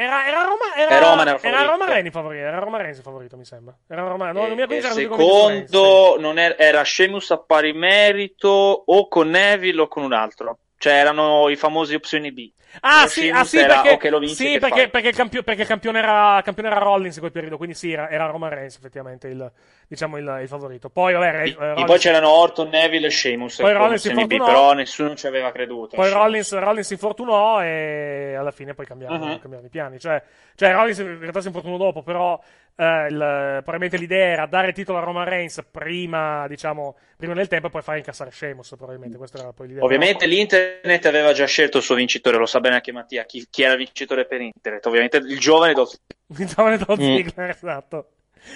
Era, era, Roma, era, E era era favorito. Roman Reigns il favorito, era Roman Reigns il favorito, mi sembra. Era Roman, no, non mi E era sì. secondo non era, era Sheamus a pari merito o con Neville o con un altro. Cioè erano i famosi opzioni B. Ah sì, ah, sì, perché, "Ok, lo vinci, sì, perché, fai?" perché il, campio- perché il campione, era, campione era Rollins in quel periodo, quindi sì, era, era Roman Reigns effettivamente il, diciamo, il, il favorito. Poi, vabbè, E eh, poi Rollins- c'erano Orton, Neville e Sheamus Poi come Rollins si opzioni B, però nessuno ci aveva creduto. Poi. Rollins, Rollins si infortunò e alla fine poi cambiarono, Mhm. cambiarono i piani. Cioè, cioè Rollins in realtà si infortunò dopo, però eh, il- probabilmente l'idea era dare il titolo a Roman Reigns prima, diciamo, prima del tempo e poi fare incassare Sheamus, probabilmente. Questa era poi l'idea. Ovviamente l'internet aveva già scelto il suo vincitore, lo sa bene anche Mattia, chi, chi era il vincitore per internet. Ovviamente il giovane Dolph Mi giovane Dolph Mm. Ziggler, esatto.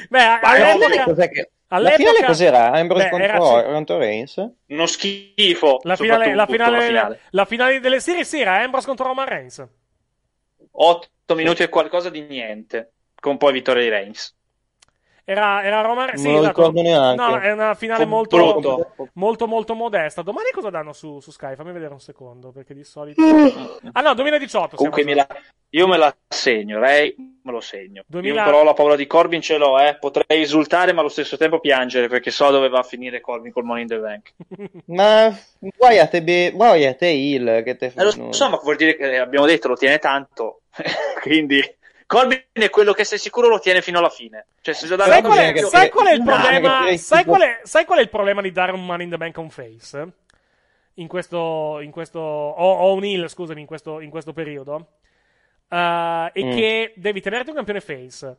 Beh, all'epoca... cos'è che- La finale cos'era? Ambrose Beh, era- contro contro Reigns? uno schifo. La finale, la, finale, la finale. la finale delle serie sì, era Ambrose contro Roman Reigns. 8 minuti e qualcosa di niente, con poi vittoria di Reigns. Era, era Roman Non sì, lo esatto. ricordo neanche. No, è una finale molto, brutto. molto, molto modesta. Domani cosa danno su, su Sky? Fammi vedere un secondo, perché di solito... Ah no, 2018. Comunque me la- io me la segno, lei me lo segno. 2000 Io però la paura di Corbin ce l'ho, eh. potrei esultare ma allo stesso tempo piangere perché so dove va a finire Corbin col Money in the Bank. Ma Wyatt è, be- Wyatt è il che te Eh, lo so, ma vuol dire che abbiamo detto lo tiene tanto, quindi Corbin è quello che sei sicuro lo tiene fino alla fine. Cioè, se Sai qual, è, bisogna sai qual è il problema? capire Sai qual è, sai qual è il problema di dare un Money in the Bank a un face? In questo, in questo o, o un heal, scusami, in questo, in questo periodo. Uh, e Mm. che devi tenerti un campione face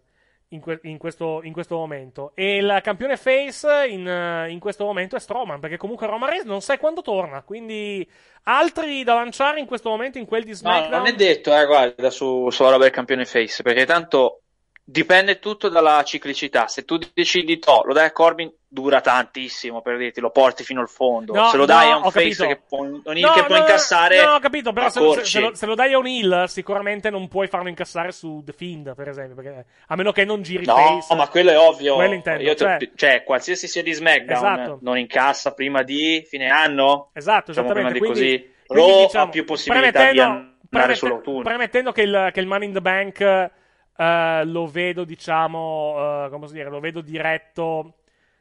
in, que- in questo, in questo momento. E il campione face in, in questo momento è Strowman, perché comunque Roman Reigns non sai quando torna. Quindi altri da lanciare in questo momento in quel di No, SmackDown. non è detto, eh, guarda, su, sulla roba del campione face, perché tanto dipende tutto dalla ciclicità. Se tu decidi, no, lo dai a Corbin, dura tantissimo, per dirti, lo porti fino al fondo. No, se lo dai no, a un face capito. che può, un No, che può no, incassare, No, ho capito, però se, se- se lo, se lo dai a un heal, sicuramente non puoi farlo incassare su The Fiend, per esempio. Perché, a meno che non giri No, face. ma quello è ovvio. Quello intendo, Io te- cioè- cioè, qualsiasi sia di SmackDown, Esatto. non incassa prima di fine anno. Esatto, Diciamo prima esattamente. di Quindi, così. quindi, Raw diciamo, ha più possibilità di premettendo- andare premette- sull'autunno. Premettendo che il, che il Money in the Bank eh, lo vedo, diciamo, eh, come posso dire, lo vedo diretto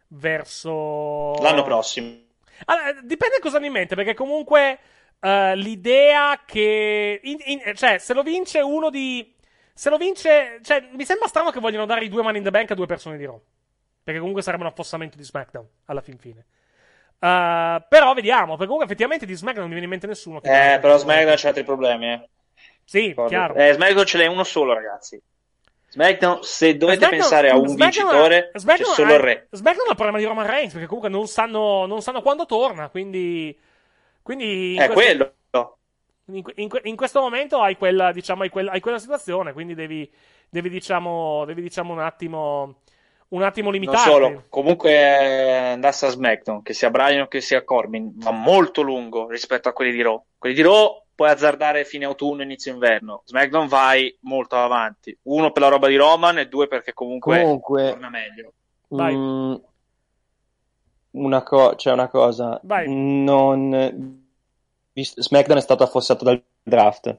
verso... L'anno prossimo. Allora, dipende cosa hanno in mente, perché comunque eh, l'idea che... in- in- cioè, se lo vince uno di... Se lo vince... Cioè, mi sembra strano che vogliono dare i due Money in the Bank a due persone di Raw. Perché comunque sarebbe un affossamento di SmackDown, alla fin fine. Eh, però vediamo, perché comunque effettivamente di SmackDown non mi viene in mente nessuno. Eh, però SmackDown c'ha altri problemi, eh. Sì, chiaro. Eh, SmackDown ce n'è uno solo, ragazzi. SmackDown, se dovete SmackDown- pensare a un SmackDown- vincitore, c'è SmackDown solo ha- il re. SmackDown ha il problema di Roman Reigns, perché comunque non sanno, non sanno quando torna, quindi... Quindi... in È questo- quello. In, in in questo momento hai quella, diciamo, hai quella, hai quella situazione, quindi devi, devi, diciamo, devi, diciamo, un attimo, un attimo Non limitarti. solo, comunque eh, andasse a SmackDown, che sia Bryan o che sia Corbin, va molto lungo rispetto a quelli di Raw. Quelli di Raw puoi azzardare fine autunno, inizio inverno. SmackDown vai molto avanti. Uno per la roba di Roman e due perché comunque, Comunque- torna meglio. Vai. Mm, una, co- cioè una cosa, Vai. non... SmackDown è stato affossato dal draft.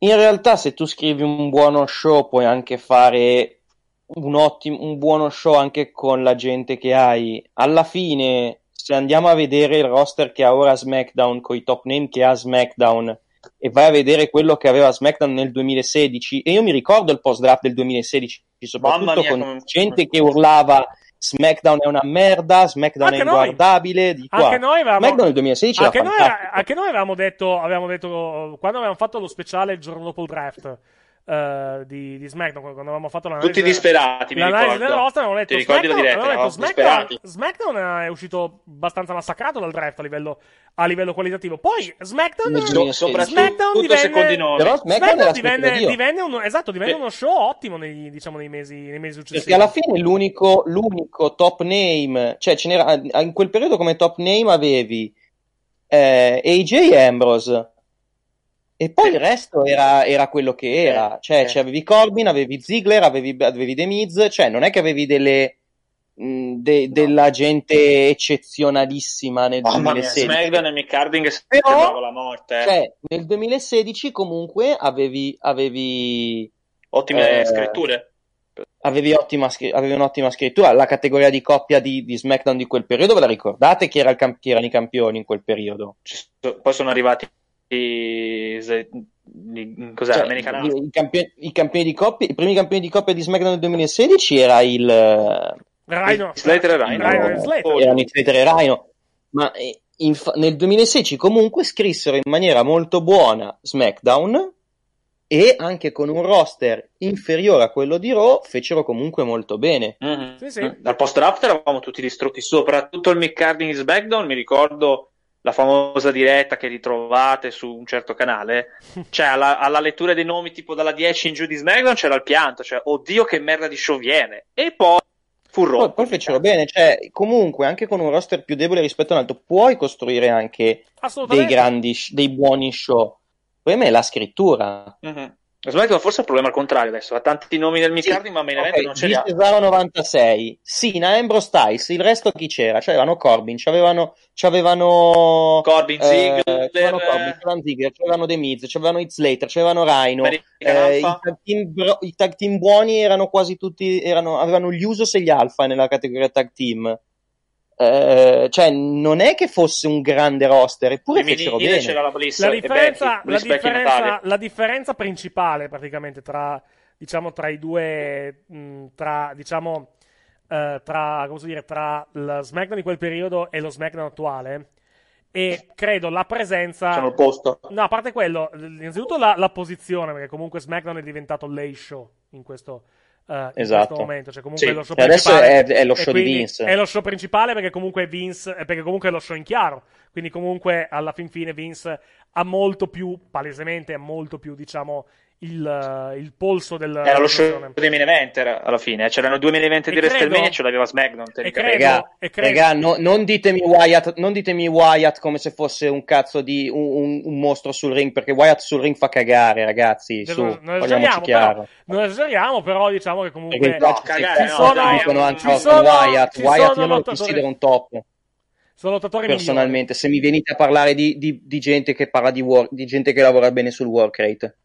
In realtà, se tu scrivi un buono show, puoi anche fare un ottimo, un buono show anche con la gente che hai. Alla fine, se andiamo a vedere il roster che ha ora SmackDown, con i top name che ha SmackDown, e vai a vedere quello che aveva SmackDown nel 2016, e io mi ricordo il post draft del 2016, soprattutto mia, con come- gente che urlava SmackDown è una merda, SmackDown Anche è noi. inguardabile. Di qua. Anche noi avevamo, SmackDown nel 2016 anche noi, anche noi avevamo detto, avevamo detto quando avevamo fatto lo speciale il giorno dopo il draft eh, di, di SmackDown, quando avevamo fatto l'analisi, Tutti disperati, mi l'analisi ricordo. del roster, avevamo detto Ti SmackDown, diretta? avevamo detto SmackDown, SmackDown è uscito abbastanza massacrato dal draft a livello, a livello qualitativo. Poi SmackDown, Nel 2016. SmackDown divenne. Però SmackDown divenne, divenne uno, esatto, divenne uno show ottimo nei, diciamo, nei mesi, nei mesi successivi. Perché alla fine l'unico, l'unico top name, cioè ce n'era, in quel periodo come top name avevi eh, AJ Ambrose e poi il resto era, era quello che era, cioè eh. cioè, avevi Corbin, avevi Ziggler, avevi, avevi The Miz, cioè non è che avevi delle, de- della gente eccezionalissima nel Mamma mia, 2016. SmackDown e Mick Harding Però- la morte. eh. Cioè, nel 2016 comunque avevi, avevi Ottime eh, scritture. avevi, ottima, avevi un'ottima scrittura. La categoria di coppia di, di SmackDown di quel periodo, ve la ricordate chi, era il chi erano i campioni in quel periodo? Poi sono arrivati i- se- i- cos'è, Cioè, American i, i campioni, i campioni di coppia, i primi campioni di coppia di SmackDown del 2016 era il Rhino, Slater e Rhino. Rhino e Slater. Oh, erano i Slater e Rhino. Ma eh, inf- nel 2016 comunque scrissero in maniera molto buona SmackDown e anche con un roster inferiore a quello di Raw fecero comunque molto bene. Mhm. Sì, sì. Dal post draft eravamo tutti distrutti, soprattutto il Mick Harding in SmackDown. Mi ricordo la famosa diretta che ritrovate su un certo canale. Cioè, alla, alla lettura dei nomi, tipo dalla 10 in giù di SmackDown, c'era il pianto. Cioè, oddio, che merda di show viene. E poi fu Poi, Raw. poi fecero bene, cioè comunque anche con un roster più debole rispetto a un altro puoi costruire anche dei grandi, dei buoni show. Poi a me è la scrittura. Mhm. SmackDown forse è il problema al contrario adesso. Ha tanti nomi nel Mick Sì, ma main ok, event non ce li ha. Cesaro 96, Sina, Ambrose Styles, il resto chi c'era? C'avevano Corbin, c'avevano, c'avevano Corbin, eh, Ziggler, c'avevano Corbin, c'avevano Ziggler, c'avevano The Miz, c'avevano Heath Slater, c'avevano Rhino. Eh, i, tag team bro- i tag team buoni erano quasi tutti, erano, avevano gli Usos e gli Alpha nella categoria tag team. Eh, cioè, non è che fosse un grande roster, eppure Femminile fecero bene. c'era la Bliss la e differenza, Becky, la, differenza, la differenza principale praticamente tra diciamo tra i due mh, tra diciamo eh, tra come dire tra lo SmackDown di quel periodo e lo SmackDown attuale e credo la presenza Sono posto. no a parte quello innanzitutto la, la posizione perché comunque SmackDown è diventato lei show in questo in Esatto. questo momento cioè comunque Sì. è lo show adesso è- è lo show di Vince. è lo show principale perché comunque Vince eh, perché comunque è lo show in chiaro quindi comunque alla fin fine Vince ha molto più palesemente ha molto più diciamo il, eh, il polso del Era lo show dei main event era- alla fine. C'erano due main event E di credo- WrestleMania e ce l'aveva SmackDown. e credo- Raga, e credo- raga, no- non, ditemi Wyatt, non ditemi Wyatt come se fosse un cazzo di un, un- un mostro sul ring, perché Wyatt sul ring fa cagare, ragazzi. Su, non, esageriamo chiaro. però, non esageriamo però diciamo che comunque Perché No, cagare, ci no, sono- dai, dicono anche ci Austin sono- Wyatt. ci Wyatt sono io non lo considero un top. sono lottatori Personalmente, se mi venite a parlare di, di- di gente che parla di, work, di gente che lavora bene sul work rate.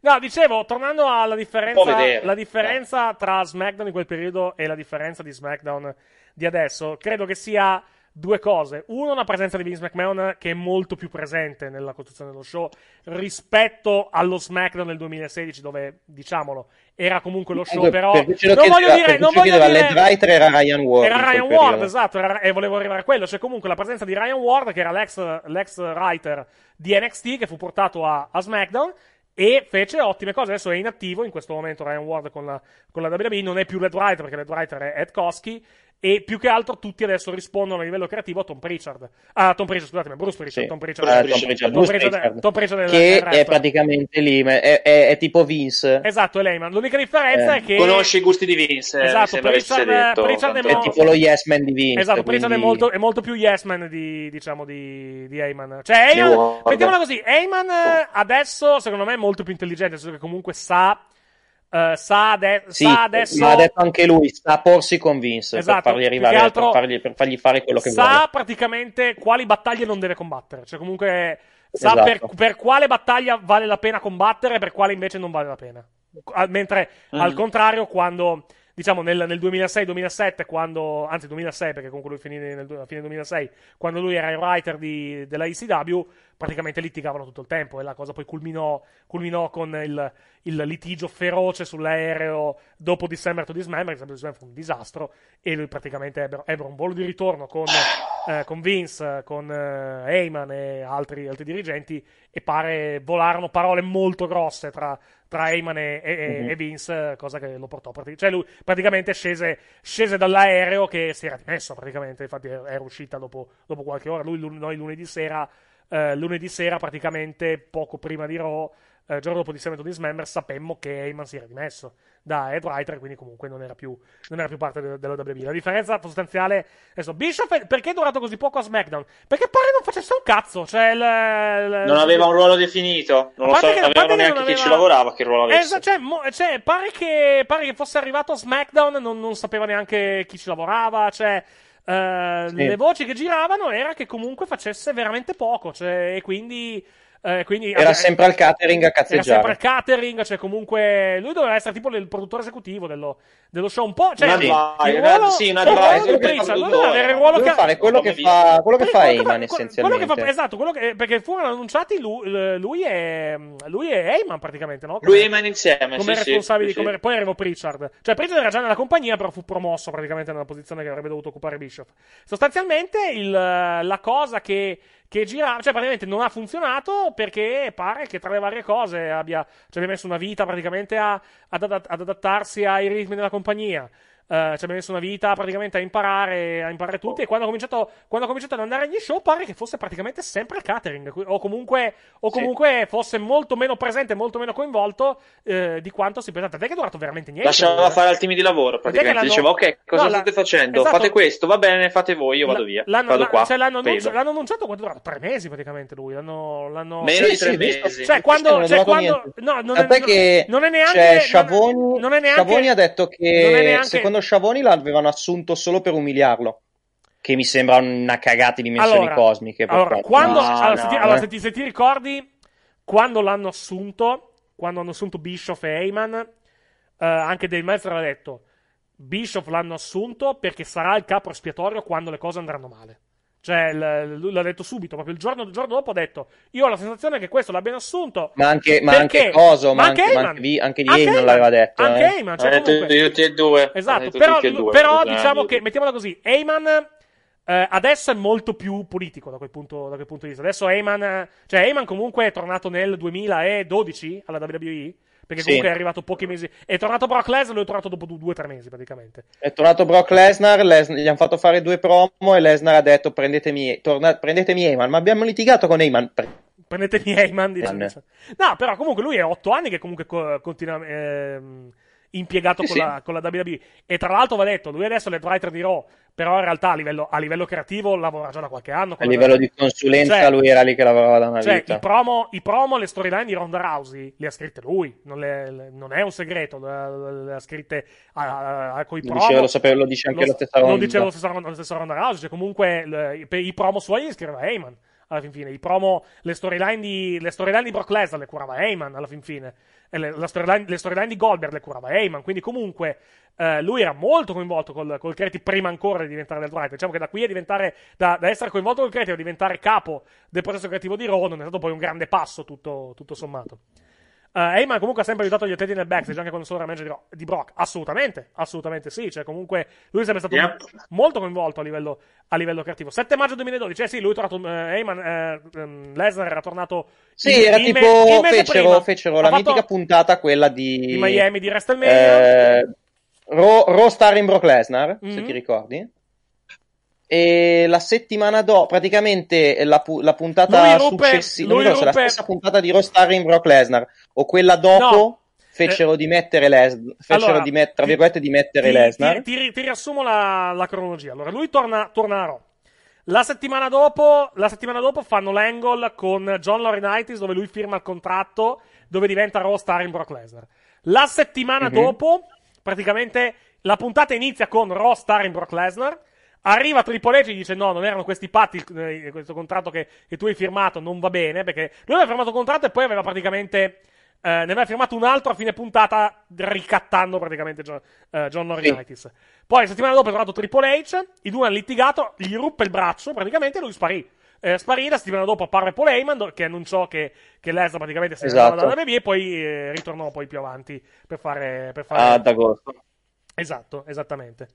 No, dicevo, tornando alla differenza, la differenza tra SmackDown in quel periodo e la differenza di SmackDown di adesso, credo che sia due cose. Uno, una presenza di Vince McMahon che è molto più presente nella costruzione dello show rispetto allo SmackDown del 2016, dove, diciamolo, era comunque lo show, Comunque, però... per non voglio dire... Non voglio dire... writer era Ryan Ward. Era Ryan. Ward, esatto, era- e volevo arrivare a quello. Cioè, comunque, la presenza di Ryan Ward, che era l'ex, l'ex writer di NXT, che fu portato a, a SmackDown. E fece ottime cose. Adesso è inattivo in questo momento Ryan Ward con la, con la WWE. Non è più lead writer perché lead writer è Ed Koski. E più che altro tutti adesso rispondono a livello creativo a Tom Pritchard. Ah, Tom Pritchard, scusatemi, Bruce Pritchard. Sì. Tom Pritchard, Eh, Tom Pritchard, Tom Pritchard- Pritchard. Tom Pritchard che è praticamente lì, è, è- è tipo Vince. Esatto, è Lehman. L'unica differenza Eh, è che. Conosci i gusti di Vince, Esatto, Pritchard- detto. Pritchard è tante È tipo lo yes man di Vince. Esatto, Pritchard è quindi- molto, è molto più yes man di, diciamo, di, di Heyman. Cioè, Heyman, mettiamola così, Heyman eh, adesso, secondo me, è molto più intelligente, nel senso che comunque sa, eh, sa, ade- Sì, sa adesso... ma ha detto anche lui, sta a porsi con Vince Esatto, per fargli arrivare, altro per, fargli, per fargli fare quello che sa vuole. praticamente quali battaglie non deve combattere. Cioè, comunque, sa Esatto. per, per quale battaglia vale la pena combattere e per quale invece non vale la pena. Mentre, Mm. al contrario, quando diciamo nel, nel 2006-2007, quando, anzi 2006 perché comunque lui finì nel, a fine 2006, quando lui era il writer di, della ECW, praticamente litigavano tutto il tempo e la cosa poi culminò, culminò con il, il litigio feroce sull'aereo dopo December to Dismember, December to Dismember fu un disastro e lui praticamente ebbero, ebbero un volo di ritorno con, eh, con Vince, con eh, Heyman e altri, altri dirigenti e pare volarono parole molto grosse tra, tra Heyman e, e- Mhm. e Vince, cosa che lo portò. prati- Cioè, lui praticamente scese, scese dall'aereo che si era dimesso, praticamente. Infatti, era uscita dopo, dopo qualche ora. Lui, noi lunedì sera, eh, lunedì sera, praticamente poco prima di Raw, eh, il giorno dopo di Dismember, Dismember, sapemmo che Heyman si era dimesso da head writer, quindi comunque non era più, non era più parte de- della WWE. La differenza sostanziale adesso, Bischoff, è- perché è durato così poco a SmackDown? Perché pare non facesse un cazzo. Cioè, il- il- Non aveva un ruolo definito, non lo so, che- avevano che neanche non chi ci aveva- lavorava che ruolo avesse. Esatto, cioè, mo- cioè, pare, che, pare che fosse arrivato a SmackDown, non, non sapeva neanche chi ci lavorava. Cioè, eh, Sì. le voci che giravano era che comunque facesse veramente poco. Cioè, e quindi. Eh, quindi Era sempre al catering a era sempre cazzeggiare. al catering, cioè comunque lui doveva essere tipo il produttore esecutivo dello, dello show un po', cioè advisor, una- ruolo- sì, un il ruolo advisor di per Pritchard, il lui doveva avere il ruolo che fare quello che come fa, quello che Quello fa che Heyman quello che essenzialmente. fa- esatto, quello che- perché furono annunciati lui, lui è lui è Heyman praticamente, no? Lui e Heyman insieme, come sì, sì, responsabili, sì, come- sì. poi arrivò Pritchard. Cioè Pritchard era già nella compagnia, però fu promosso praticamente nella posizione che avrebbe dovuto occupare Bischoff. Sostanzialmente il- la cosa che che girava, cioè praticamente non ha funzionato perché pare che tra le varie cose abbia, ci abbia messo una vita praticamente a- ad, adat- ad adattarsi ai ritmi della compagnia. Eh, ci abbia messo una vita praticamente a imparare, a imparare tutti. E quando ha, cominciato, quando ha cominciato ad andare agli show, pare che fosse praticamente sempre al catering. O comunque, o Sì. comunque fosse molto meno presente, molto meno coinvolto eh, di quanto si pensava. Tant'è che è durato veramente niente. Lasciava eh. fare al team di lavoro che praticamente. Diceva, ok, cosa No, la- state facendo? esatto. Fate questo, va bene, fate voi, io vado via. L'hanno, vado la- qua. cioè, l'hanno, annunci- l'hanno annunciato quanto è durato? Tre mesi praticamente lui. L'hanno, l'hanno... Meno Sì, di tre sì, visto- mesi. Cioè, quando, non è cioè, quando no, non, è, che non è neanche non- Sciavoni, non è neanche Sciavoni ha detto non è che neanche- secondo Sciavoni l'avevano assunto solo per umiliarlo. Che mi sembra una cagata di dimensioni allora, cosmiche. allora, quando, No, allora, no, se, ti, no. allora, se ti- se ti ricordi quando l'hanno assunto quando hanno assunto Bischoff e Heyman eh, anche Dave Meltzer ha detto Bischoff l'hanno assunto perché sarà il capo espiatorio quando le cose andranno male cioè l- lui l'ha detto subito proprio il giorno, il giorno dopo ha detto io ho la sensazione che questo l'abbiano assunto Ma anche, ma anche Coso, ma, anche, anche, vi- anche di Anche Heyman Heyman. l'aveva detto. anche eh. Heyman cioè, detto comunque- tutti e due. Esatto, detto però, e due, però eh, diciamo che, mettiamola così, Heyman eh, adesso è molto più politico da quel, punto, da quel punto di vista. Adesso Heyman, eh, cioè Heyman comunque è tornato nel 2012 alla WWE, perché Sì. comunque è arrivato pochi mesi. È tornato Brock Lesnar, lui è tornato dopo due o tre mesi praticamente. È tornato Brock Lesnar, Lesnar- gli hanno fatto fare due promo e Lesnar ha detto prendetemi, torna- prendetemi Heyman, ma abbiamo litigato con Heyman. Pre- Prendetemi Heyman, diciamo. No, però comunque lui è otto anni che comunque co- continua ehm, impiegato Sì, con, sì. La, con la WWE. E tra l'altro va detto, lui adesso è l'head writer di Raw, però in realtà a livello, a livello creativo lavora già da qualche anno. A livello di consulenza Cioè- lui era lì che lavorava da una Cioè, vita. i promo, i promo, le storyline di Ronda Rousey le ha scritte lui, non, le- le- non è un segreto, le, ha- le ha scritte a, a, a, coi Lo promo. diceva- lo sapevo- lo dice anche la stessa Lo Ronda. diceva lo stesso, lo stesso Ronda Rousey, cioè comunque per i promo suoi li scriveva Heyman, alla fin fine. I promo, le storyline di, le storyline di Brock Lesnar le curava Heyman, alla fin fine. E storyline, le storyline di Goldberg le curava Heyman, quindi comunque eh, lui era molto coinvolto col, col creative prima ancora di diventare del Writer. Diciamo che da qui a diventare, da, da essere coinvolto col creative a diventare capo del processo creativo di Raw non è stato poi un grande passo tutto, tutto sommato. Uh, Heyman comunque ha sempre aiutato gli atleti nel backstage anche quando solo era manager di, Brock. Assolutamente, assolutamente sì. Cioè, comunque lui è sempre stato Yep. molto coinvolto a livello, a livello creativo. 7 maggio 2012, eh sì, lui è tornato. eh, Heyman, eh, ehm, Lesnar era tornato. Sì, il- era me- tipo, mese fecero, fecero la mitica puntata, quella di... di Miami di WrestleMania. Eh, Raw, Raw Star in Brock Lesnar, se Mhm. ti ricordi. E la settimana dopo, praticamente la, pu- la puntata successiva, lui ruppe- la stessa puntata di Raw Star in Brock Lesnar o quella dopo No. fecero Eh, dimettere Lesnar, fecero allora, dimet- tra ti- virgolette dimettere ti, Lesnar. ti- ti- ti riassumo la, la cronologia. Allora, lui torna, torna a Raw. La settimana, dopo, la settimana dopo fanno l'angle con John Laurinaitis dove lui firma il contratto dove diventa Raw Star in Brock Lesnar. La settimana Mhm. dopo, praticamente, la puntata inizia con Raw Star in Brock Lesnar. Arriva Triple H e gli dice: No, non erano questi patti. eh, Questo contratto che, che tu hai firmato non va bene. Perché lui aveva firmato il contratto e poi aveva praticamente. eh, ne aveva firmato un altro a fine puntata, ricattando praticamente John, eh, John Laurinaitis. Poi, la settimana dopo è tornato Triple H, i due hanno litigato, gli ruppe il braccio praticamente e lui sparì. Eh, sparì, la settimana dopo apparve Paul Heyman che annunciò che, che Lesnar praticamente ne Esatto. dalla WWE e poi eh, ritornò poi più avanti per fare... Per fare... Ah, ad agosto. Esatto, esattamente.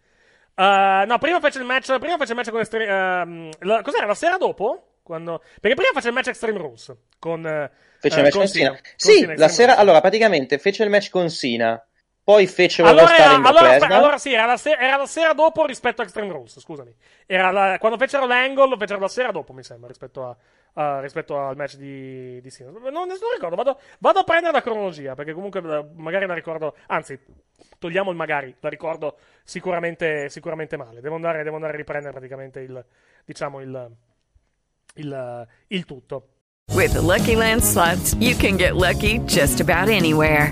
Uh, no, prima fece il match, prima fece il match con Extreme, ehm, la- cos'era, la sera dopo? Quando, perché prima fece il match Extreme Rules con, eh, Fece eh, il match con con. Con Sì, Cena, la sera, Rules. allora praticamente fece il match con Cena, poi fecero Allora, rostare era, in allora, Lesnar. allora sì, era la, se- era la sera dopo rispetto a Extreme Rules, scusami. Era la- quando fecero l'angle, lo fecero la sera dopo, mi sembra, rispetto, a, a- rispetto al match di, di Cena. Non, non ricordo, vado, vado a prendere la cronologia, perché comunque eh, magari la ricordo, anzi, togliamo il magari, la ricordo sicuramente, sicuramente male. Devo andare, devo andare a riprendere praticamente il, diciamo, il, il, il tutto. With the Lucky Land slots, you can get lucky just about anywhere.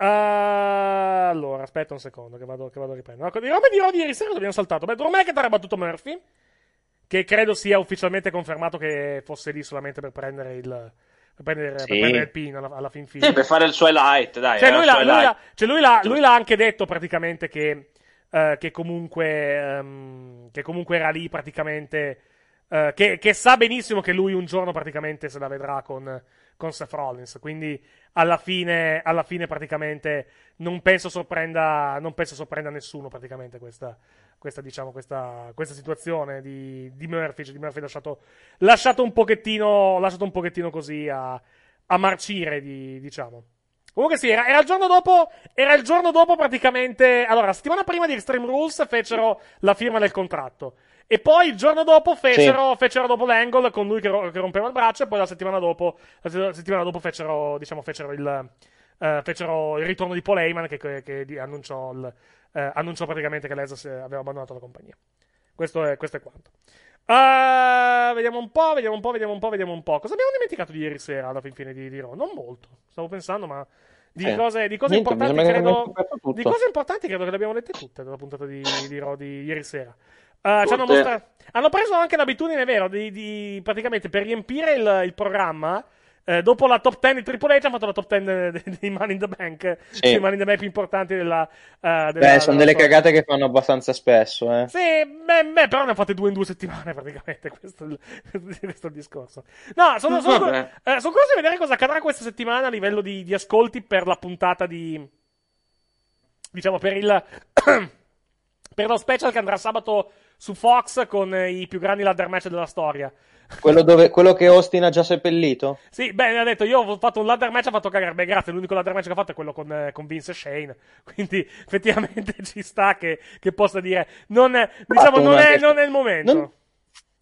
Ah, allora, aspetta un secondo che vado, che vado a riprendere. No, di robe di di ieri sera abbiamo saltato. Beh, McIntyre ha battuto Murphy, che credo sia ufficialmente confermato che fosse lì solamente per prendere il, per prendere, per Sì. prendere il pin alla, alla fin fine. Sì, per fare il suo highlight, dai. Cioè, era lui, l'ha, lui, l'ha- cioè, lui l'ha- lui l'ha anche detto praticamente che, eh, che comunque, ehm, che comunque era lì praticamente. eh, che, che sa benissimo che lui un giorno praticamente se la vedrà con, con Seth Rollins. Quindi alla fine, alla fine praticamente non penso sorprenda, non penso sorprenda nessuno praticamente questa, questa, diciamo, questa, questa situazione di, di Murphy. Cioè, di Murphy lasciato, lasciato un pochettino, lasciato un pochettino così a, a marcire, di- diciamo. Comunque sì, era, era il giorno dopo, era il giorno dopo praticamente, allora, la settimana prima di Extreme Rules fecero la firma del contratto. E poi il giorno dopo fecero, fecero dopo l'angle con lui che, ro- che rompeva il braccio e poi la settimana dopo, la se- settimana dopo fecero, diciamo, fecero il, eh, fecero il ritorno di Paul Heyman che, che- che annunciò, il- eh, annunciò praticamente che Lesnar aveva abbandonato la compagnia. Questo è, questo è quanto. Ah, vediamo un po', vediamo un po', vediamo un po', vediamo un po'. Cosa abbiamo dimenticato di ieri sera alla fin fine di, di Raw? Non molto. Stavo pensando, ma di Sì. cose, di cose Niente, importanti credo. Di cose importanti credo che le abbiamo dette tutte dalla puntata di, di Raw di ieri sera. Ah, ci hanno, mostra- hanno preso anche l'abitudine, è vero, di, di- praticamente per riempire il, il programma. eh, dopo la top 10 di Triple H hanno fatto la top 10 de- de- dei Money in the Bank, Sì. dei Money in the Bank più importanti della, eh, della Beh, sono delle storia. cagate che fanno abbastanza spesso, eh. Sì, beh, beh, però ne ha fatte due in due settimane praticamente. Questo questo è il discorso. No, sono, sono, Vabbè. eh, sono curioso di vedere cosa accadrà questa settimana a livello di, di ascolti per la puntata di. Diciamo, per il. per lo special che andrà sabato su Fox con eh, i più grandi ladder match della storia. Quello, dove, quello che Austin ha già seppellito? Sì, beh, mi ha detto, io ho fatto un ladder match, ha fatto cagare. Beh, grazie, l'unico ladder match che ha fatto è quello con, eh, con Vince e Shane. Quindi, effettivamente, ci sta che, che possa dire, non è, diciamo, non è, non è il momento. Non-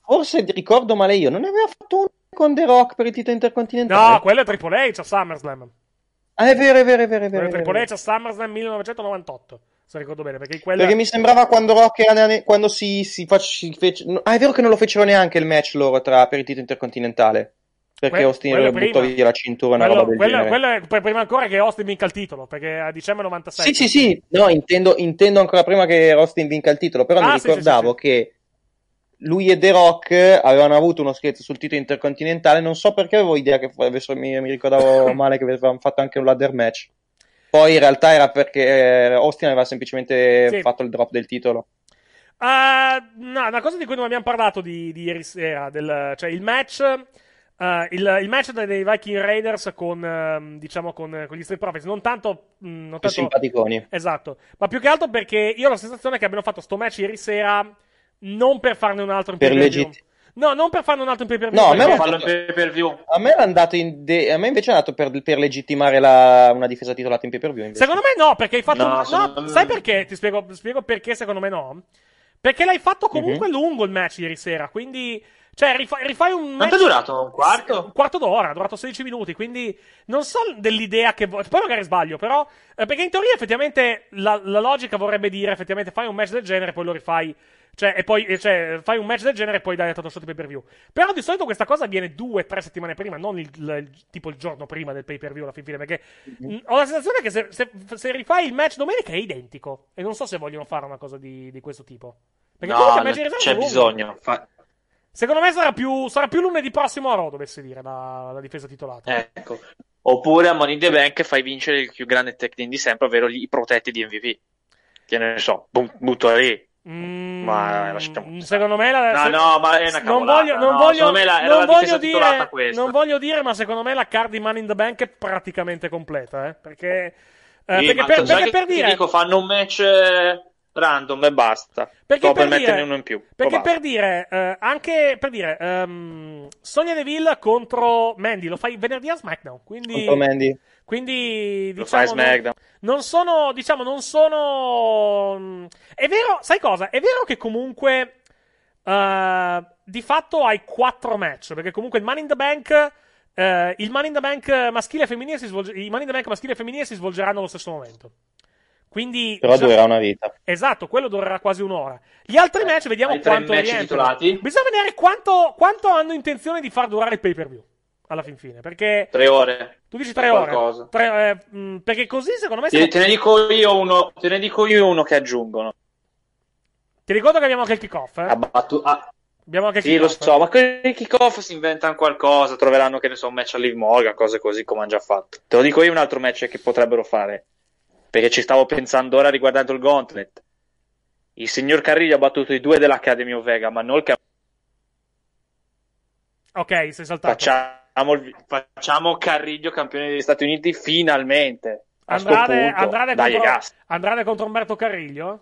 Forse ricordo male io, non ne aveva fatto uno con The Rock per il titolo intercontinentale? No, quello è Triple H a SummerSlam. Ah, è vero, è vero, è vero, è vero. Quello è Triple. H a SummerSlam 1998, se ricordo bene, perché quello Perché mi sembrava quando Rock era- quando si, si, fac- si fece... Ah, è vero che non lo fecero neanche il match loro tra, per il titolo intercontinentale. Perché Que- Austin buttò via la cintura, una quello, roba del quello- genere. quello è prima ancora che Austin vinca il titolo, perché a dicembre 97. Sì, sì, sì, no, intendo, intendo ancora prima che Austin vinca il titolo, però Ah, mi sì, ricordavo sì, sì. che lui e The Rock avevano avuto uno scherzo sul titolo intercontinentale, non so perché avevo idea che avessero, mi, mi ricordavo male che avevano fatto anche un ladder match. Poi in realtà era perché eh, Austin aveva semplicemente Sì. fatto il drop del titolo. Ah, no, una cosa di cui non abbiamo parlato di, di ieri sera, del, cioè il match, eh, il, il match dei Viking Raiders con, ehm, diciamo, con, con gli Street Profits, non tanto, mh, non Che tanto simpaticoni. Esatto, ma più che altro perché io ho la sensazione che abbiano fatto sto match ieri sera non per farne un altro in Per pay-per-view. legit- No, non per farne un altro in pay-per-view. No, a me in pay per view. A me era andato in de- a me invece è andato per, per legittimare la- una difesa titolata in pay per view. invece. Secondo me no, perché hai fatto. No, no, me- sai perché? Ti spiego, spiego perché secondo me no. Perché l'hai fatto comunque lungo il match ieri sera. Quindi, Cioè, rifai, rifai un. Quanto è durato? Un quarto? Un quarto d'ora, ha durato 16 minuti, quindi non so dell'idea che... Poi magari sbaglio, però... eh, perché in teoria effettivamente la, la logica vorrebbe dire effettivamente fai un match del genere e poi lo rifai... Cioè, e poi, e cioè, fai un match del genere e poi dai a tutto sotto pay per view. Però di solito questa cosa avviene due, tre settimane prima, non il, il- il- tipo il giorno prima del pay per view alla fin fine. Perché mh, ho la sensazione che se, se- se rifai il match domenica è identico. E non so se vogliono fare una cosa di, di questo tipo. Perché No, comunque il match c'è bisogno. Fa- Secondo me sarà più, sarà più lunedì prossimo a Raw, dovesse dire, la, la difesa titolata. Ecco. Oppure a Money in the Bank fai vincere il più grande tech team di sempre, ovvero i protetti di MVP. Che ne so, bu- butto lì. Ma lasciamo. Mm, Secondo me la, No, se- no, ma è una non voglio, non no, voglio, secondo me la- non la voglio dire, non voglio dire, ma secondo me la card di Money in the Bank è praticamente completa, eh, perché, eh, Sì, perché, per, sai perché che per dire, dico, fanno un match eh, random e basta. Perché per, per dire- uno in più. Perché per dire, eh, anche per dire, ehm, Sonia Deville contro Mandy lo fai venerdì a SmackDown. Quindi, Contro Mandy. Quindi diciamo. Non, non sono, diciamo, non sono. mm, È vero, sai cosa? È vero che comunque. eh, di fatto hai quattro match. Perché comunque il Money in the Bank. eh, il Money in the Bank maschile e femminile si svolge- i Money in the Bank maschile e femminile si svolgeranno allo stesso momento. Quindi. Però diciamo- durerà una vita. Esatto, quello durerà quasi un'ora. Gli altri match vediamo hai quanto match rientrano. Bisogna vedere quanto, quanto hanno intenzione di far durare il pay per view. Alla fin fine. Perché Tre ore. tu dici tre ore. Tre- eh, mh, perché così secondo me. Te, siamo- te ne dico io uno, te ne dico io uno che aggiungono. Ti ricordo che abbiamo anche il kickoff. Eh? Ha battu- ah, Abbiamo anche il sì, lo so, ma con i kick-off si inventano qualcosa, troveranno che ne so, un match a Liv Morgan, cose così come hanno già fatto. Te lo dico io un altro match che potrebbero fare. Perché ci stavo pensando ora riguardando il Gauntlet. Il signor Carrillo ha battuto i due dell'Academy of Vega, ma non che Ok, sei saltato. facciamo, il- facciamo Carrillo campione degli Stati Uniti finalmente. Andrade. Andrade, Dai, contro. Andrade contro Umberto Carriglio?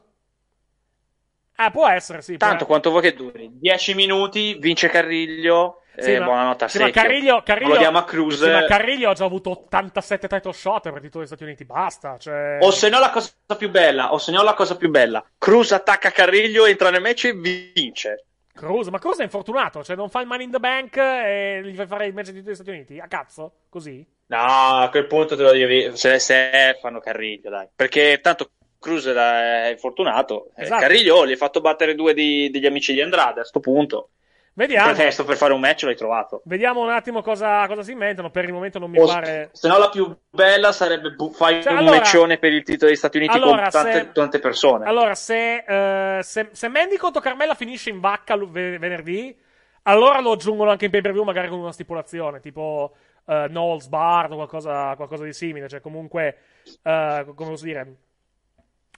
Ah, può essere, sì. Tanto quanto vuoi che duri? 10 minuti, vince Carriglio. Sì, e ma- buonanotte a sì. Carriglio, Carriglio, Lo diamo a Cruz. sì, ma Carriglio ha già avuto 87 title shot per titolo degli Stati Uniti. Basta. Cioè... O se no la cosa più bella, o se no la cosa più bella. Cruz attacca Carriglio, entra nel match e vince. Cruz, ma Cruz è infortunato. Cioè, non fa il money in the bank e gli fai fare il match di tutti gli Stati Uniti? A cazzo? Così? No, a quel punto te lo devi. Se, se fanno Carriglio, dai. Perché tanto Cruz è infortunato. Eh, Esatto. Carriglio gli ha fatto battere due di- degli amici di Andrade a sto punto. Vediamo. Il pretesto per fare un match l'hai trovato. Vediamo un attimo cosa, cosa si inventano. Per il momento non mi O pare. se no la più bella sarebbe bu- fai Cioè, un allora- matchone per il titolo degli Stati Uniti Allora, con tante, se- tante persone. Allora, se, eh, se, se Mandy contro Carmella finisce in vacca ve- venerdì, allora lo aggiungono anche in pay per view, magari con una stipulazione, tipo eh, Knowles Bard o qualcosa, qualcosa di simile. Cioè, comunque, eh, come posso dire.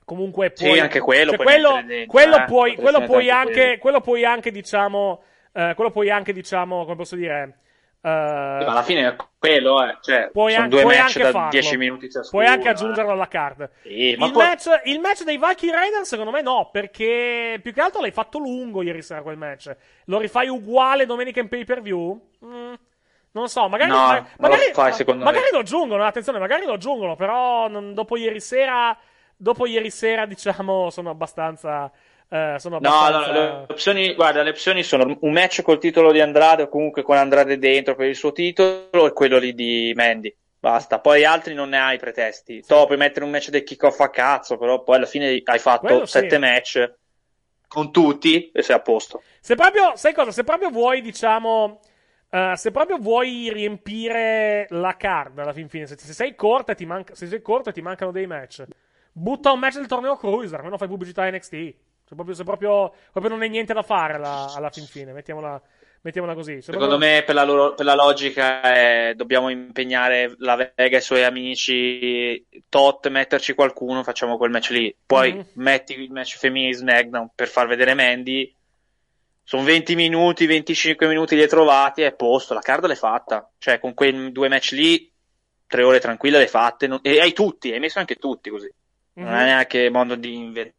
Comunque Sì, puoi, anche quello cioè, puoi quello, dentro, quello eh, puoi, quello puoi anche quello puoi anche, diciamo, eh, quello puoi anche, diciamo, come posso dire, eh, Ma alla fine è quello, eh. Cioè, puoi, sono an- due puoi match anche da farlo. 10 minuti ciascuno. Puoi anche eh. aggiungerlo alla card. Sì, il, poi- match, il match dei Viking Raiders, secondo me, no, perché più che altro l'hai fatto lungo ieri sera quel match. Lo rifai uguale domenica in pay per view? Mm, non so, magari, No, ma- non lo magari, fai, magari lo aggiungono. Attenzione, magari lo aggiungono, però non- dopo ieri sera, dopo ieri sera, diciamo, sono abbastanza. Eh, sono No, abbastanza. allora, le opzioni, guarda, le opzioni sono un match col titolo di Andrade o comunque con Andrade dentro per il suo titolo e quello lì di Mandy. Basta, poi altri non ne hai pretesti. Tu puoi mettere un match del kick-off a cazzo, però poi alla fine hai fatto Quello sì. sette match con tutti e sei a posto. Se proprio, sai cosa? Se proprio vuoi, diciamo. eh, se proprio vuoi riempire la card alla fin fine, se, se sei corta e ti manca, se sei corto e ti mancano dei match, butta un match del torneo Cruiser, almeno fai pubblicità NXT. Se proprio, se proprio, proprio non hai niente da fare alla, alla fin fine, mettiamola, mettiamola così. Se Secondo proprio- me, per la, loro- per la logica, è, dobbiamo impegnare la Vega e i suoi amici. Tot, metterci qualcuno, facciamo quel match lì. Poi Mhm. metti il match femminile SmackDown per far vedere Mandy. Sono 20 minuti, 25 minuti li hai trovati è posto. La card l'hai fatta. Cioè, con quei due match lì, tre ore tranquille le hai fatte. non- e hai tutti, hai messo anche tutti così. Non Mhm. è neanche modo di inventare.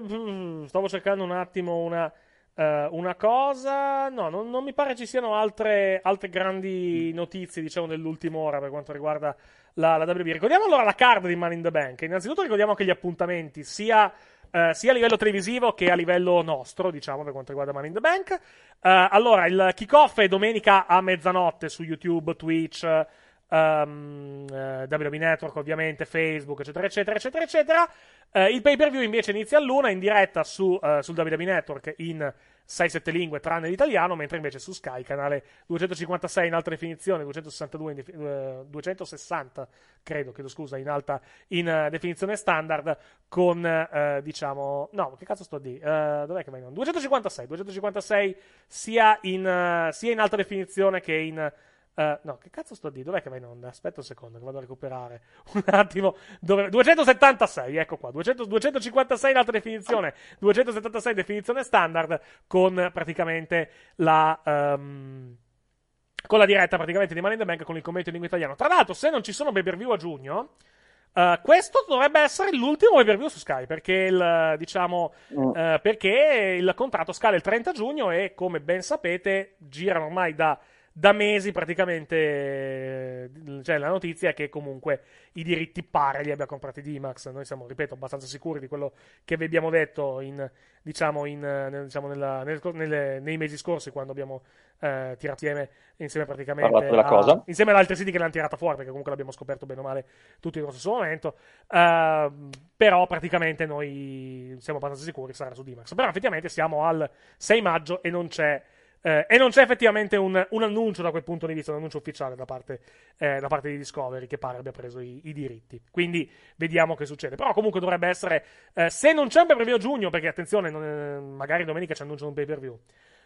Mm, stavo cercando un attimo una, eh, una cosa. No, non, non mi pare ci siano altre, altre grandi notizie, diciamo, nell'ultima ora per quanto riguarda la, la WB. Ricordiamo allora la card di Money in the Bank. Innanzitutto ricordiamo che gli appuntamenti, sia eh, sia a livello televisivo che a livello nostro, diciamo, per quanto riguarda Money in the Bank. Eh, allora, il kick-off è domenica a mezzanotte su YouTube, Twitch, ehm, eh, WWE Network, ovviamente, Facebook, eccetera, eccetera, eccetera, eccetera. Eh, il pay-per-view invece inizia all'una in diretta su, eh, sul WWE Network in 6-7 lingue tranne l'italiano, mentre invece su Sky, canale 256 in alta definizione, 262 in defi- eh, 260 credo, chiedo scusa, in alta in eh, definizione standard con eh, diciamo, no, che cazzo sto a dire? Dov'è che va in onda? 256, 256 sia in, sia in alta definizione che in eh, no, che cazzo sto a dire? Dov'è che va in onda? Aspetta un secondo, che vado a recuperare un attimo. Dove... 276, ecco qua. 200, 256 in alta definizione, 276 definizione standard, con praticamente la. Um, con la diretta praticamente di Money in the Bank con il commento in lingua italiana. Tra l'altro, se non ci sono pay per view a giugno. Uh, questo dovrebbe essere l'ultimo pay per view su Sky perché il, diciamo, Mm. uh, perché il contratto scala il 30 giugno e come ben sapete girano ormai da, da mesi praticamente eh, cioè la notizia è che comunque i diritti pare li abbia comprati D-Max. Noi siamo ripeto abbastanza sicuri di quello che vi abbiamo detto in, diciamo, in, eh, diciamo nella- nel- nelle- nei mesi scorsi quando abbiamo eh, tirato insieme, insieme praticamente a- cosa. insieme ad altri siti che l'hanno tirata fuori perché comunque l'abbiamo scoperto bene o male tutti nello stesso momento. Ehm, però praticamente noi siamo abbastanza sicuri sarà su D-Max. Però effettivamente siamo al 6 maggio e non c'è eh, e non c'è effettivamente un, un annuncio da quel punto di vista, un annuncio ufficiale da parte, eh, da parte di Discovery che pare abbia preso i, i diritti. Quindi vediamo che succede. Però comunque dovrebbe essere, eh, se non c'è un pay per view a giugno, perché attenzione, non è- magari domenica ci annunciano un pay per view.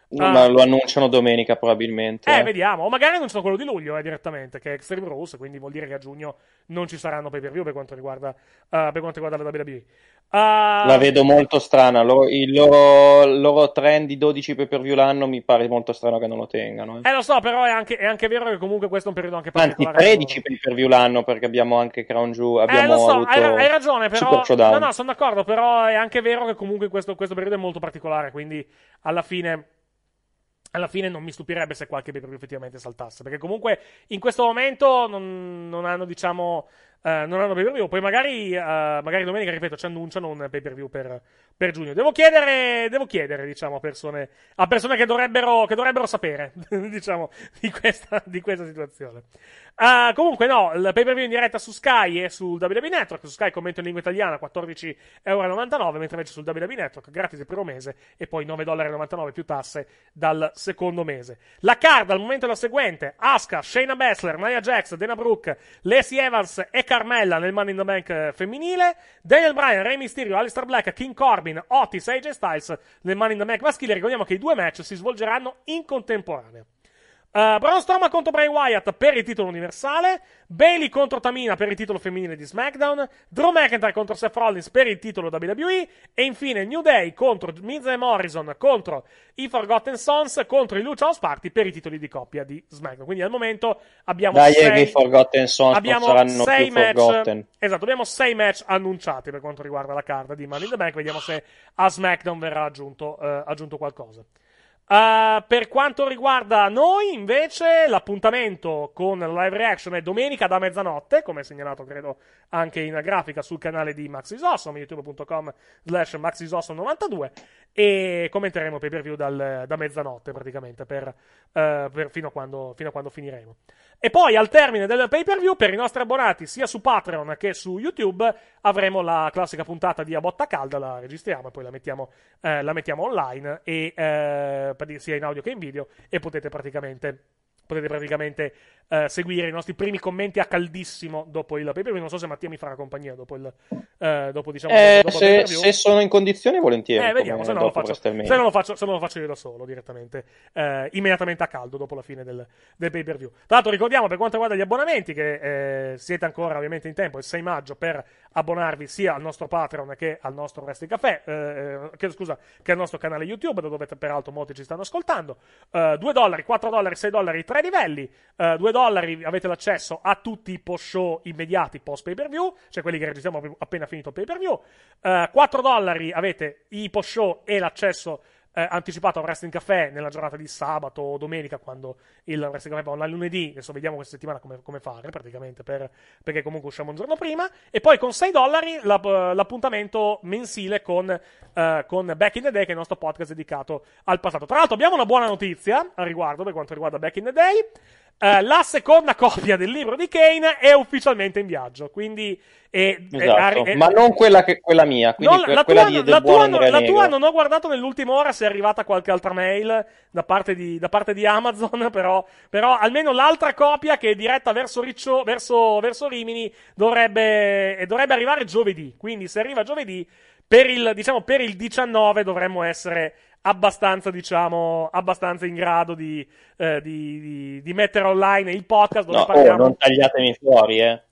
No, ma lo annunciano domenica probabilmente. Eh, eh. vediamo. O magari annunciano quello di luglio eh, direttamente, che è Extreme Rules, quindi vuol dire che a giugno non ci saranno pay per view per quanto riguarda, eh, per quanto riguarda la WWE. Uh, La vedo molto strana. Loro- il loro, loro trend di 12 pay per view l'anno mi pare molto strano che non lo tengano. eh. Eh, lo so, però è anche, è anche vero che comunque questo è un periodo anche Anzi, particolare. per 13 pay per view l'anno perché abbiamo anche Crown Jewel. Eh, Abbiamo lo so, avuto hai, hai ragione, però. No, no, sono d'accordo, però è anche vero che comunque questo, questo periodo è molto particolare, quindi alla fine. Alla fine non mi stupirebbe se qualche pay effettivamente saltasse, perché comunque in questo momento non, non hanno, diciamo, eh, non hanno pay per view. Poi magari, eh, magari domenica, ripeto, ci annunciano un pay per view per, per giugno. Devo chiedere, devo chiedere, diciamo, a persone, a persone che dovrebbero, che dovrebbero sapere, diciamo, di questa, di questa situazione. Ah, comunque, no, il pay per view in diretta su Sky e sul WWE Network. Su Sky commento in lingua italiana 14,99€, mentre invece sul WWE Network gratis il primo mese e poi 9,99$ più tasse dal secondo mese. La card al momento è la seguente: Asuka, Shayna Baszler, Nia Jax, Dana Brooke, Lacey Evans e Carmella nel Money in the Bank eh, femminile, Daniel Bryan, Rey Mysterio, Alistair Black, King Corbin, Otis AJ Styles nel Money in the Bank maschile. Ricordiamo che i due match si svolgeranno in contemporanea. Uh, Braun Strowman contro Bray Wyatt per il titolo universale, Bailey contro Tamina per il titolo femminile di SmackDown, Drew McIntyre contro Seth Rollins per il titolo WWE e infine New Day contro Miz e Morrison contro i Forgotten Sons contro i Lucha House Party per i titoli di coppia di SmackDown. Quindi al momento abbiamo Dai, sei, i Forgotten Sons abbiamo saranno sei match, Forgotten. esatto, abbiamo sei match annunciati per quanto riguarda la card di Money in the Bank, vediamo se a SmackDown verrà aggiunto, eh, aggiunto qualcosa. Uh, per quanto riguarda noi, invece, l'appuntamento con la live reaction è domenica da mezzanotte, come segnalato credo anche in grafica sul canale di Maxis Awesome, youtube.com slash maxisawesome92 e commenteremo pay per view dal- da mezzanotte praticamente per, eh, per- fino, a quando, fino a quando finiremo. E poi al termine del pay per view, per i nostri abbonati sia su Patreon che su YouTube, avremo la classica puntata di A Botta Calda, la registriamo e poi la mettiamo, eh, la mettiamo online, e, sia in audio che in video, e potete praticamente, potete praticamente eh, seguire i nostri primi commenti a caldissimo dopo il pay per view. Non so se Mattia mi farà compagnia dopo il, eh, dopo, diciamo, Eh, dopo se, pay-per-view. se sono in condizioni, volentieri. Eh, vediamo, se no, lo faccio, se non lo faccio, se non lo faccio io da solo direttamente, eh, immediatamente a caldo dopo la fine del, del pay per view. Tra l'altro, ricordiamo per quanto riguarda gli abbonamenti che eh, siete ancora ovviamente in tempo il 6 maggio per abbonarvi sia al nostro Patreon che al nostro Wrestling Café, eh, che, scusa, che al nostro canale YouTube, da dove peraltro molti ci stanno ascoltando. Eh, 2 dollari, 4 dollari, 6 dollari, 3 livelli. Eh, 2 dollari avete l'accesso a tutti i post show immediati post pay per view, cioè quelli che registriamo appena finito il pay per view. 4 dollari avete i post show e l'accesso eh, anticipato a Wrestling Café nella giornata di sabato o domenica, quando il Wrestling Café va online lunedì. Adesso vediamo questa settimana come, come fare, praticamente, per- perché comunque usciamo un giorno prima. E poi con 6 dollari la- l'appuntamento mensile con, eh, con Back in the Day, che è il nostro podcast dedicato al passato. Tra l'altro, abbiamo una buona notizia al riguardo per quanto riguarda Back in the Day. Eh, la seconda copia del libro di Kane è ufficialmente in viaggio, quindi è, è- Esatto, è- ma non quella, che, quella mia, quindi No, que- la, quella tua, la, tua, Andrea la tua non ho guardato nell'ultima ora se è arrivata qualche altra mail da parte di, da parte di Amazon, però, però almeno l'altra copia che è diretta verso, Riccio, verso, verso Rimini dovrebbe, dovrebbe arrivare giovedì. Quindi se arriva giovedì, per il, diciamo, per il 19 dovremmo essere abbastanza, diciamo, abbastanza in grado di, eh, di, di- di mettere online il podcast dove No, oh, parliamo... non tagliatemi fuori, eh.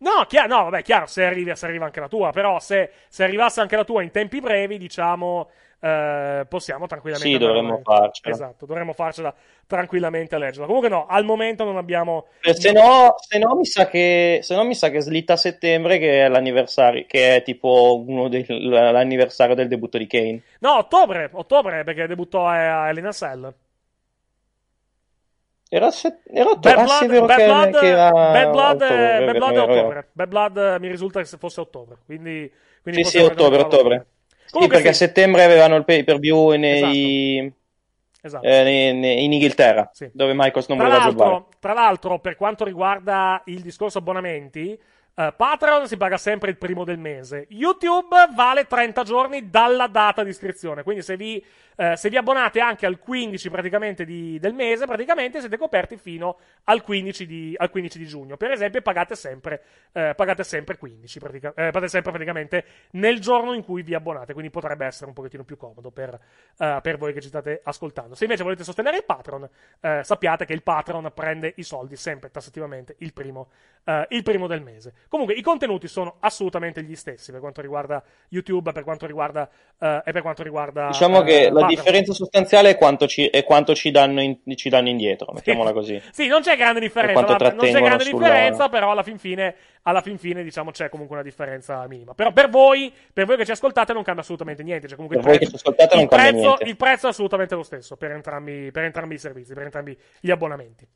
No, chia- no, vabbè, chiaro, se, arrivi, se arriva anche la tua, però se, se arrivasse anche la tua in tempi brevi, diciamo, eh, possiamo tranquillamente... Sì, dovremmo avanti. farcela. Esatto, dovremmo farcela tranquillamente a leggerla. Comunque no, al momento non abbiamo... Eh, Se no, se no mi sa che se no mi sa che slitta a settembre che è l'anniversario che è tipo uno dei- l'anniversario del debutto di Kane. No, ottobre, ottobre, perché debuttò a, a Elena Cell. Era, se- era ottobre, Bad ah, sì, Blood, vero Bad che, Blood, che era Bad Blood, ottobre, Bad Blood è ottobre. Bad Blood eh, mi risulta che fosse ottobre, quindi... quindi Sì, sì, ottobre, ottobre. Sì, perché sì. a settembre avevano il pay per view nei, Esatto. eh, nei- nei- in Inghilterra, dove Michaels non Tra voleva giocare. tra l'altro, per quanto riguarda il discorso abbonamenti, eh, Patreon si paga sempre il primo del mese. YouTube vale 30 giorni dalla data di iscrizione. Quindi, se vi, eh, se vi abbonate anche al 15 praticamente di- del mese, praticamente siete coperti fino al 15 di, al 15 di giugno. Per esempio, pagate sempre, eh, pagate sempre 15, pratica- eh, pagate sempre praticamente nel giorno in cui vi abbonate. Quindi potrebbe essere un pochettino più comodo per, eh, per voi che ci state ascoltando. Se invece volete sostenere il Patreon, eh, sappiate che il Patreon prende i soldi sempre tassativamente il primo, il primo del mese. Comunque, i contenuti sono assolutamente gli stessi per quanto riguarda YouTube, per quanto riguarda e per quanto riguarda. Diciamo che la. Differenza sostanziale è quanto ci, è quanto ci, danno, in- ci danno indietro, mettiamola così. Sì, non c'è grande differenza. ma- non c'è grande sulla- differenza, però alla fin fine, alla fin fine, diciamo, c'è comunque una differenza minima. Però per voi, per voi che ci ascoltate, non cambia assolutamente niente. Cioè, comunque Per il voi che prezzo- ci ascoltate non il cambia prezzo- niente. Il prezzo è assolutamente lo stesso per entrambi, per entrambi i servizi, per entrambi gli abbonamenti.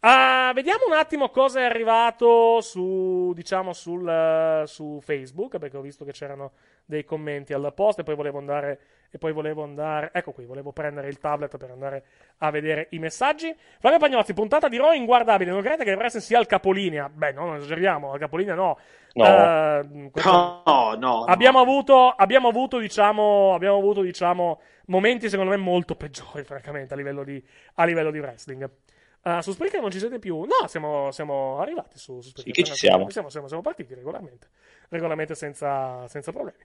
Ah, vediamo un attimo cosa è arrivato su, diciamo, sul, eh, su Facebook, perché ho visto che c'erano dei commenti al post e poi volevo andare, e poi volevo andare, ecco qui, volevo prendere il tablet per andare a vedere i messaggi. Flavio Pagnozzi, puntata di Raw inguardabile, non credete che il wrestling sia al capolinea? Beh, no, non esageriamo, al capolinea no. No. Eh, questo- No, no. abbiamo avuto, abbiamo avuto, diciamo, abbiamo avuto, diciamo, momenti secondo me molto peggiori, francamente, a livello di, a livello di wrestling. Uh, su Spreaker non ci siete più? No, siamo, siamo arrivati su, su Spreaker. Sì, ci siamo. Siamo, siamo, siamo partiti regolarmente. Regolarmente senza, senza problemi.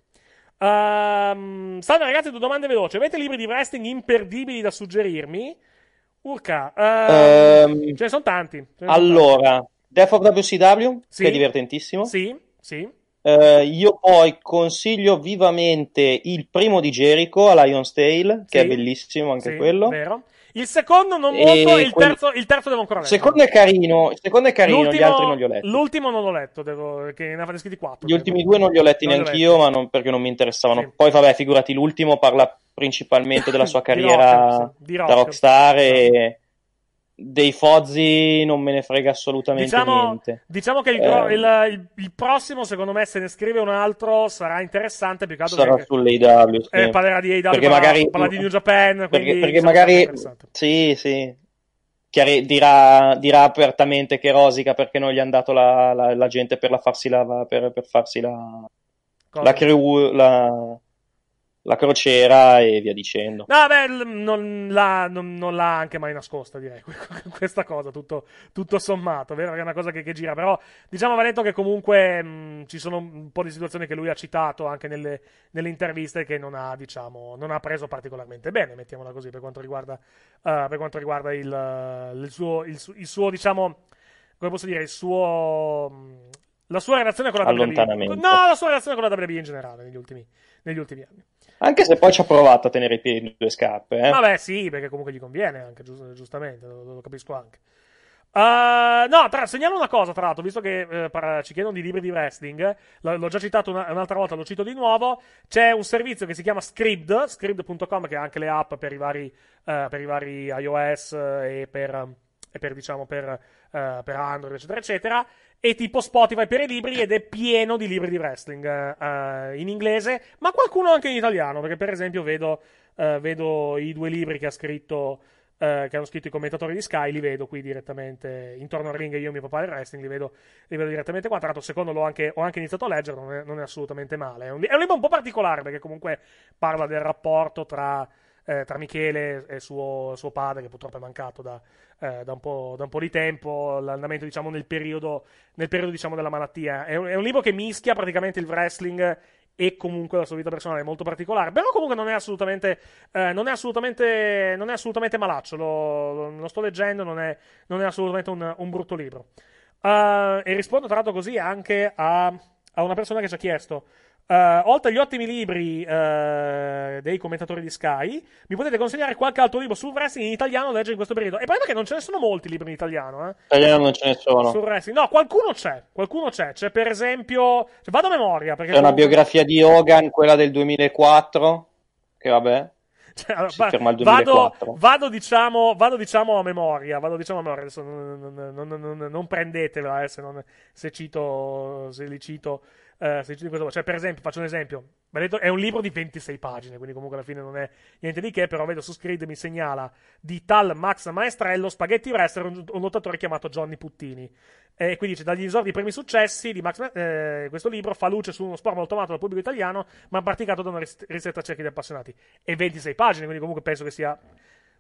Ehm, salve ragazzi, due domande veloci. Avete libri di wrestling imperdibili da suggerirmi? Urca, ehm, Ehm, ce ne sono tanti. ne sono Allora, Death of WCW, Sì. che è divertentissimo. Sì, sì. Eh, io poi consiglio vivamente il primo di Jericho a Lion's Tale, che Sì. è bellissimo anche Sì, quello. Vero. Il secondo non molto, il quel- terzo, il terzo devo ancora Il leggere. secondo è carino, il secondo è carino, gli altri non li ho letti. L'ultimo non l'ho letto, devo, che ne avete scritti quattro. Gli ultimi due non li ho letti Non ho neanch'io, ma non- perché non mi interessavano. Poi, vabbè, figurati, l'ultimo parla principalmente della sua Di carriera rock, sì, di da rock. Esatto. rockstar e dei Fozzi non me ne frega assolutamente Diciamo, niente. diciamo che il, Eh, il- il- il prossimo, secondo me, se ne scrive un altro, sarà interessante. Più che altro sarà sull'AW, sì. eh, parlerà di Perché parlerà, magari- parlerà di New Japan. perché, quindi perché magari sì, sì. Chiari- dirà, dirà apertamente che rosica perché non gli hanno dato la, la- la gente per, la farsi la, per, per farsi la, Cosa? la, crew, la, la crociera e via dicendo. No, beh, non l'ha, non- non l'ha anche mai nascosta, direi, questa cosa, tutto, tutto sommato, vero? Che è una cosa che, che gira, però diciamo va detto che comunque mh, ci sono un po' di situazioni che lui ha citato anche nelle, nelle interviste che non ha, diciamo, non ha preso particolarmente bene, mettiamola così, per quanto riguarda, eh, per quanto riguarda il, il suo, il, il suo, diciamo, come posso dire, il suo... mh, La sua relazione con la WWE. No, la sua relazione con la WWE in generale negli ultimi, negli ultimi anni. Anche se poi ci ha provato a tenere i piedi in due scarpe. Eh? Vabbè, sì, perché comunque gli conviene anche, giust- giustamente, lo, lo capisco anche. Uh, no, tra, segnalo una cosa, tra l'altro, visto che eh, par- ci chiedono di libri di wrestling, l- l'ho già citato una- un'altra volta, lo cito di nuovo. C'è un servizio che si chiama Scribd, scribd.com, che ha anche le app per i vari, eh, per i vari iOS eh, e per, e per, diciamo, per, eh, per Android, eccetera, eccetera. E tipo Spotify per i libri ed è pieno di libri di wrestling eh, in inglese, ma qualcuno anche in italiano, perché per esempio vedo, eh, vedo i due libri che ha scritto che hanno scritto i commentatori di Sky, li vedo qui direttamente intorno al ring. Io e mio papà del wrestling li vedo, li vedo direttamente qua. Tra l'altro, secondo l'ho anche, ho anche iniziato a leggere, non è, non è assolutamente male. È un, è un, libro un po' particolare perché comunque parla del rapporto tra. Eh, tra Michele e suo, suo, padre, che purtroppo è mancato da, eh, da, un, po', da un, po', di tempo, l'andamento diciamo, nel periodo, nel periodo diciamo, della malattia. È un, è un libro che mischia praticamente il wrestling e comunque la sua vita personale è molto particolare. Però comunque non è assolutamente, eh, non è assolutamente, non è assolutamente malaccio. Lo, lo, sto leggendo, non è, non è assolutamente un, un, brutto libro. Uh, e rispondo tra l'altro così anche a, a una persona che ci ha chiesto Uh, oltre agli ottimi libri uh, dei commentatori di Sky, mi potete consigliare qualche altro libro sul wrestling in italiano da leggere in questo periodo. E poi perché non ce ne sono molti libri in italiano, eh? Italiano non ce ne sono. Sul wrestling. No, qualcuno c'è. Qualcuno c'è. C'è per esempio. Cioè, vado a memoria. Perché c'è una biografia di Hogan, quella del 2004. Che vabbè. Cioè, allora, vado, vado, diciamo, vado, diciamo, a memoria. Vado diciamo a memoria. Adesso non, non, non, non prendetela eh, se, se, cito, se li cito eh, cioè, per esempio, faccio un esempio. È un libro di 26 pagine, quindi comunque alla fine non è niente di che, però vedo su Screed mi segnala di tal Max Maestrello, Spaghetti Wrestler, un, un lottatore chiamato Johnny Puttini. E quindi dice, dagli esordi primi successi di Max, eh, questo libro fa luce su uno sport molto amato dal pubblico italiano, ma praticato da una ristretta cerchia di appassionati. E 26 pagine, quindi comunque penso che sia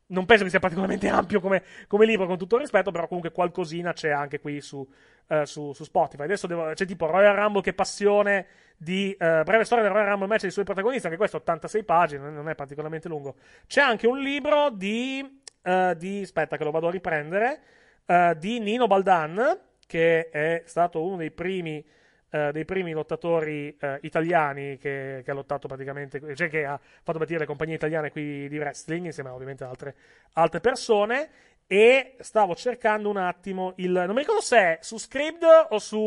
non penso che sia particolarmente ampio come, come, libro, con tutto il rispetto, però comunque qualcosina c'è anche qui su, uh, su, su Spotify. Adesso devo, c'è tipo Royal Rumble, che passione di uh, breve storia del Royal Rumble match dei suoi protagonisti, anche questo 86 pagine, non è particolarmente lungo. C'è anche un libro di, uh, di aspetta che lo vado a riprendere, di Nino Baldan, che è stato uno dei primi eh, dei primi lottatori eh, italiani che, che, ha lottato praticamente, cioè che ha fatto partire le compagnie italiane qui di wrestling, insieme ovviamente altre, altre persone. E stavo cercando un attimo il. Non mi ricordo se è su Scribd o su,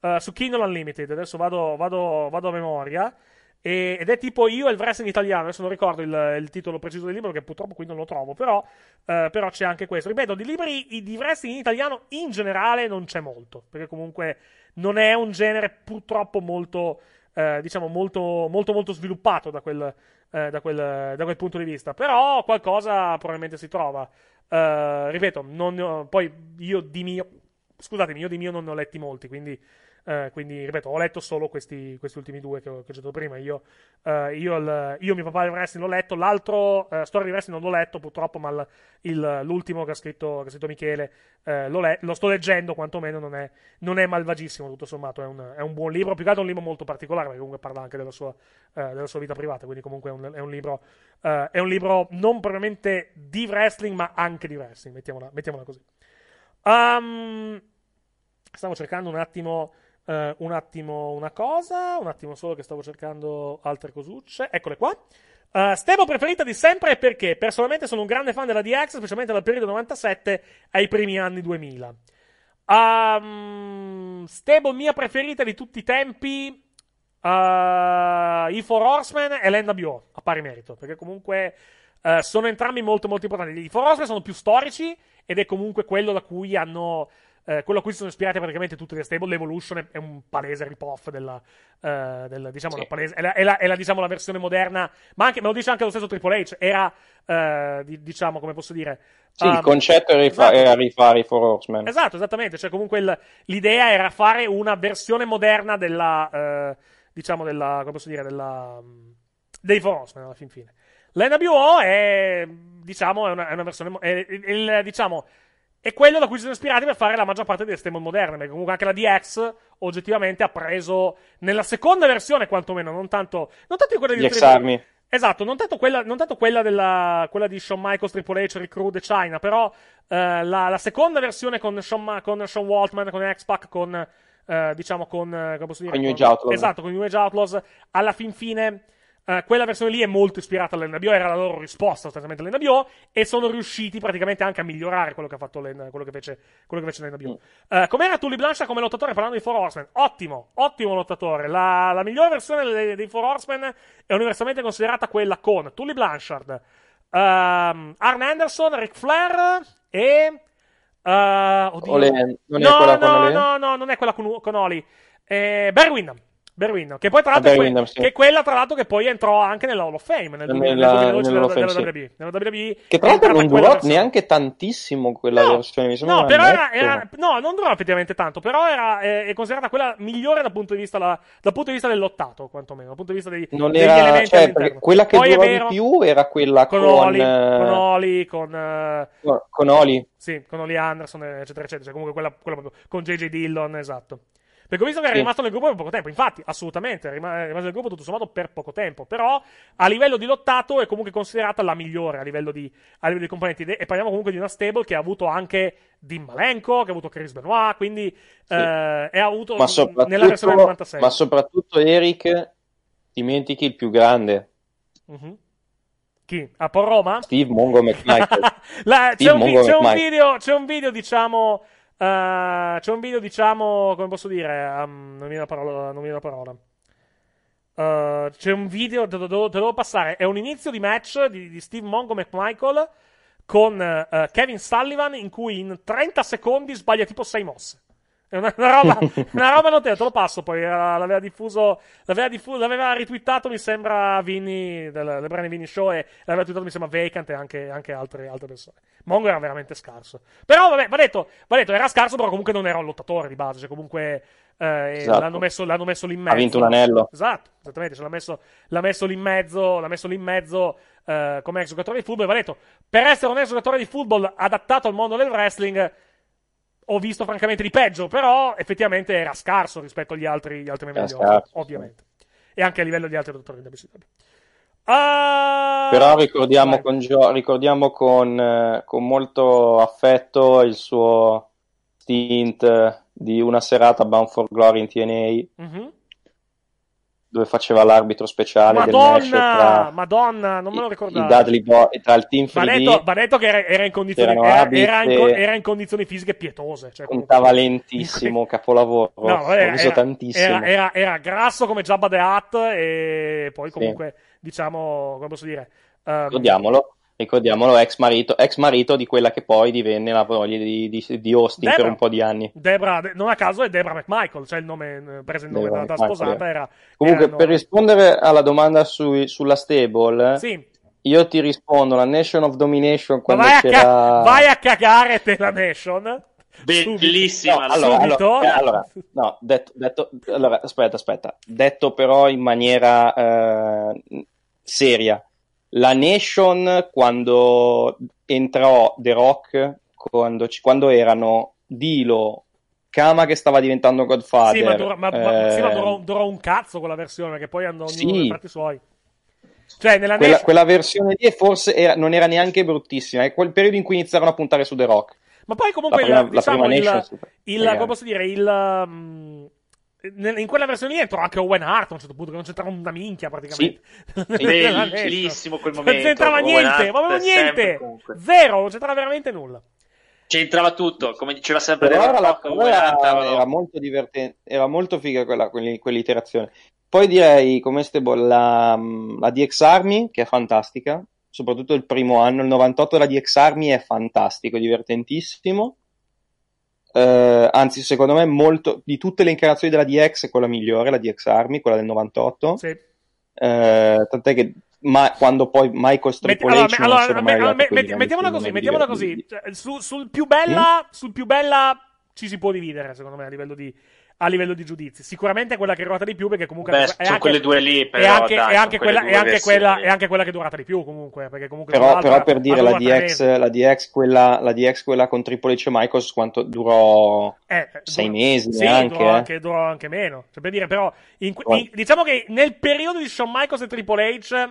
uh, su Kindle Unlimited. Adesso vado, vado, vado a memoria. E, ed è tipo Io e il wrestling italiano. Adesso non ricordo il, il, titolo preciso del libro, che purtroppo qui non lo trovo. Però, uh, però c'è anche questo. Ripeto, di libri di wrestling in italiano in generale non c'è molto. Perché comunque non è un genere purtroppo molto, eh, diciamo, molto, molto, molto sviluppato da quel, eh, da, quel, da quel, punto di vista. Però qualcosa probabilmente si trova. Uh, ripeto, ho, poi io di mio, scusatemi, io di mio non ne ho letti molti, quindi Uh, quindi, ripeto, ho letto solo questi, questi ultimi due che ho, che ho citato prima. Io, uh, io, il, io, mio papà del wrestling l'ho letto, l'altro, uh, Storia di wrestling non l'ho letto purtroppo, ma il, il, l'ultimo che ha scritto, che ha scritto Michele lo, le, lo, sto leggendo, quantomeno non è, non è malvagissimo, tutto sommato. È un, è un, buon libro, più che altro un libro molto particolare, perché comunque parla anche della sua, della sua vita privata. Quindi, comunque, è un, è un libro, è un libro non propriamente di wrestling, ma anche di wrestling, mettiamola, mettiamola così. Um, stavo cercando un attimo. Uh, un attimo una cosa, un attimo solo che stavo cercando altre cosucce. Eccole qua. Uh, stebo preferita di sempre perché personalmente sono un grande fan della DX, specialmente dal periodo 97 ai primi anni 2000. Um, stebo mia preferita di tutti i tempi. Uh, I Four Horsemen e l'NWO a pari merito perché comunque uh, sono entrambi molto molto importanti. I Four Horsemen sono più storici ed è comunque quello da cui hanno eh, quello a cui si sono ispirate praticamente tutte le stable. L'Evolution è un palese rip-off della, eh, del, diciamo, sì. palese, è, la, è, la, è la, diciamo, la versione moderna, ma anche, me lo dice anche lo stesso Triple H, era, eh, di, diciamo, come posso dire... Sì, um, il concetto era, rifa- esatto. era rifare i Four Horsemen. Esatto, esattamente, cioè comunque il, l'idea era fare una versione moderna della, eh, diciamo, della, come posso dire, della, dei Four Horsemen alla fin fine. L'NWO è, diciamo, è una, è una versione, è, il, diciamo, è quello da cui si sono ispirati per fare la maggior parte delle stable moderne. Perché comunque anche la DX oggettivamente ha preso nella seconda versione, quantomeno, non tanto, non tanto quella di X-Army. Esatto, non tanto quella, non tanto quella, della, quella di Shawn Michaels, Triple H, Rick Rude e China, però eh, la, la, seconda versione con Shawn, con Shawn Waltman, con X-Pac, con, eh, diciamo, con, come posso dire? Con New Age Outlaws. Esatto, con New Age Outlaws, alla fin fine Eh, quella versione lì è molto ispirata all'NBO, era la loro risposta sostanzialmente all'NBO, e sono riusciti praticamente anche a migliorare quello che ha fatto l'N- quello che fece, quello che fece l'NBO. Eh, com'era Tully Blanchard come lottatore parlando di Four Horsemen? Ottimo, ottimo lottatore. La, la migliore versione dei, dei Four Horsemen è universalmente considerata quella con Tully Blanchard, ehm, Arn Anderson, Ric Flair e... eh, oddio. Ole, non è no, quella con no, Ole? no, no, non è quella con, con Oli. Eh, Barry Windham. Windham, che poi tra l'altro è, Barry que- sì. che è quella tra l'altro che poi entrò anche nella Hall of Fame nel, Nella- 2012 nella della, Hall of Fame, della sì. WWE. Nella WWE Che è tra l'altro non durò neanche tantissimo quella versione, mi sembra No, però era, era- no, non durò effettivamente tanto, però era, è, è considerata quella migliore dal punto di vista, la- dal punto di vista del lottato, quantomeno, dal punto di vista dei, Non degli era, elementi cioè, quella che Poi è durò vero, di più era quella con, con, Oli, eh, con Oli, con, eh, con- con Oli. sì, con Oli Anderson, eccetera, eccetera. Cioè, comunque quella, quella proprio, con JJ Dillon, esatto. Perché ho visto che era Sì. rimasto nel gruppo per poco tempo. Infatti, assolutamente, è rima- è rimasto nel gruppo tutto sommato per poco tempo. Però, a livello di lottato, è comunque considerata la migliore a livello di, a livello di componenti. E parliamo comunque di una stable che ha avuto anche Dean Malenko, che ha avuto Chris Benoit. Quindi, eh, e ha avuto Ma nella versione del soprattutto, 96. ma soprattutto Eric, dimentichi il più grande, Mhm. Chi? A Paul Roma? Steve Mongo McMichael. La- c'è, Steve un, vi- Mongo c'è un McMichael. video, c'è un video, diciamo. Eh, c'è un video, diciamo. Come posso dire? um, non mi viene la parola. Non mi viene la parola. Eh, c'è un video, te lo, devo- te devo passare. È un inizio di match di, di Steve Mongo McMichael con eh, Kevin Sullivan in cui in 30 secondi sbaglia tipo 6 mosse. È una, una roba, una roba notevole, te lo passo poi. l'aveva diffuso, l'aveva, diffuso, l'aveva retweetato, mi sembra, Vinny, del Lebron e Vinny Show, e l'aveva retweetato, mi sembra, Vacant e anche, anche altre, altre persone. Mongo era veramente scarso. Però, vabbè, va detto, va detto, era scarso, però comunque non era un lottatore di base, cioè comunque eh, Esatto. l'hanno, messo, l'hanno messo lì in mezzo. Ha vinto un anello. Esatto, esattamente, ce l'ha messo, l'ha messo lì in mezzo, l'ha messo lì in mezzo eh, come ex giocatore di football. Va detto, per essere un ex giocatore di football adattato al mondo del wrestling, ho visto francamente di peggio, però effettivamente era scarso rispetto agli altri, gli altri scarso, ovviamente. E anche a livello di altri dottori di WCW. Ah, Però ricordiamo con, Gio- ricordiamo con, eh, con molto affetto il suo stint eh, di una serata Bound for Glory in TNA Mhm. Dove faceva l'arbitro speciale del match Madonna, tra Madonna, non me lo ricordavo. Dudley Boy e tra il team Va 3D detto, va detto che era, era in condizioni, era, era in, era in condizioni fisiche pietose. Cioè, comunque- contava lentissimo, capolavoro, No, vabbè, ho era, visto era- tantissimo. era- era- era grasso come Jabba the Hutt e poi comunque, diciamo, come posso dire... ehm, Ricordiamolo, ricordiamolo, ex marito, ex marito di quella che poi divenne la moglie di, di, di Austin per Debra. un po' di anni. Debra, de- non a caso è Debra McMichael, cioè il nome, eh, preso il nome Debra dalla McMichael, sposata, era... Comunque, era il per rispondere alla domanda sui- sulla stable, Sì. io ti rispondo, la Nation of Domination quando vai a, c'era... ca- vai a cagare te la Nation. Bellissima. No, allora, allora, eh, allora, no, detto, detto, allora, aspetta, aspetta, detto però in maniera eh, seria. La Nation quando entrò The Rock, quando, quando erano Dilo, Kama che stava diventando Godfather, Sì, ma, dura- ma- ma- sì, ma eh, durò, durò un cazzo quella versione, che poi andò Sì. per i fatti suoi. Cioè, nella quella, Nation- quella versione lì forse era- non era neanche bruttissima, è quel periodo in cui iniziarono a puntare su The Rock. Ma poi comunque La prima- il, la diciamo, prima il, Nation, il- Magari. come posso dire, il, um, in quella versione lì entrò anche Owen Hart a un certo punto, che non c'entrava una minchia praticamente. Nation. Bellissimo quel Non momento. c'entrava Owen niente, proprio niente. Zero, non c'entrava veramente nulla. C'entrava tutto, come diceva sempre Però era, la- Owen Hart era- era molto divertente, era molto figa quella, quelli- quell'iterazione. Poi direi come stable la, la DX Army, che è fantastica, soprattutto il primo anno, il 98 della DX Army è fantastico, divertentissimo. Eh, anzi, secondo me, molto, di tutte le incarnazioni della DX è quella migliore, la DX Army, quella del 98. Sì. Eh, tant'è che ma, quando poi Michael Triple allora, allora, me- allora, me- che mettiamola così, mettiamola così. Cioè, su- sul più bella, sul più bella ci si può dividere, secondo me, a livello di, a livello di giudizi. Sicuramente è quella che è durata di più, perché comunque Beh, è sono anche, quelle due lì, è però, anche, dai, è anche quella, due è anche quella, è anche quella che è durata di più, comunque, perché comunque Però, però per dire la DX, la DX, quella, la DX quella con Triple H e Michael quanto durò Eh, sei durò- mesi sì, neanche, durò eh. anche, durò anche meno. Cioè, per dire, però, in- in- diciamo che nel periodo di Shawn Michaels e Triple H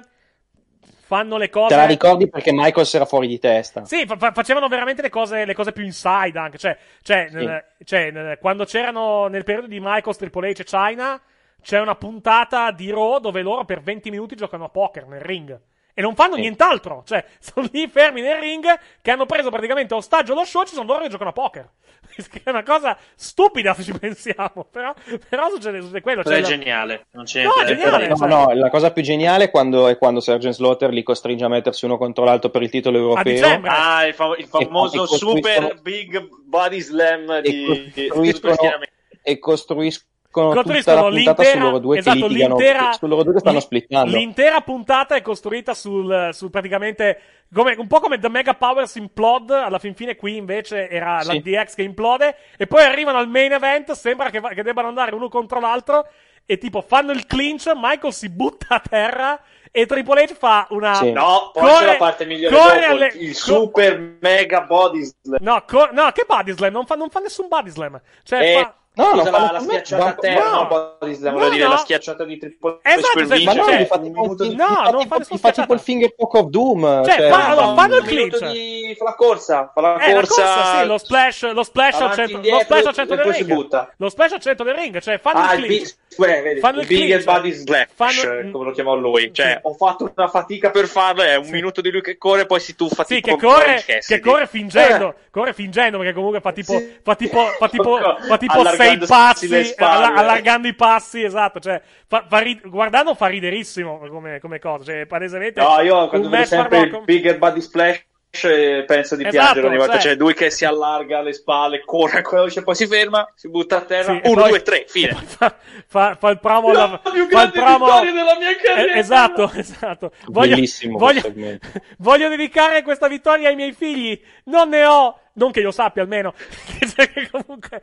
fanno le cose. Te la ricordi perché Michael era fuori di testa? Sì, fa- fa- facevano veramente le cose, le cose più inside anche. Cioè, cioè, nel- cioè, nel- quando c'erano nel periodo di Michaels, Triple H e China, c'è una puntata di Raw dove loro per 20 minuti giocano a poker nel ring. E non fanno nient'altro. Cioè, sono lì fermi nel ring che hanno preso praticamente ostaggio lo show. Ci sono loro che giocano a poker. Che è una cosa stupida se ci pensiamo. Però, però succede, succede quello. Cioè, è la- geniale. Non c'è No, geniale, dire. No, no, la cosa più geniale è quando, è quando Sergeant Slaughter li costringe a mettersi uno contro l'altro per il titolo europeo. Ah, il, fa- il famoso E- e costruiscono- super big body slam di, di costruiscono, schieramento. e costruiscono, Costruiscono la puntata l'intera- su loro due esatto, che litigano, l'intera- su loro due che stanno splittando. L'intera puntata è costruita sul, sul praticamente come- un po' come The Mega Powers implode. Alla fin fine, qui invece era la Sì. DX che implode. E poi arrivano al main event. Sembra che, che debbano andare uno contro l'altro. E tipo fanno il clinch. Michael si butta a terra. E Triple H fa una. No, poi c'è la parte migliore corre dopo, alle- il co- super mega body slam. No, co- no, che body slam? Non fa, non fa nessun body slam. Cioè, Eh, fa. No, scusa, non la, la schiacciata a no, terra, no. no, body slam, No, volevo dire no. la schiacciata di Triple Esatto, H per cioè, Ma no, cioè- gli fa tipo, no, non fa fa tipo, il finger poke of doom. Cioè, cioè, fa- allora, fa- fanno il minuto clinch. di... fa la corsa, fa la Eh, la corsa, corsa, sì, lo splash, lo splash al centro, lo indietro, splash al centro e del poi si ring. butta. Lo splash al centro del ring, cioè fanno Ah, il il clinch. big, eh, vedi, Fanno il big clinch. body slash, Fanno- come lo chiamò lui. Cioè, ho fatto una fatica per farlo, è un minuto di lui che corre, poi si tuffa Sì, che corre, Cassidy. che corre fingendo, Eh. corre fingendo perché comunque fa tipo, fa tipo, fa tipo, fa tipo passi, le spalle. alla- allargando i passi, esatto, cioè, fa, fa ri- guardando fa riderissimo come, come cosa, cioè, palesemente. No, io quando vedo sempre il bigger body splash eh, penso di Esatto, piangere ogni volta. cioè- C'è lui che si allarga le spalle, corre, quello dice, poi si ferma, si butta a terra. Sì, e Uno, poi- due, tre, fine. fa, fa, fa il promo La più fa il grande promo vittoria della mia carriera. Eh, esatto esatto voglio, Bellissimo voglio, voglio dedicare questa vittoria ai miei figli non ne ho non che io sappia almeno. Cioè, che comunque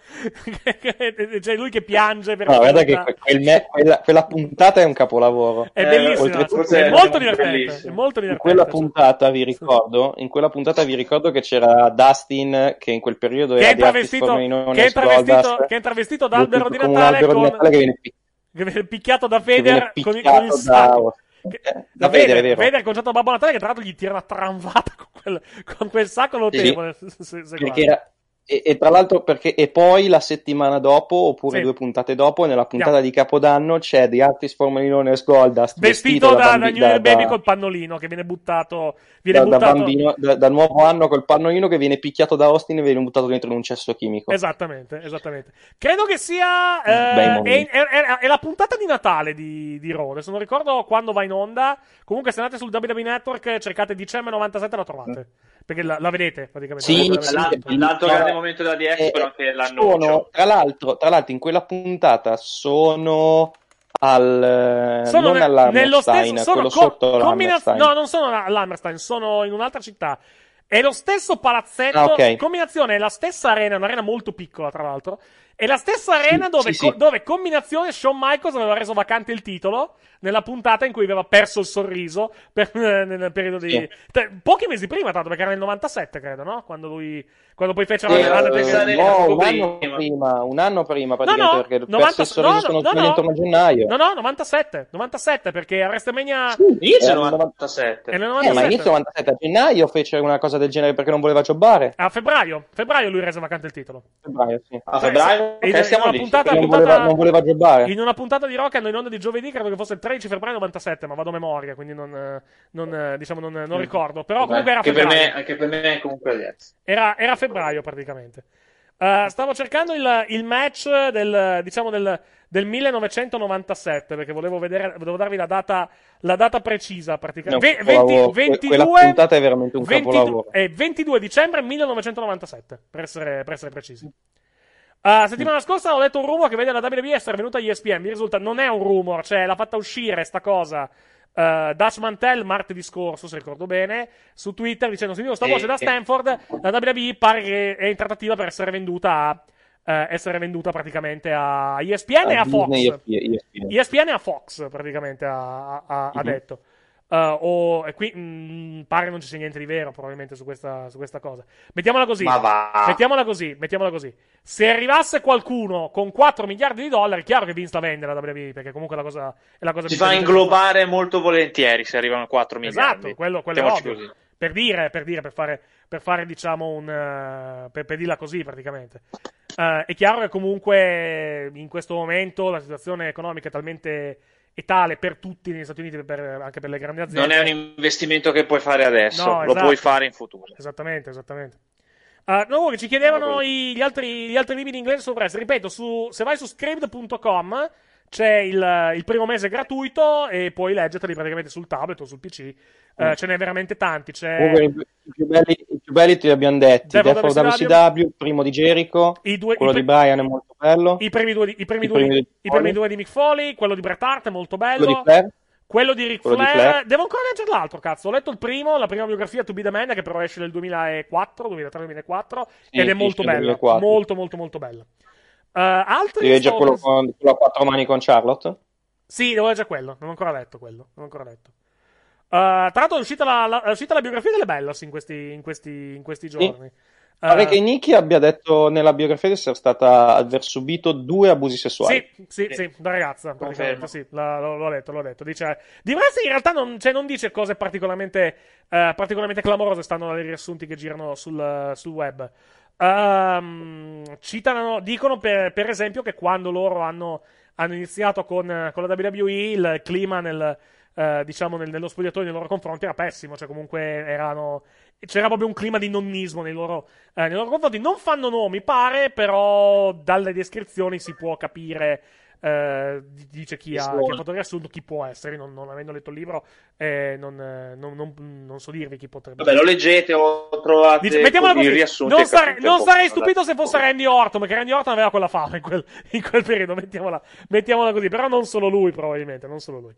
c'è lui che piange per No, guarda che quel me- quella, quella puntata è un capolavoro. è bellissimo oltretutto- è molto divertente è molto In divertente quella cioè. puntata vi ricordo, in quella puntata vi ricordo che c'era Dustin che in quel periodo che era è di travestito che è travestito, che è travestito da albero di Natale di con Natale che viene picchiato. Da viene Vader con, il- picchiato con il sacco eh, da da Vader, Vader, è vero. Vader concetto da Babbo Natale che tra l'altro gli tira una tramvata con quel, con quel sacco notevole se- se- se Perché era- e, e tra l'altro perché e poi la settimana dopo oppure Sì. due puntate dopo nella puntata Yeah. di Capodanno c'è The Artist Formerly as Goldust vestito da, da bambi- New Year da- Baby da- col pannolino che viene buttato viene da, da buttato bambino, da, da nuovo anno col pannolino che viene picchiato da Austin e viene buttato dentro in un cesso chimico. Esattamente, esattamente. Credo che sia. Eh, momenti. è, è- è- è la puntata di Natale di, di Raw. Adesso non ricordo quando va in onda. Comunque, se andate sul WWE Network, cercate dicembre 97 la trovate. Perché la, la vedete praticamente. Sì, La- la- sì. L'altro Ma- grande momento della DX, eh, però anche l'annuncio. sono, tra, l'altro, tra l'altro in quella puntata sono al Sono non ne- all'Hammerstein, nello stesso. Sono quello co- sotto combina- l'Hammerstein. No, non sono all'Hammerstein, sono in un'altra città. È lo stesso palazzetto. Ah, ok. Combinazione, è la stessa arena, un'arena molto piccola, tra l'altro. È la stessa arena Sì, dove, sì, co- sì. dove combinazione Shawn Michaels aveva reso vacante il titolo nella puntata in cui aveva perso il sorriso per- nel periodo di. Sì. te- pochi mesi prima, tanto perché era nel 97, credo, no? Quando lui. Quando poi fecero Eh, la eh, la- eh, no, un anno prima, un anno prima No, praticamente no, perché 90 perso il sorriso no, sono no, no, no. intorno a gennaio. No, no, 97. 97, perché a WrestleMania. Inizio Era nel 97. È nel Eh, 97. ma inizio 97 a gennaio fece una cosa del genere perché non voleva jobbare. A febbraio. Febbraio lui rese vacante il titolo. Febbraio, sì. A febbraio? Ok, in- siamo in una lì. puntata- non, puntata- voleva, non voleva jobbare. In una puntata di Rock hanno in onda di giovedì, credo che fosse il 13 febbraio 97, ma vado a memoria, quindi non, non, eh, diciamo, non, non ricordo. Però comunque era anche, per febbraio. me, anche per me è comunque DX. Era, era febbraio praticamente. Eh, stavo cercando il, il match del, diciamo, del, del 1997, perché volevo vedere, volevo darvi la data, la data precisa praticamente. Ve- 20 capolavoro. Que- 22, Quella puntata è veramente un 22 capolavoro. eh, 22 dicembre 1997, per essere, per essere precisi. Uh, settimana scorsa ho letto un rumor che vede la WWE essere venuta agli ESPN. Mi risulta, non è un rumor, cioè l'ha fatta uscire sta cosa. Uh, Dutch Mantel martedì scorso, se ricordo bene, su Twitter dicendo: Sentivo sta voce da. Stanford. La WWE pare che è in trattativa per essere venduta a. eh, essere venduta praticamente a ESPN e a Fox. Disney e ESPN. ESPN e a Fox, praticamente, ha, ha- ha Mhm. detto. Uh, o, e qui mh, pare non ci sia niente di vero, probabilmente, su questa, su questa cosa. Mettiamola così. Mettiamola così, mettiamola così. Se arrivasse qualcuno con 4 miliardi di dollari, è chiaro che Vince la vende la WWE, perché comunque la cosa, è la cosa Si fa inglobare molto volentieri se arrivano 4 miliardi. Esatto, quello, quello è ovvio. così. Per dire, per dire, per fare, per fare diciamo un. eh, per, per dirla così praticamente. Eh, è chiaro che comunque in questo momento la situazione economica è talmente è tale per tutti negli Stati Uniti, per- anche per le grandi aziende. Non è un investimento che puoi fare adesso, No, lo esatto. puoi fare in futuro. Esattamente, esattamente. Uh, no, che ci chiedevano i- gli, altri, gli altri libri in inglese su Brest. Ripeto, su- se vai su scribd.com c'è il, il primo mese gratuito e puoi leggerteli praticamente sul tablet o sul PC. Uh, Mm. Ce n'è veramente tanti. C'è Comunque, i più belli, i più belli te li abbiamo detti. Death of WCW, il primo di Jericho, due- quello i di pre- Brian è molto bello. i primi due di, i primi I due primi di i primi due di Mick Foley, quello di Bret Hart è molto bello. Quello di Flair. Quello di Ric Quello di Flair. Flair. Devo ancora leggere l'altro, cazzo. Ho letto il primo, la prima biografia To Be The Man, che però esce nel 2004, 2003-2004, Sì, ed è molto bella. 2004. Molto, molto, molto bella. Uh, altri Devi leggere stavo quello, con, quello a quattro mani con Charlotte. Sì, devo leggere quello. Non ho ancora letto quello. Non ho ancora letto. Uh, tra l'altro è uscita la, la- è uscita la biografia delle Bellas in questi, in questi, in questi giorni. Pare Uh, che Nikki abbia detto nella biografia di essere stata aver subito due abusi sessuali. Sì, sì, sì, da ragazza, praticamente, Confermo. sì, la- l'ho, l'ho letto, l'ho letto. Dice, di Brest in realtà non, cioè, non dice cose particolarmente, eh, particolarmente clamorose, stanno nei riassunti che girano sul, sul web. Ehm, citano, dicono per, per esempio che quando loro hanno, hanno iniziato con, con la WWE il clima nel, eh, diciamo nel- nello spogliatoio nei loro confronti era pessimo, cioè comunque erano, c'era proprio un clima di nonnismo nei loro, eh, nei loro confronti. Non fanno nomi, pare, però dalle descrizioni si può capire. Eh, di- dice chi ha, chi ha fatto il riassunto, chi può essere. Non, non avendo letto il libro, eh, non, eh, non- non- so dirvi chi potrebbe Vabbè, lo leggete o trovate Dice, il riassunto. non, sare- sarei stupito se fosse Randy Orton, perché Randy Orton aveva quella fama in quel, in quel periodo, mettiamola, mettiamola così, però non solo lui probabilmente, non solo lui.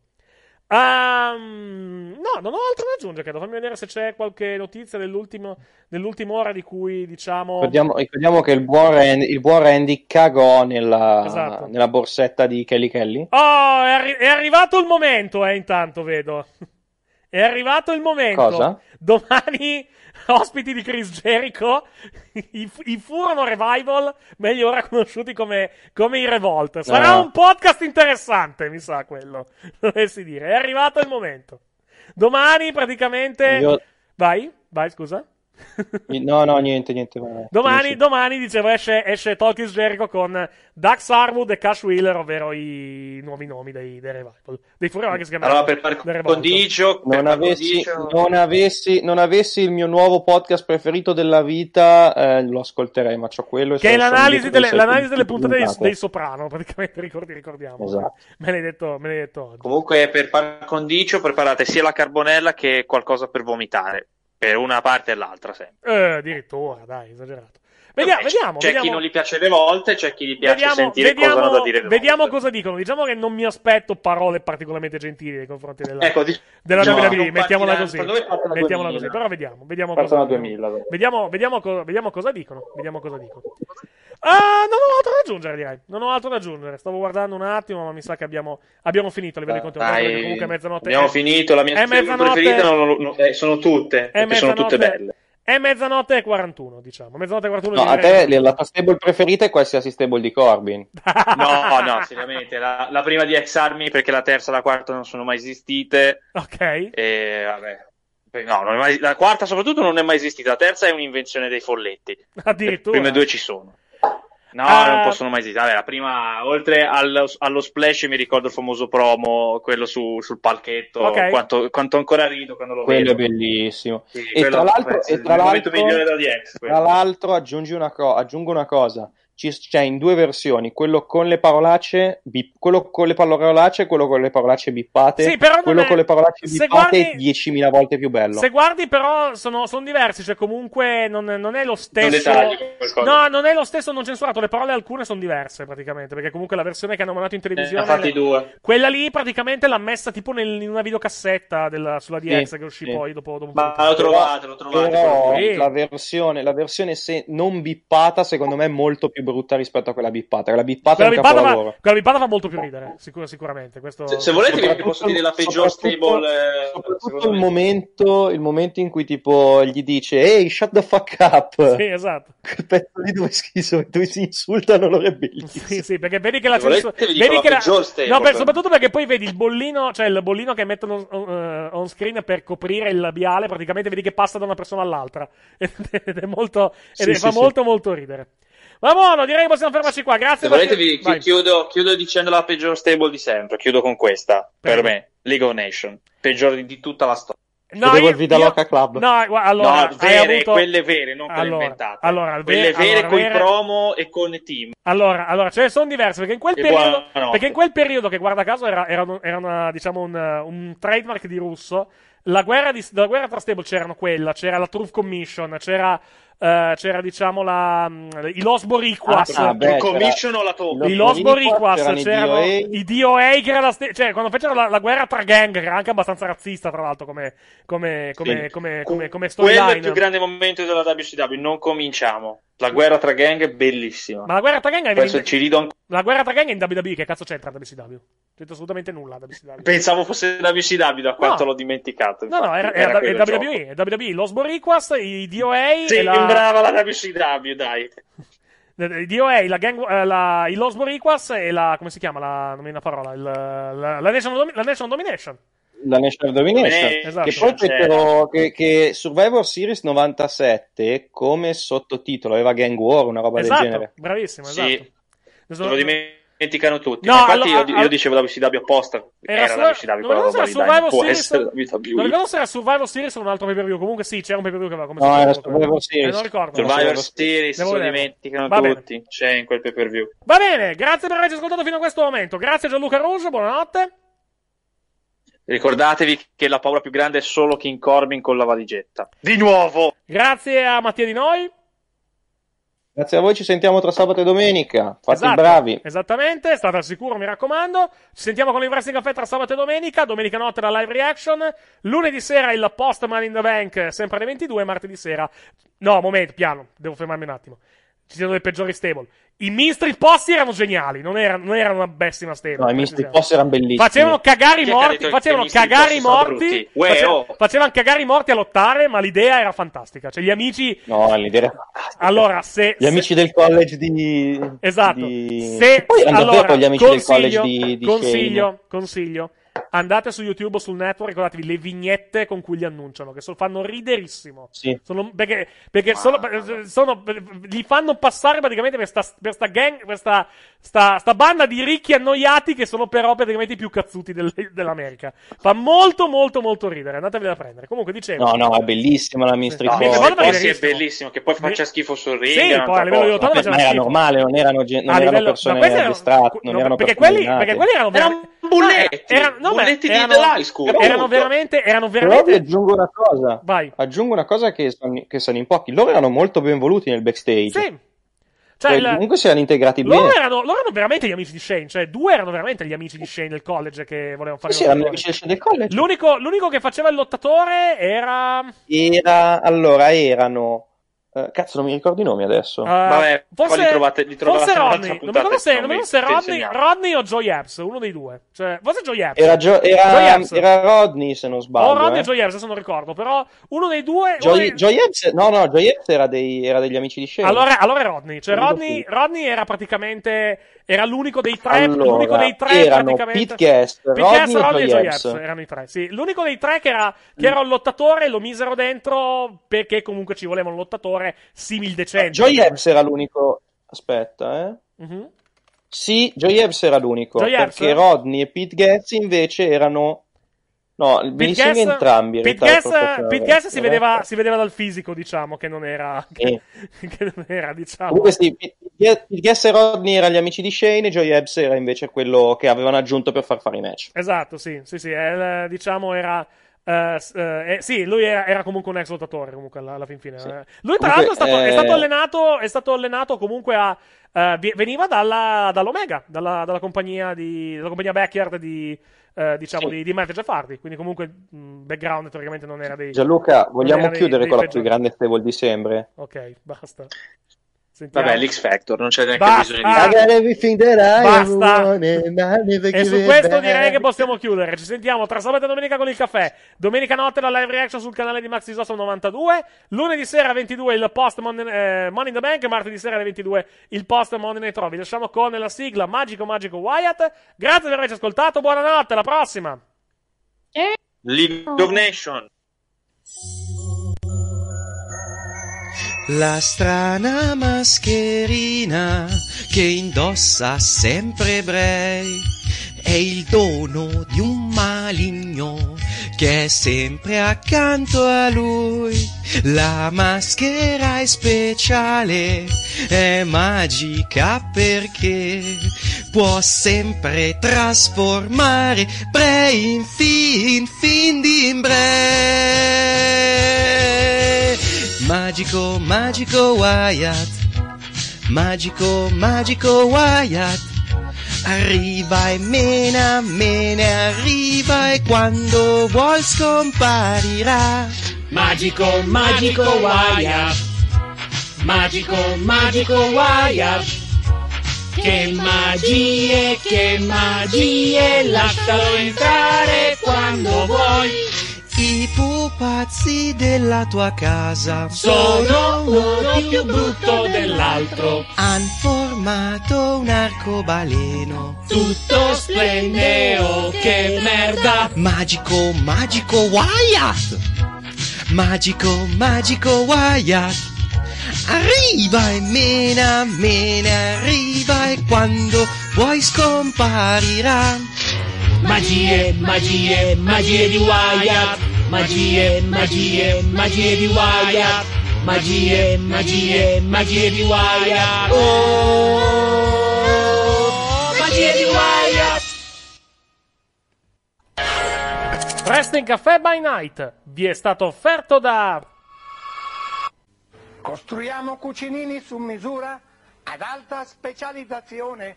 Ehm, no, non ho altro da aggiungere, credo. Fammi vedere se c'è qualche notizia dell'ultimo, dell'ultima ora di cui diciamo... Ricordiamo, ricordiamo che il buon, Randy, il buon Randy cagò nella, Esatto. nella borsetta di Kelly Kelly. Oh, è, arri- è arrivato il momento, eh, intanto vedo. È arrivato il momento. Cosa? Domani, ospiti di Chris Jericho, i, i furono Revival, meglio ora conosciuti come, come i Revolt. Sarà Ah. un podcast interessante, mi sa quello. Dovessi dire. È arrivato il momento. Domani, praticamente. Io- Vai, vai, scusa. No, no, niente, niente. Domani, domani, dicevo, esce, esce Talkis Jericho con Dax Harwood e Cash Wheeler, ovvero i nuovi nomi dei, dei Revival. Dei Fury Road che si chiamano Allora, per par condicio, Non avessi, condicio- non, avessi, non avessi il mio nuovo podcast preferito della vita, eh, lo ascolterei, ma c'ho quello. Che è l'analisi delle, l'analisi delle puntate dei, dei Soprano, praticamente, ricordi, ricordiamo. Esatto. Me l'hai detto, me l'hai detto oggi. Comunque, per par condicio, preparate sia la carbonella che qualcosa per vomitare. Per una parte e l'altra, sempre. Eh, addirittura, dai, esagerato. Vediamo, Vabbè, vediamo, C'è vediamo. chi non gli piace le volte, c'è chi gli piace Vediamo, sentire vediamo, cosa hanno da dire le vediamo volte. cosa dicono. Diciamo che non mi aspetto parole particolarmente gentili nei confronti della, Ecco, di- della no, WWE. non Mettiamola così. Mettiamola 2000? così. Però vediamo, vediamo cosa da 2000, dai. Vediamo, vediamo, co- vediamo cosa dicono. Vediamo cosa dicono. Ah, non ho altro da aggiungere, direi. Non ho altro da aggiungere. Stavo guardando un attimo, ma mi sa che abbiamo, abbiamo finito a livello di contenuti. Dai, perché comunque è mezzanotte. abbiamo è- finito, la mia mezzanotte- preferita non- non- eh, sono tutte, È sono tutte belle. È mezzanotte e 41, diciamo. Mezzanotte e 41 No, a te la tua stable preferita è qualsiasi stable di Corbin. No, no, seriamente, la, la prima di Ex Army perché la terza e la quarta non sono mai esistite. Ok. E vabbè. No, non è mai- la quarta soprattutto non è mai esistita, la terza è un'invenzione dei folletti. Le Addirittura. prime due ci sono. No, Ah. non possono mai esistere. Vabbè, la prima, oltre allo, allo splash, mi ricordo il famoso promo, quello su- sul palchetto. Ok. Quanto, quanto ancora rido quando lo Quello è vedo. bellissimo. Sì, e, quello tra l'altro, penso, e tra il momento l'altro- migliore da DX. quello. tra l'altro aggiungi una co- aggiungo una cosa. C'è in due versioni, quello con le parolacce, bip- quello con le parolacce e quello con le parolacce bippate. Sì, però non quello è- con le parolacce bippate guardi- è 10.000 volte più bello. Se guardi, però, sono, sono diversi. Cioè, comunque, non, non è lo stesso. qualcosa. No, non è lo stesso non censurato. Le parole alcune sono diverse, praticamente. Perché comunque la versione che hanno mandato in Ne televisione. ha fatti due. Quella lì, praticamente, l'ha messa tipo nel- in una videocassetta della- sulla DX Sì, che uscì sì. poi dopo, dopo Ma l'ho trovato, l'ho trovato. Però la versione, la versione se- non bippata, secondo me, è molto più brutta rispetto a quella bippata. La bippata Quella bippata, fa, quella bippata fa molto più ridere, sicur- sicuramente. Questo... Se, se volete vi posso dire la peggior soprattutto- stable. eh, Soprattutto il me. momento, il momento in cui tipo gli dice Ehi, shut the fuck up. Sì, esatto. Quel pezzo lì dove, schizo, dove si insultano loro è bellissimo. Sì, sì, perché vedi che la censura. Vedi la che la... peggior stable. No, per- soprattutto perché poi vedi il bollino, cioè il bollino che mettono eh, on screen per coprire il labiale, praticamente vedi che passa da una persona all'altra. Ed è, molto. Ed Sì, è- fa sì, molto, molto ridere. Va buono, direi che possiamo fermarci qua. Grazie. Se volete, vi chi- chiudo, chiudo dicendo la peggior stable di sempre. Chiudo con questa. Per Prego. me, League of Nations. Peggiore di, tutta la storia. No, io- il Vida io- Loca Club. No, gua- allora, no, vere, hai avuto... quelle vere, non quelle Allora, inventate. allora, quelle ve- vere allora, con i vere- promo e con i team. Allora, allora, ce ne sono diverse perché in quel periodo, perché in quel periodo che guarda caso era, era, un- era una, diciamo un, un trademark di russo. La guerra, di, la guerra tra stable c'erano quella, c'era la Truth Commission, c'era, eh, c'era diciamo la, mm, i Los Boriquas. Ah, beh, Il commission o la top? I Los Boriquas c'erano i c'erano DOA. i DOA che era la cioè quando fecero la, la guerra tra gang che era anche abbastanza razzista tra l'altro come come come Sì. come, come, come Quello è il storyline più grande momento della WCW. Non cominciamo. La guerra tra gang è bellissima. ma la guerra tra gang è Adesso ci rido ancora. la guerra tra gang è in WWE che cazzo c'entra WCW c'entra assolutamente nulla WCW Pensavo fosse WCW da quanto No. l'ho dimenticato. No, no, infatti. era, era, era. WWE, era WWE, Los Boriquas, i DOA, la, Sembrava la WCW, dai. i DOA, la gang, eh, la, i Los Boriquas e la, come si chiama, la, non mi viene una parola, il, la, la, National, Domi- la National Domination. La National Domination Esatto. che poi fecero che, che Survivor Series 97 come sottotitolo aveva Gang War una roba Esatto, del genere bravissimo, Sì. esatto. Se lo dimenticano tutti. No, infatti allora- io, io dicevo WCW apposta. Era Era, su- la WCW non quella ricordo se roba era Survivor non può Series. Non ricordo se era Survivor Series o un altro pay per view. Comunque sì, c'era un pay per view che aveva come No, era sottotitolo. Survivor Eh, Series. non ricordo. Survivor Series, se lo dimenticano Va bene. tutti. C'è in quel pay per view. Va bene, grazie per averci ascoltato fino a questo momento. Grazie Gianluca Rouge, buonanotte. Ricordatevi che la paura più grande è solo King Corbin con la valigetta. Di nuovo! Grazie a Mattia Di Noi. grazie a voi ci sentiamo tra sabato e domenica fate Esatto, i bravi Esattamente, state al sicuro, mi raccomando. Ci sentiamo con il Wrestling Caffè tra sabato e domenica. Domenica notte la live reaction. Lunedì sera il post Money in the Bank, sempre alle 22. Martedì sera. No, momento, piano, devo fermarmi un attimo. Ci sono le peggiori stable. I Mystery Posti erano geniali, non erano, non erano una pessima stable. no i precisiamo. Post erano bellissimi Facevano cagare i morti, facevano cagare i Post morti, brutti? Uè, face- oh. facevano cagare i morti a lottare, ma l'idea era fantastica. Cioè, gli amici, no l'idea era fantastica allora, se, gli se- amici del college di Esatto. di- Se, poi allora, gli amici del consiglio, college di, di consiglio, Shane. consiglio. Andate su YouTube o sul network, ricordatevi le vignette con cui li annunciano, che so- fanno riderissimo. Sì. Sono- perché perché sono, sono- li fanno passare praticamente per sta, per sta gang, per sta, sta- sta banda di ricchi annoiati che sono però praticamente i più cazzuti del- dell'America. Fa molto, molto, molto ridere. Andatevela a prendere. Comunque, dicevo. no no è bellissima la Mystery No, ricordo perché Post è bellissimo. che poi faccia schifo sul ring. Sì, poi a livello di cosa. lottare faceva ma era schifo. normale non erano, non A erano livello- persone erano- addestrate non no, erano perché persone quelli, perché quelli erano, Erano ver- bulletti, erano, no, beh, bulletti di erano, school, erano veramente, erano Però vi veramente, aggiungo una cosa. vai, Aggiungo una cosa che che sanno in pochi. Loro erano molto ben voluti nel backstage. sì, cioè, Cioè, il- comunque si erano integrati loro bene. erano, loro erano veramente gli amici di Shane, cioè due erano veramente gli amici di Shane del college che volevano fare Sì, erano lottatore. amici del college. L'unico, l'unico che faceva il lottatore era, Era, allora, erano. Eh, cazzo, non mi ricordo i nomi adesso. uh, Vabbè, forse, li trovate- li trovate forse Rodney, non mi ricordo se, non non mi se Rodney. Rodney o Joy Epps, uno dei due, cioè, forse Joy Epps. Era, Joy era, Epps. era Rodney, se non o sbaglio. Rodney eh. o Joy Epps, adesso non ricordo, però uno dei due, Joy, dei- Joy no, no, Joy Epps era, dei, era degli amici di Shane. Allora, allora è Rodney. Cioè, Rodney. Rodney era praticamente. Era l'unico dei tre. Allora, l'unico dei tre erano praticamente. Pete Guest, Pete Rodney Guest, e Rodney Joy Joy. Epps erano i tre. Sì. L'unico dei tre che era, che era un lottatore lo misero dentro perché comunque ci voleva un lottatore simil decente. Joy Epps era l'unico. Aspetta, eh. Mhm. Sì, Joy Epps era l'unico. Joy perché Rodney e Pete Guest invece erano. No, Pete segno Guest- entrambi. Pete per- Pete Guest si, per- vedeva, si vedeva dal fisico, diciamo, che non era. Sì. che non era, diciamo. Comunque sì, Pete Guest e Rodney erano gli amici di Shane e Joy Epps era invece quello che avevano aggiunto per far fare i match. Esatto, sì, sì, sì, eh, diciamo era... eh, s- eh, sì, lui era, era comunque un ex lottatore comunque alla, alla fin fine. Sì. Eh, Lui tra Comunque, l'altro è stato, è eh, stato allenato, è stato allenato comunque a... vi- veniva dalla, dall'Omega, dalla, dalla compagnia di, dalla compagnia Backyard di, eh, diciamo, Sì. di, di Matt Jeff Hardy, quindi comunque mh, background teoricamente non era dei... Gianluca, vogliamo dei- chiudere dei con la peggiori. più grande stable di sempre? Ok, basta. Sentiamo. Vabbè, l'X Factor, non c'è neanche Basta. bisogno di... Basta. E su questo direi che possiamo chiudere. Ci sentiamo tra sabato e domenica con il caffè. Domenica notte la live reaction sul canale di Max Disosso 92. Lunedì sera 22 il post Money, eh, Money in the Bank. Martedì sera alle 22 il post Money Night Raw. Vi lasciamo con la sigla Magico Magico Wyatt. Grazie per averci ascoltato. Buonanotte, alla prossima. League of Nations. La strana mascherina che indossa sempre Bray è il dono di un maligno che è sempre accanto a lui. La maschera è speciale, è magica perché può sempre trasformare Bray in fin, fin di Bray. Magico, magico Wyatt, magico, magico Wyatt. Arriva e mena, mena, arriva e quando vuol scomparirà. Magico, magico Wyatt. Magico, magico Wyatt. Che magie, che magie, lascialo entrare quando vuoi. I pupazzi della tua casa. Sono uno più brutto dell'altro. Han formato un arcobaleno. Tutto splendeo, che merda. Magico, magico Wyatt. Magico, magico Wyatt. Arriva e mena, mena, arriva e quando vuoi scomparirà Magie, magie, magie di Wyatt. Magie, magie, magie di Wyatt. Magie, magie, magie di Wyatt. Oh, magie di Wyatt. Wrestling Caffè by Night vi è stato offerto da Costruiamo cucinini su misura ad alta specializzazione.